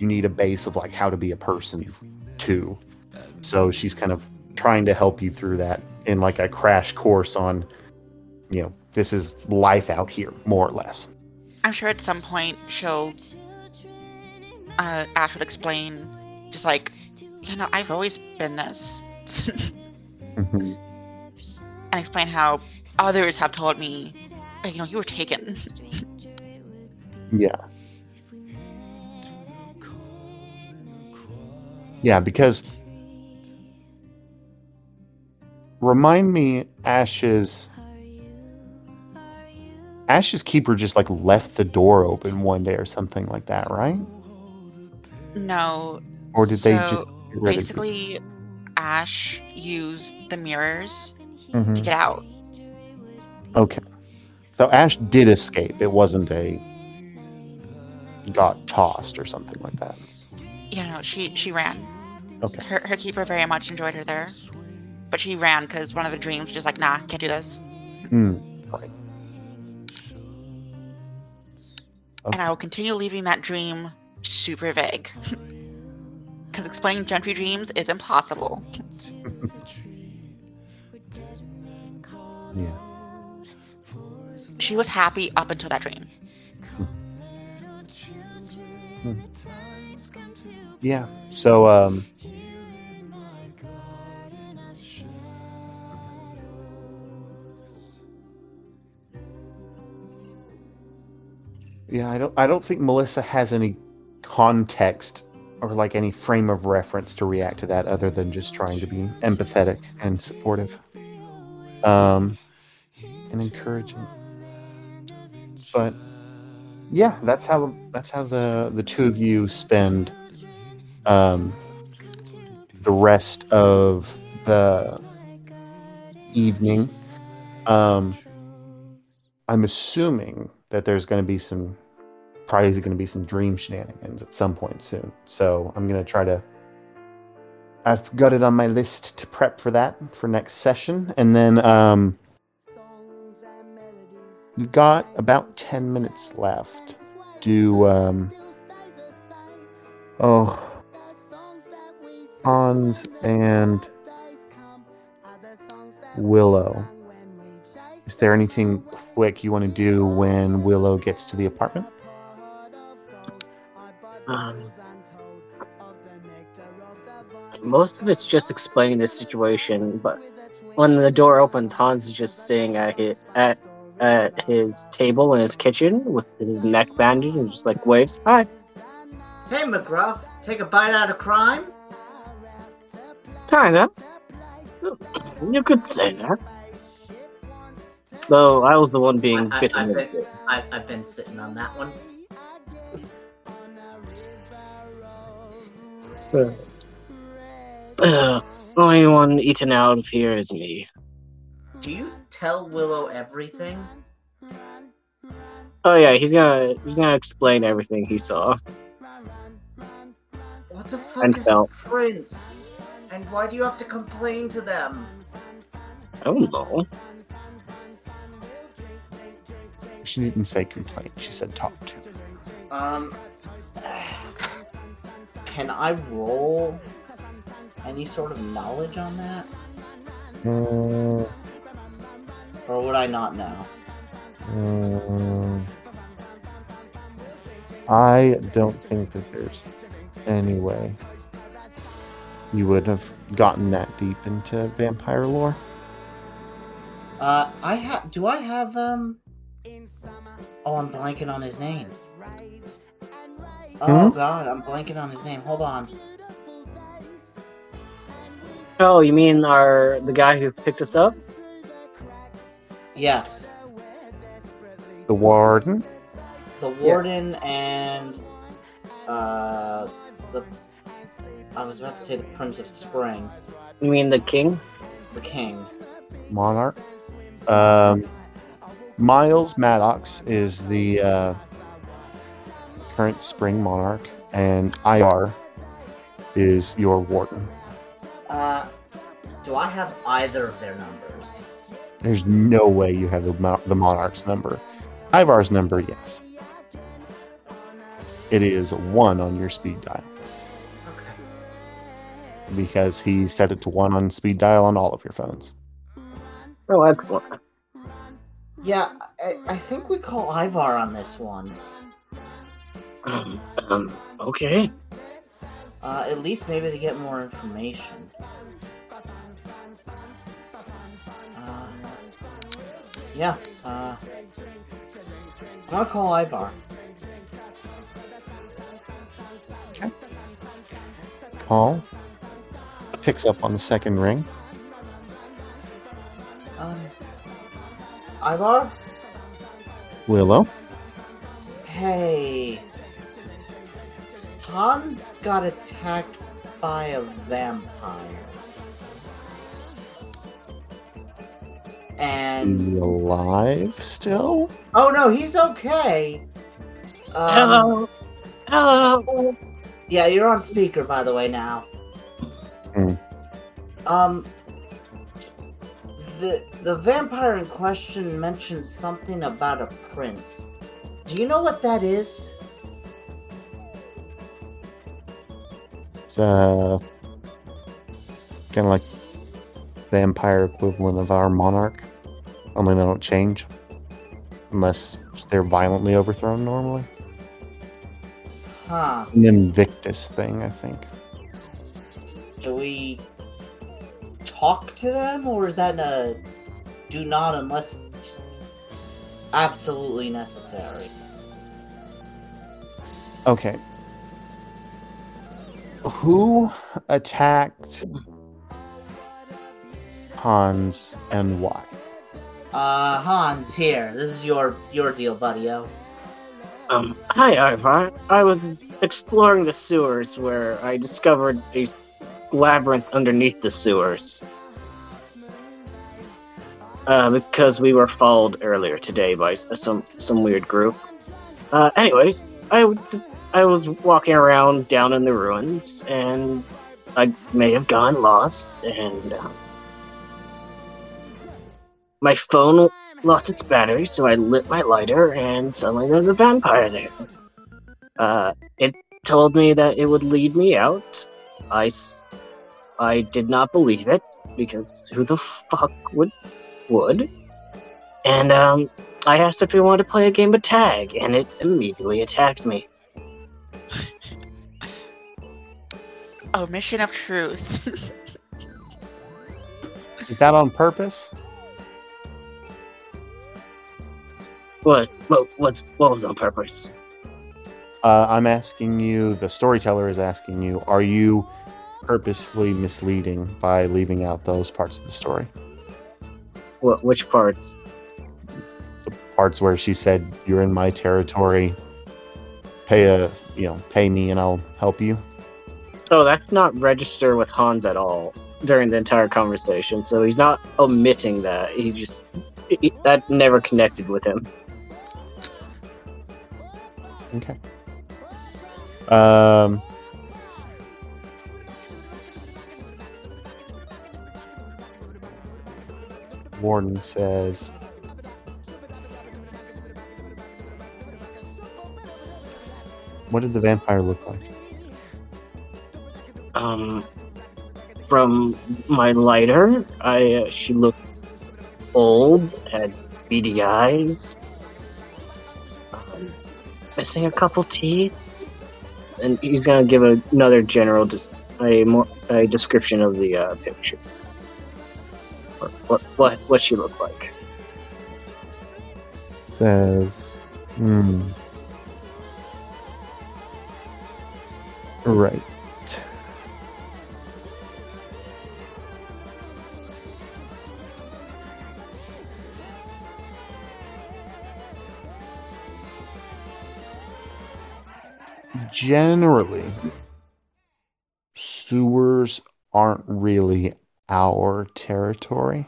A: you need a base of like how to be a person too. So she's kind of trying to help you through that in like a crash course on, you know, this is life out here, more or less.
D: I'm sure at some point she'll uh Ash would explain just like you know, I've always been this
A: Mhm. <laughs>
D: and explain how others have told me you know, you were taken. <laughs>
A: Yeah. Yeah, because remind me Ash's Ash's keeper just like left the door open one day or something like that, right?
D: No.
A: Or did they just get rid of-
D: Basically Ash used the mirrors
A: Mhm.
D: to get out.
A: Okay. So Ash did escape. It wasn't a got tossed or something like that.
D: Yeah, know, she she ran.
A: Okay.
D: Her her keeper very much enjoyed her there. But she ran because one of the dreams was just like, nah, can't do this.
A: Hmm. Right.
D: And I will continue leaving that dream super vague. <laughs> Because explaining gentry dreams is impossible. <laughs>
A: Yeah.
D: She was happy up until that dream.
A: Yeah. So, um, yeah, I don't, I don't think Melissa has any context or like any frame of reference to react to that other than just trying to be empathetic and supportive, um, and encouraging. But yeah, that's how that's how the the two of you spend um, the rest of the evening. Um, I'm assuming that there's going to be some, probably going to be some dream shenanigans at some point soon. So I'm going to try to. I've got it on my list to prep for that for next session, and then um, we've got about ten minutes left. Do um, oh. Hans and Willow. Is there anything quick you want to do when Willow gets to the apartment?
B: Um, most of it's just explaining the situation, but when the door opens, Hans is just sitting at his at at his table in his kitchen with his neck bandaged and just like waves. Hi.
C: Hey, McGruff, take a bite out of crime?
B: Kinda. You could say that. Though I was the one being
C: I, I,
B: bitten.
C: I've, been, I, I've been sitting on that one.
B: foot. Uh, only one eaten out of here is me.
C: Do you tell Willow everything?
B: Oh yeah, he's gonna he's gonna explain everything he saw.
C: What the fuck
B: And
C: is
B: felt.
C: prince? And why do you have to complain to them?
B: I don't know.
A: She didn't say complain, She said talk to.
C: Um, can I roll any sort of knowledge on that,
A: Mm,
C: or would I not know?
A: mm. I don't think that there's any way you would have gotten that deep into vampire lore.
C: Uh, I have. Do I have um? Oh, I'm blanking on his name. Oh
A: Hmm?
C: God, I'm blanking on his name. Hold on.
B: Oh, you mean our the guy who picked us up?
C: Yes,
A: The warden.
C: the warden and uh the. I was about to say the Prince of Spring,
B: You mean the king?
C: the king.
A: monarch. Um, Miles Maddox is the uh, current spring monarch, and Ivar is your warden.
C: Uh, do I have either of their numbers?
A: There's no way you have the, the monarch's number. Ivar's number, yes. It is one on your speed dial
C: Okay.
A: Because he set it to one on speed dial on all of your phones.
B: Oh, excellent.
C: Yeah, I, I think we call Ivar on this one.
B: Um, um, okay.
C: Uh, at least maybe to get more information. Uh, yeah, uh, I'm gonna call Ivar.
A: Call picks up on the second ring.
C: Um, Ivar?
A: Willow.
C: Hey. Hans got attacked by a vampire. And.
A: Is he alive still?
C: Oh no, he's okay. Um,
B: Hello. Hello.
C: Yeah, you're on speaker, by the way, now.
A: Hmm.
C: Um, the the vampire in question mentioned something about a prince. Do you know what that is?
A: It's uh, kind of like vampire equivalent of our monarch, only they don't change unless they're violently overthrown normally.
C: Huh.
A: An Invictus thing, I think.
C: Do we talk to them, or is that a do not unless absolutely necessary?
A: Okay. Who attacked Hans and why?
C: Uh, Hans, here. This is your your deal, buddy-o.
B: Um, hi, Ivar. I was exploring the sewers where I discovered a labyrinth underneath the sewers. Uh, because we were followed earlier today by some some weird group. Uh, anyways, I was walking around down in the ruins, and I may have gone lost, and uh, my phone lost its battery, so I lit my lighter, and suddenly there's a vampire there. Uh, it told me that it would lead me out. I, I did not believe it because who the fuck would would? And um, I asked if he wanted to play a game of tag, and it immediately attacked me. <laughs>
D: oh, mission of truth. <laughs>
A: Is that on purpose?
B: What? What? What's what was on purpose?
A: Uh, I'm asking you, the storyteller is asking you, are you purposely misleading by leaving out those parts of the story?
B: What? Which parts?
A: The parts where she said, You're in my territory, pay a you know, pay me and I'll help you.
B: Oh, that's not register with Hans at all during the entire conversation. So he's not omitting that. He just he- that never connected with him.
A: Okay. Um Warden says What did the vampire look like?
B: Um, from my lighter, I uh, she looked old, had beady eyes, um, missing a couple teeth, and he's gonna give another general dis- a more a description of the uh, picture. What what she looked like?
A: Says hmm. Right. Generally, sewers aren't really our territory.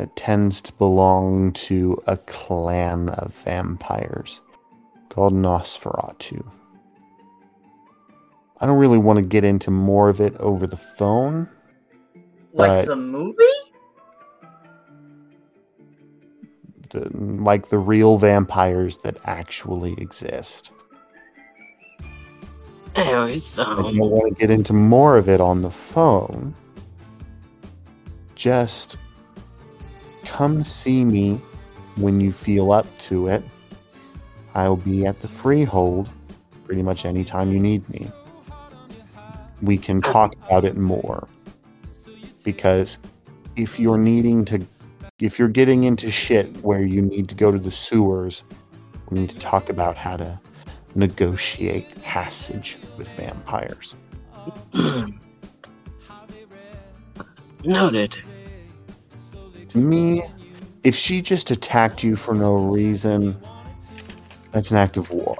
A: It tends to belong to a clan of vampires called Nosferatu. I don't really want to get into more of it over the phone.
C: Like the movie?
A: the, like the real vampires that actually exist.
B: Anyways,
A: I don't want to get into more of it on the phone. Just come see me when you feel up to it. I'll be at the freehold pretty much anytime you need me. We can talk about it more. Because if you're needing to if you're getting into shit where you need to go to the sewers, we need to talk about how to negotiate passage with vampires. <clears throat>
B: noted.
A: To me, if she just attacked you for no reason, that's an act of war.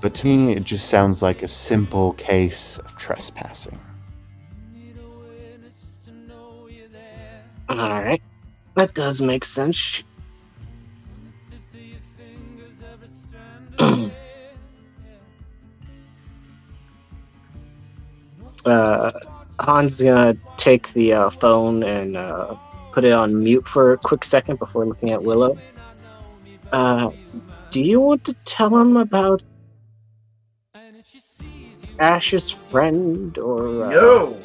A: But to me, it just sounds like a simple case of trespassing.
B: All right, that does make sense. <clears throat> uh, Hans gonna take the uh, phone and uh, put it on mute for a quick second before looking at Willow. Uh, do you want to tell him about Ash's friend or? Uh...
C: No.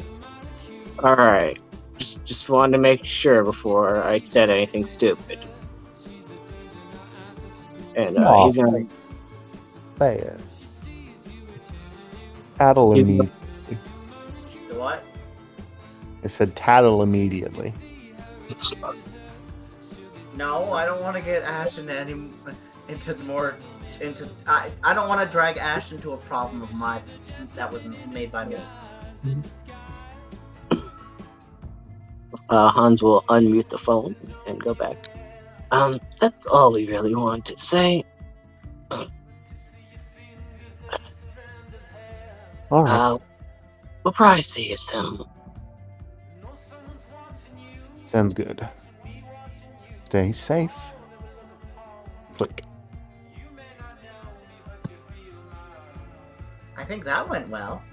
B: All right. Just just wanted to make sure before I said anything stupid. And uh,
A: Aw.
B: he's gonna.
A: Say it. Tattle
B: He's-
A: immediately.
C: What?
A: I said tattle immediately.
C: No, I don't want to get Ash into any into more into. I I don't want to drag Ash into a problem of my that was made by me.
B: Uh, Hans will unmute the phone and go back. Um, that's all we really want to say.
A: All right.
B: Uh, we'll probably see you soon.
A: Sounds good. Stay safe. Flick.
C: I think that went well.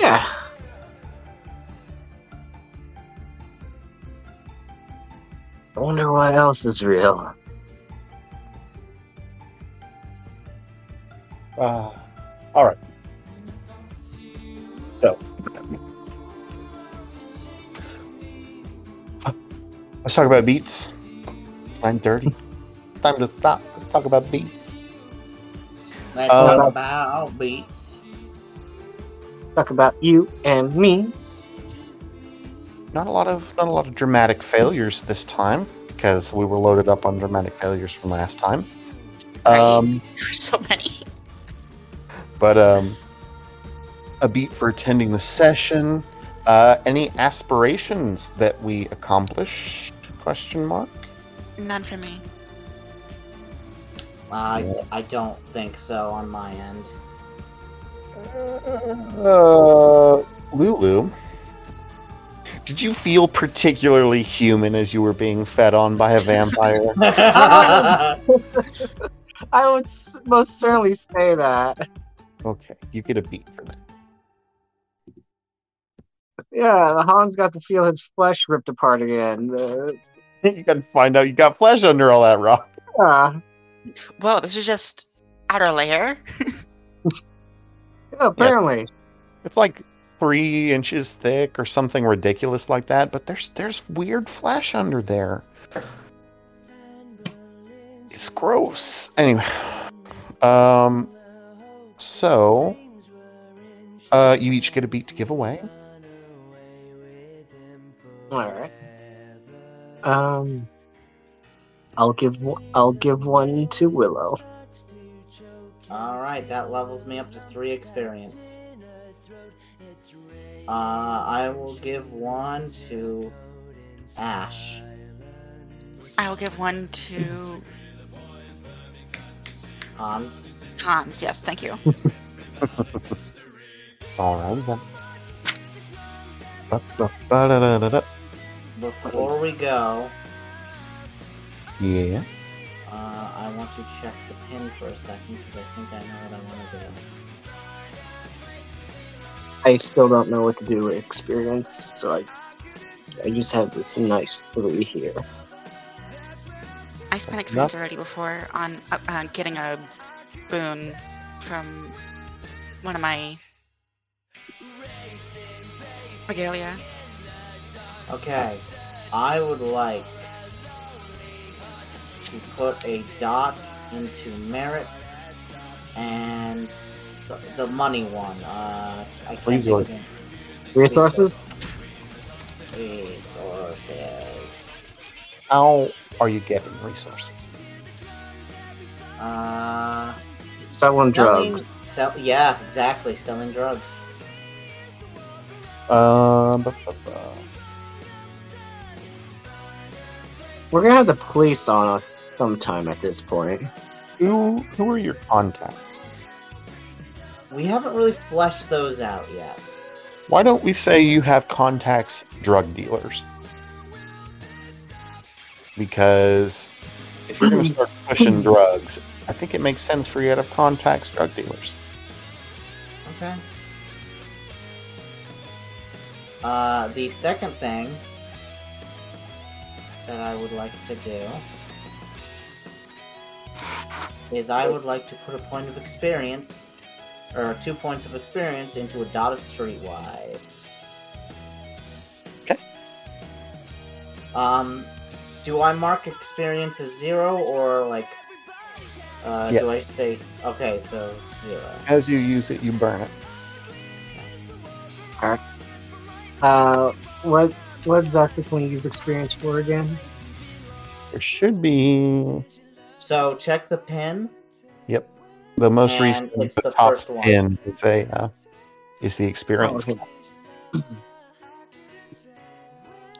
B: Yeah. I wonder what else is real.
A: Uh, all right. So, let's talk about beats. Nine thirty. <laughs> Time to stop. Let's talk about beats.
C: Let's
A: Uh,
C: talk about beats.
B: Talk about you and me.
A: Not a lot of not a lot of dramatic failures this time because we were loaded up on dramatic failures from last time. Um,
D: There's so many.
A: but um, a beat for attending the session. Uh, any aspirations that we accomplished? Question mark.
D: None for me.
C: I I don't think so on my end.
A: Uh, Lulu, did you feel particularly human as you were being fed on by a vampire? <laughs> <laughs>
B: I would most certainly say that.
A: okay, you get a beat for that.
B: Yeah, the Hans got to feel his flesh ripped apart again. Uh, <laughs>
A: You gotta find out you got flesh under all that rock.
B: yeah.
D: Whoa, this is just outer layer.
B: Yeah, apparently.
A: It's like three inches thick or something ridiculous like that, but there's there's weird flesh under there. It's gross. Anyway, um, so uh, you each get a beat to give away.
B: All right. Um, I'll give one, I'll give one to Willow.
C: All right, that levels me up to three experience. Uh, I will give one to Ash.
D: I will give one to
C: Hans.
D: Hans. Yes, thank you. <laughs>
A: All right then.
C: Before we go,
A: Yeah.
C: uh, I want to check the pin for a second because I think I know what I want to do.
B: I still don't know what to do with experience, so I I just have this nice three here.
D: I spent
A: That's
D: experience
A: enough.
D: already before on uh, uh, getting a boon from one of my regalia.
C: Okay, I would like to put a dot into merits and the, the money one. Uh, I can't
A: Resource.
B: Resources?
C: Resources.
A: How are you getting resources?
C: Uh,
B: Selling drugs.
C: sell, yeah, exactly. Selling drugs.
A: Uh,
B: We're gonna have the police on us sometime at this point.
A: who who are your contacts?
C: We haven't really fleshed those out yet.
A: Why don't we say you have contacts drug dealers? Because if you're going to start pushing <clears throat> drugs, I think it makes sense for you to have contacts drug dealers.
C: Okay. Uh, the second thing that I would like to do is I would like to put a point of experience or two points of experience into a dot of streetwise.
A: Okay.
C: Um, do I mark experience as zero or like? Uh,
A: Yeah.
C: Do I say okay? So zero.
A: As you use it, you burn it.
E: Uh, what what exactly can we use experience for again?
A: There should be
C: So check the pin. Yep.
A: The most
C: And
A: recent,
C: it's
A: the,
C: the
A: top
C: first one.
A: pin is a uh, is the experience.
E: Oh, okay. <clears throat>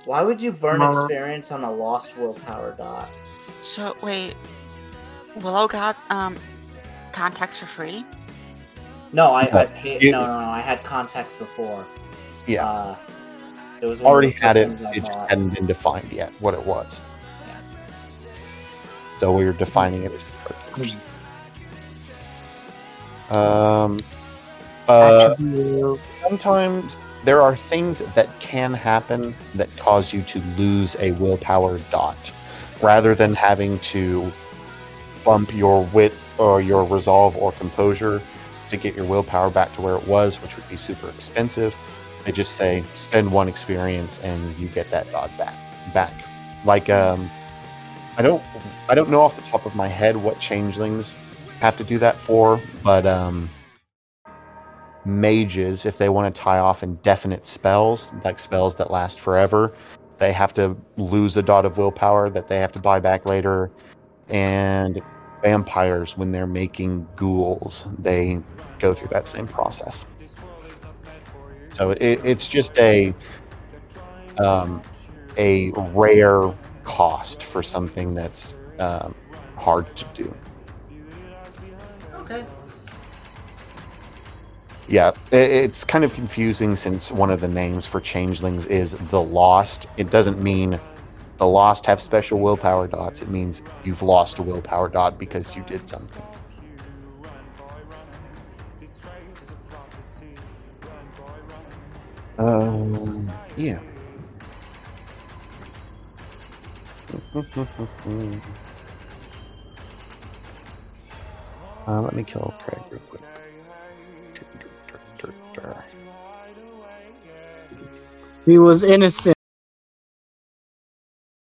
C: Why would you burn experience on a lost willpower dot?
D: So wait, Willow got um contacts for free.
C: No, I, I
A: No,
C: paid.
A: you-
C: No, no, no. I had contacts before.
A: Yeah.
C: Uh,
A: Already had it. It just hadn't been defined yet what it was.
C: Yeah.
A: So we were defining it as characters. Um. Uh, sometimes there are things that can happen that cause you to lose a willpower dot rather than having to bump your wit or your resolve or composure to get your willpower back to where it was which would be super expensive they just say spend one experience and you get that dot back back. Like um i don't i don't know off the top of my head what changelings have to do that for but um mages if they want to tie off indefinite spells like spells that last forever they have to lose a dot of willpower that they have to buy back later. And vampires when they're making ghouls they go through that same process so it, it's just a um, a rare cost for something that's um, hard to do
C: Okay.
A: Yeah, i- it's kind of confusing since one of the names for changelings is the lost. It doesn't mean the lost have special willpower dots. It means you've lost a willpower dot because you did something. Um, yeah. <laughs> uh, let me kill Craig real quick.
B: He was innocent.